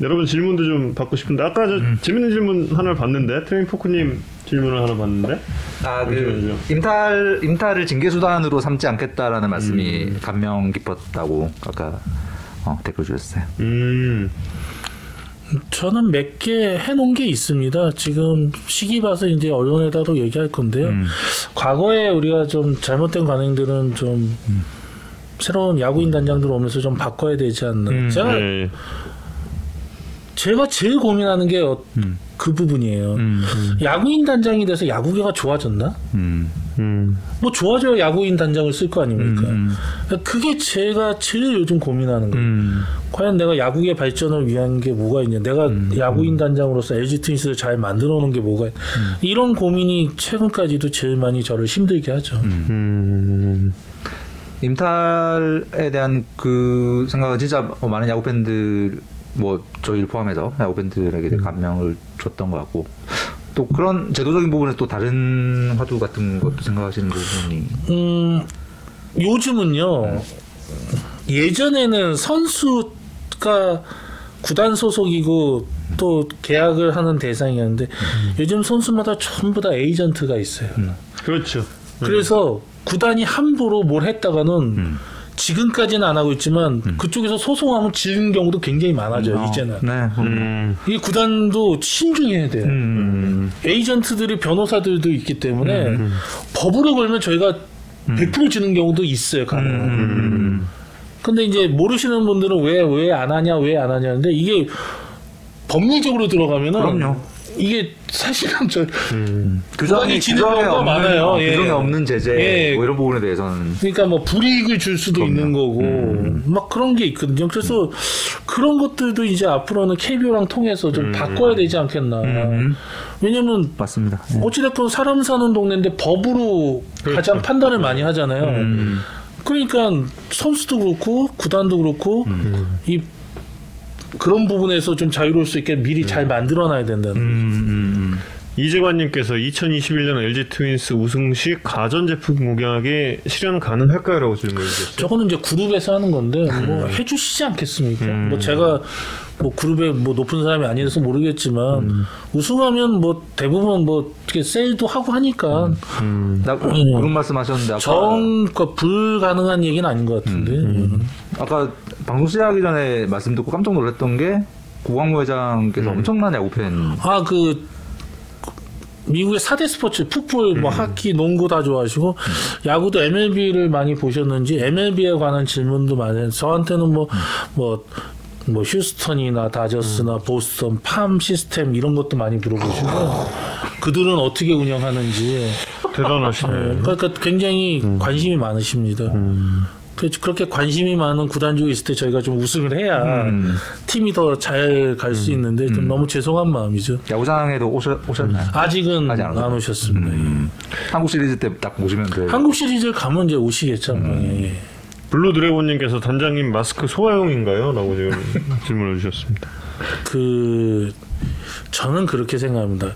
여러분 질문도 좀 받고 싶은데 아까 저 재밌는 질문 하나를 봤는데 트레인 포크님 질문을 하나 봤는데 아그. 임탈 임탈을 징계 수단으로 삼지 않겠다라는 말씀이 감명 깊었다고 아까 어, 댓글 주셨어요. 음 저는 몇 개 해놓은 게 있습니다. 지금 시기 봐서 이제 언론에다도 얘기할 건데요. 과거에 우리가 좀 잘못된 관행들은 좀 새로운 야구인 단장들 오면서 좀 바꿔야 되지 않나. 제가 네. 제가 제일 고민하는 게그 부분이에요. 야구인 단장이 돼서 야구계가 좋아졌나? 음. 음. 뭐 좋아져야 야구인 단장을 쓸 거 아닙니까? 그게 제가 제일 요즘 고민하는 거예요. 과연 내가 야구의 발전을 위한 게 뭐가 있냐? 내가 야구인 단장으로서 LG 트윈스를 잘 만들어 놓은 게 뭐가 있... 이런 고민이 최근까지도 제일 많이 저를 힘들게 하죠. 음. 임탈에 대한 그 생각은 진짜 뭐 많은 야구 팬들 뭐 저희를 포함해서 야구 팬들에게 감명을 줬던 것 같고 또 그런 제도적인 부분에 또 다른 화두 같은 것도 생각하시는 부분이 음, 요즘은요, 예전에는 선수가 구단 소속이고 또 계약을 하는 대상이었는데 요즘 선수마다 전부 다 에이전트가 있어요. 그렇죠. 그래서 구단이 함부로 뭘 했다가는 지금까지는 안 하고 있지만 그쪽에서 소송하면 지는 경우도 굉장히 많아져요. 이제는 네. 음. 이 구단도 신중해야 돼요. 음. 에이전트들이 변호사들도 있기 때문에 법으로 걸면 저희가 100% 지는 경우도 있어요. 가능. 음. 근데 이제 모르시는 분들은 왜 왜 안 하냐 왜 안 하냐는데 이게 법률적으로 들어가면은 그럼요. 이게 사실은 저 규정이 지는 규정에 경우가 없는 많아요. 어, 예. 규정에 없는 제재 예. 뭐 이런 부분에 대해서는 그러니까 뭐 불이익을 줄 수도 있는 거고 음. 막 그런 게 있거든요. 그래서 그런 것들도 이제 앞으로는 KBO랑 통해서 음. 좀 바꿔야 되지 않겠나. 왜냐면 맞습니다. 예. 어찌됐건 사람 사는 동네인데 법으로 그렇죠. 가장 판단을 많이 하잖아요. 음. 그러니까 선수도 그렇고 구단도 그렇고 음. 이 그런 부분에서 좀 자유로울 수 있게 미리 잘 만들어놔야 된다는. 음. 이재관님께서 2021년 LG 트윈스 우승 시 가전제품 공약이 실현 가능할까요 라고 질문해 주셨어요. 저거는 이제 그룹에서 하는 건데 뭐 음. 해주시지 않겠습니까? 뭐 제가 뭐 그룹에 뭐 높은 사람이 아니라서 모르겠지만 음. 우승하면 뭐 대부분 뭐 어떻게 세일도 하고 하니까 나 그런 말씀하셨는데 아까 전그 불가능한 얘기는 아닌 것 같은데. 음. 아까 방송 시작하기 전에 말씀 듣고 깜짝 놀랐던 게 고광무 회장께서 엄청난 야구 팬 아, 그, 미국의 4대 스포츠, 풋볼, 뭐, 하키, 농구 다 좋아하시고, 야구도 MLB를 많이 보셨는지, MLB에 관한 질문도 많이 해요. 저한테는 뭐, 뭐, 뭐, 휴스턴이나 다저스나 보스턴, 팜 시스템 이런 것도 많이 물어보시고, 그들은 어떻게 운영하는지, 대단하시네. 예, 그러니까 굉장히 관심이 많으십니다. 그래서 그렇게 관심이 많은 구단주가 있을 때 저희가 좀 우승을 해야 음. 팀이 더 잘 갈 수 있는데 좀 너무 죄송한 마음이죠. 야구장에도 오셨, 오셨나요? 아직은 아직 안 안, 오셨습니다. 음. 한국 시리즈 때딱 보시면 돼요. 예. 한국 시리즈 가면 이제 오시겠죠. 예, 예. 블루 드래곤님께서 단장님 마스크 소아용인가요? 라고 지금 [LAUGHS] 질문을 주셨습니다. 그 저는 그렇게 생각합니다.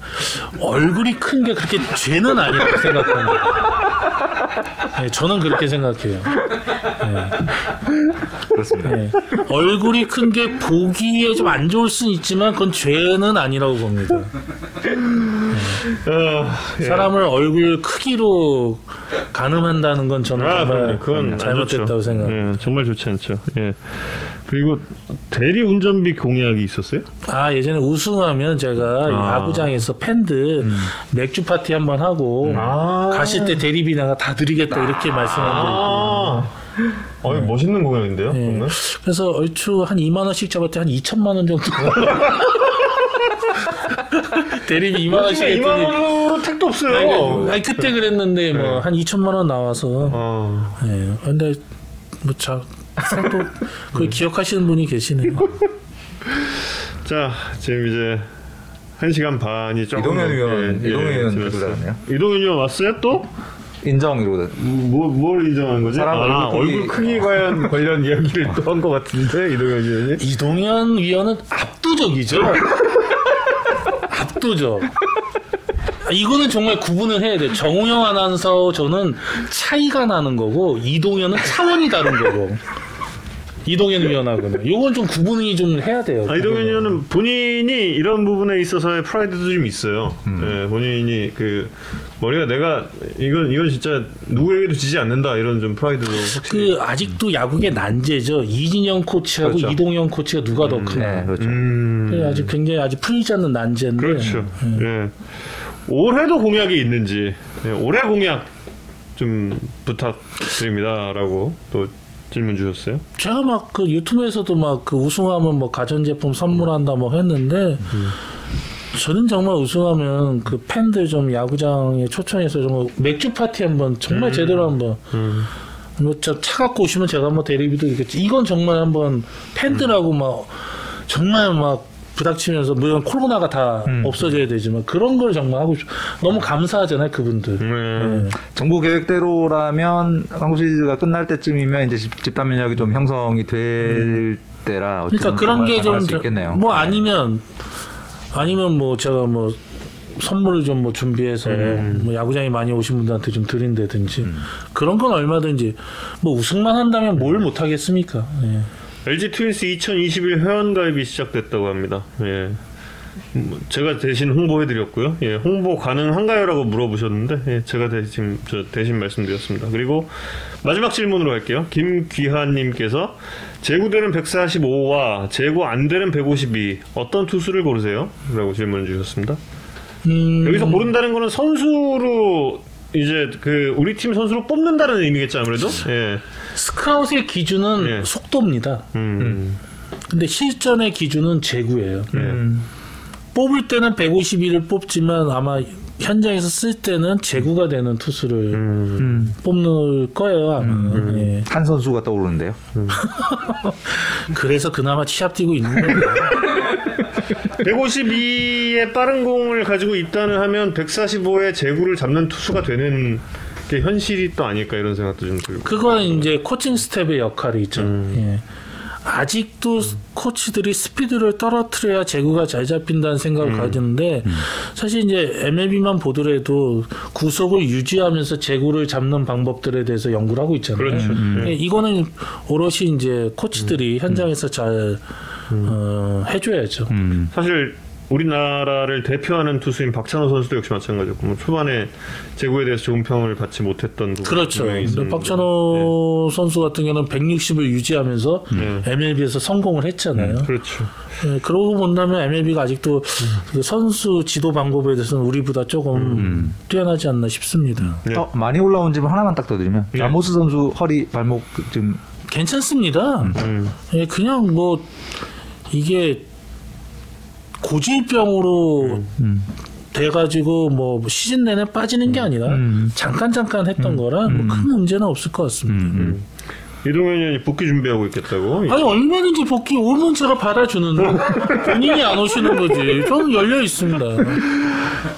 얼굴이 큰 게 그렇게 죄는 아니라고 생각합니다. 예, 저는 그렇게 생각해요. 그렇습니다. 예. 얼굴이 큰 게 보기에 좀 안 좋을 수는 있지만 그건 죄는 아니라고 봅니다. 어, 예. 사람을 얼굴 크기로 가늠한다는 건 저는 아, 정말. 그건 안 잘못됐다고. 생각합니다. 예, 정말 좋지 않죠. 예. 그리고 대리 운전비 공약이 있었어요? 아 예전에 우승하면 제가 아. 야구장에서 팬들 맥주 파티 한번 하고 아. 가실 때 대리비 내가 다 드리겠다 이렇게 말씀한 거. 아, 어, 멋있는 공약인데요? 예. 그러면? 그래서 얼추 한 2만 원씩 잡았더니 한 2천만 원 정도. [LAUGHS] 대리비 2만 원씩 2만 했더니 원으로 택도 없어요. 아니 그때 그랬는데 뭐한 2천만 원 나와서 어, 예. 근데 뭐자 또 그걸 기억하시는 분이 계시네요. [LAUGHS] 자, 지금 이제 한 시간 반이 조금 이동현 의원, 예, 이동현 의원. 들고 다녔네요. 이동현 의원 왔어요 또? 인정 이러고 뭐, 뭘 인정한 거지? 사람 아, 얼굴 크기. 얼굴 크기 관련, [LAUGHS] 관련 이야기를 또 한 것 같은데, 이동현 의원이? 이동현 위원은 압도적이죠. [LAUGHS] 아, 이거는 정말 구분을 해야 돼. 정우영 아나운서 저는 차이가 나는 거고 이동현은 차원이 다른 거고. 이동현 위원하고는 요건 좀 구분이 좀 해야 돼요. 아, 이동현 위원은 본인이 이런 부분에 있어서의 프라이드도 좀 있어요. 예, 본인이 그, 머리가 내가, 이건, 이건 진짜 누구에게도 지지 않는다, 이런 좀 프라이드도 확실히. 그 아직도 야구의 난제죠. 이진영 코치하고 그렇죠. 이동현 코치가 누가 더 크나. 네, 그렇죠. 음, 그게 아직 굉장히 아직 풀리지 않는 난제인데. 그렇죠. 예. 올해도 공약이 있는지, 예, 올해 공약 좀 부탁드립니다라고 또 질문 주셨어요. 제가 막 그 유튜브에서도 막 그 우승하면 뭐 가전제품 선물한다 뭐 했는데 저는 정말 우승하면 그 팬들 좀 야구장에 초청해서 정말 맥주 파티 한번 정말 제대로 한번. 뭐저 차 갖고 오시면 제가 뭐 대리비도 있겠지 이건 정말 한번 팬들하고 막 정말 막 부닥치면서 물론 코로나가 다 없어져야 되지만 그런 걸 정말 하고 싶 너무 감사하잖아요 그분들. 네. 네. 정부 계획대로라면 한국 시리즈가 끝날 때쯤이면 이제 집, 집단 면역이 좀 형성이 될 때라 그러니까 그런 게 가능할 좀수 있겠네요. 뭐 아니면 아니면 뭐 제가 뭐 선물을 좀 뭐 준비해서 뭐 야구장에 많이 오신 분들한테 좀 드린다든지 그런 건 얼마든지 뭐 우승만 한다면 뭘 못 하겠습니까? 예. LG 트윈스 2021 회원가입이 시작됐다고 합니다. 예. 뭐, 제가 대신 홍보해드렸고요. 예, 홍보 가능한가요라고 물어보셨는데 예, 제가 대신 저 대신 말씀드렸습니다. 그리고 마지막 질문으로 할게요. 김귀하님께서 제구되는 145와 제구 안 되는 152 어떤 투수를 고르세요? 라고 질문을 주셨습니다. 음, 여기서 고른다는 거는 선수로 이제 그 우리 팀 선수로 뽑는다는 의미겠죠 아무래도. 예. 스카웃의 기준은 예. 속도입니다. 음. 근데 실전의 기준은 제구예요. 예. 뽑을 때는 151을 뽑지만 아마 현장에서 쓸 때는 제구가 되는 투수를 음. 뽑는 거예요 아마. 예. 한 선수가 떠오르는데요. [LAUGHS] 그래서 그나마 치합 뛰고 있는 거예요. [LAUGHS] 152의 빠른 공을 가지고 있다는 하면 145의 제구를 잡는 투수가 되는 게 현실이 또 아닐까 이런 생각도 좀 들고. 그건 이제 코칭 스텝의 역할이 있죠. 음. 예. 아직도 코치들이 스피드를 떨어뜨려야 제구가 잘 잡힌다는 생각을 음. 가지는데 사실 이제 MLB만 보더라도 구속을 유지하면서 제구를 잡는 방법들에 대해서 연구를 하고 있잖아요. 그렇죠. 예, 이거는 오롯이 이제 코치들이 현장에서 잘 어, 해줘야죠. 음. 사실 우리나라를 대표하는 투수인 박찬호 선수도 역시 마찬가지였고 뭐 초반에 제구에 대해서 좋은 평을 받지 못했던 부분이 그렇죠. 박찬호 선수 같은 경우는 160을 유지하면서 네. MLB에서 성공을 했잖아요. 그렇죠. 예, 그러고 본다면 MLB가 아직도 그 선수 지도 방법에 대해서는 우리보다 조금 뛰어나지 않나 싶습니다. 네. 어, 많이 올라온 질문 하나만 딱더 드리면 네. 라모스 선수 허리 발목 좀 괜찮습니다. 음. 예, 그냥 뭐 이게 고질병으로 음. 돼가지고 뭐 시즌 내내 빠지는 게 아니라 음. 잠깐 잠깐 했던 거라 뭐 큰 문제는 없을 것 같습니다. 음. 이동현 의원이 복귀 준비하고 있겠다고. 아니 얼마든지 복귀 오면 제가 받아주는데 [LAUGHS] 본인이 안 오시는 거지. 저는 열려 있습니다.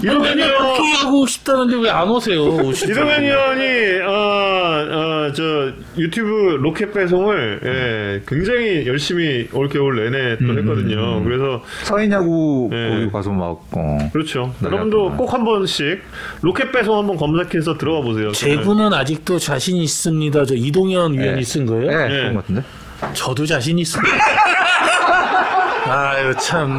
이동현 의원 복귀하고 싶다는데 왜 안 오세요? 이동현 의원이 어, 어, 저 유튜브 로켓 배송을 예, 굉장히 열심히 올 겨울 내내 또 했거든요. 그래서 서인야구 네. 거기 가서 막 어. 그렇죠. 네, 여러분도 네. 꼭한 번씩 로켓 배송 한번 검색해서 들어가 보세요. 제구는 아직도 자신 있습니다. 저 이동현 위원이 쓴 거예요? 네, 네. 그런 것 같은데. 저도 자신 있습니다. [LAUGHS] 아유 참.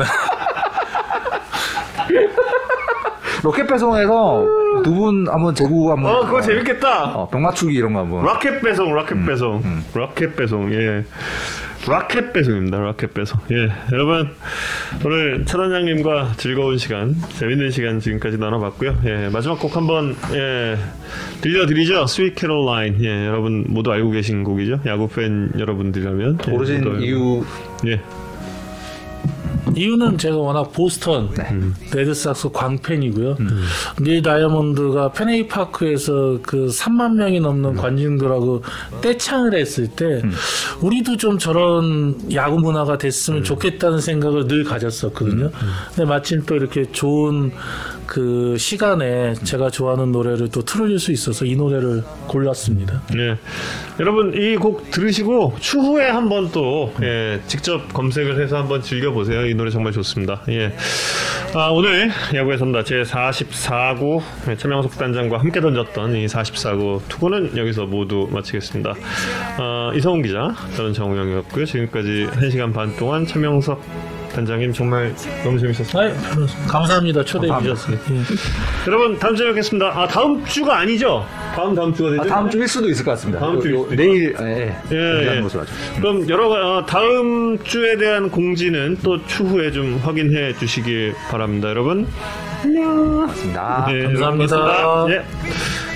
로켓 배송에서 두 분 한번 제구 한번 어, 그거 재밌겠다. 어, 병 맞추기 이런 거 한번 로켓 배송, 로켓 음, 배송, 로켓 배송, 예. 로켓 배송입니다. 로켓 배송. 예, 여러분 오늘 차 단장님과 즐거운 시간, 재밌는 시간 지금까지 나눠봤고요. 예, 마지막 곡 한번 예 들려드리죠. Sweet Caroline. 예, 여러분 모두 알고 계신 곡이죠. 야구 팬 여러분들이라면 예, 고르신 모두 이유 예, 이유는 제가 워낙 보스턴 레드삭스 광팬이고요. 닐 다이아몬드가 펜웨이 파크에서 그 3만 명이 넘는 관중들하고 떼창을 했을 때 우리도 좀 저런 야구 문화가 됐으면 좋겠다는 생각을 늘 가졌었거든요. 근데 마침 또 이렇게 좋은 그 시간에 제가 좋아하는 노래를 또 틀어줄 수 있어서 이 노래를 골랐습니다. 예. 여러분 이 곡 들으시고 추후에 한번 또 예, 직접 검색을 해서 한번 즐겨보세요. 이 노래 정말 좋습니다. 예. 아, 오늘 야구의 선다 제 44구 최명석 단장과 함께 던졌던 이 44구 투구는 여기서 모두 마치겠습니다. 아, 이성훈 기자, 저는 정우영이었고요. 지금까지 1시간 반 동안 최명석 단장님 정말 너무 재밌었습니다. 아이, 감사합니다. 초대해 주셨습니다. 예. 여러분 다음 주에 뵙겠습니다. 아 다음 주가 아니죠? 다음 다음 주가 되죠? 아, 다음 주일 수도 있을 것 같습니다. 다음 수도 내일 예, 예, 예, 예. 그럼 여러 가- 어, 다음 주에 대한 공지는 또 추후에 좀 확인해 주시길 바랍니다, 여러분. 맞습니다. 네, 감사합니다. 고맙습니다. 예.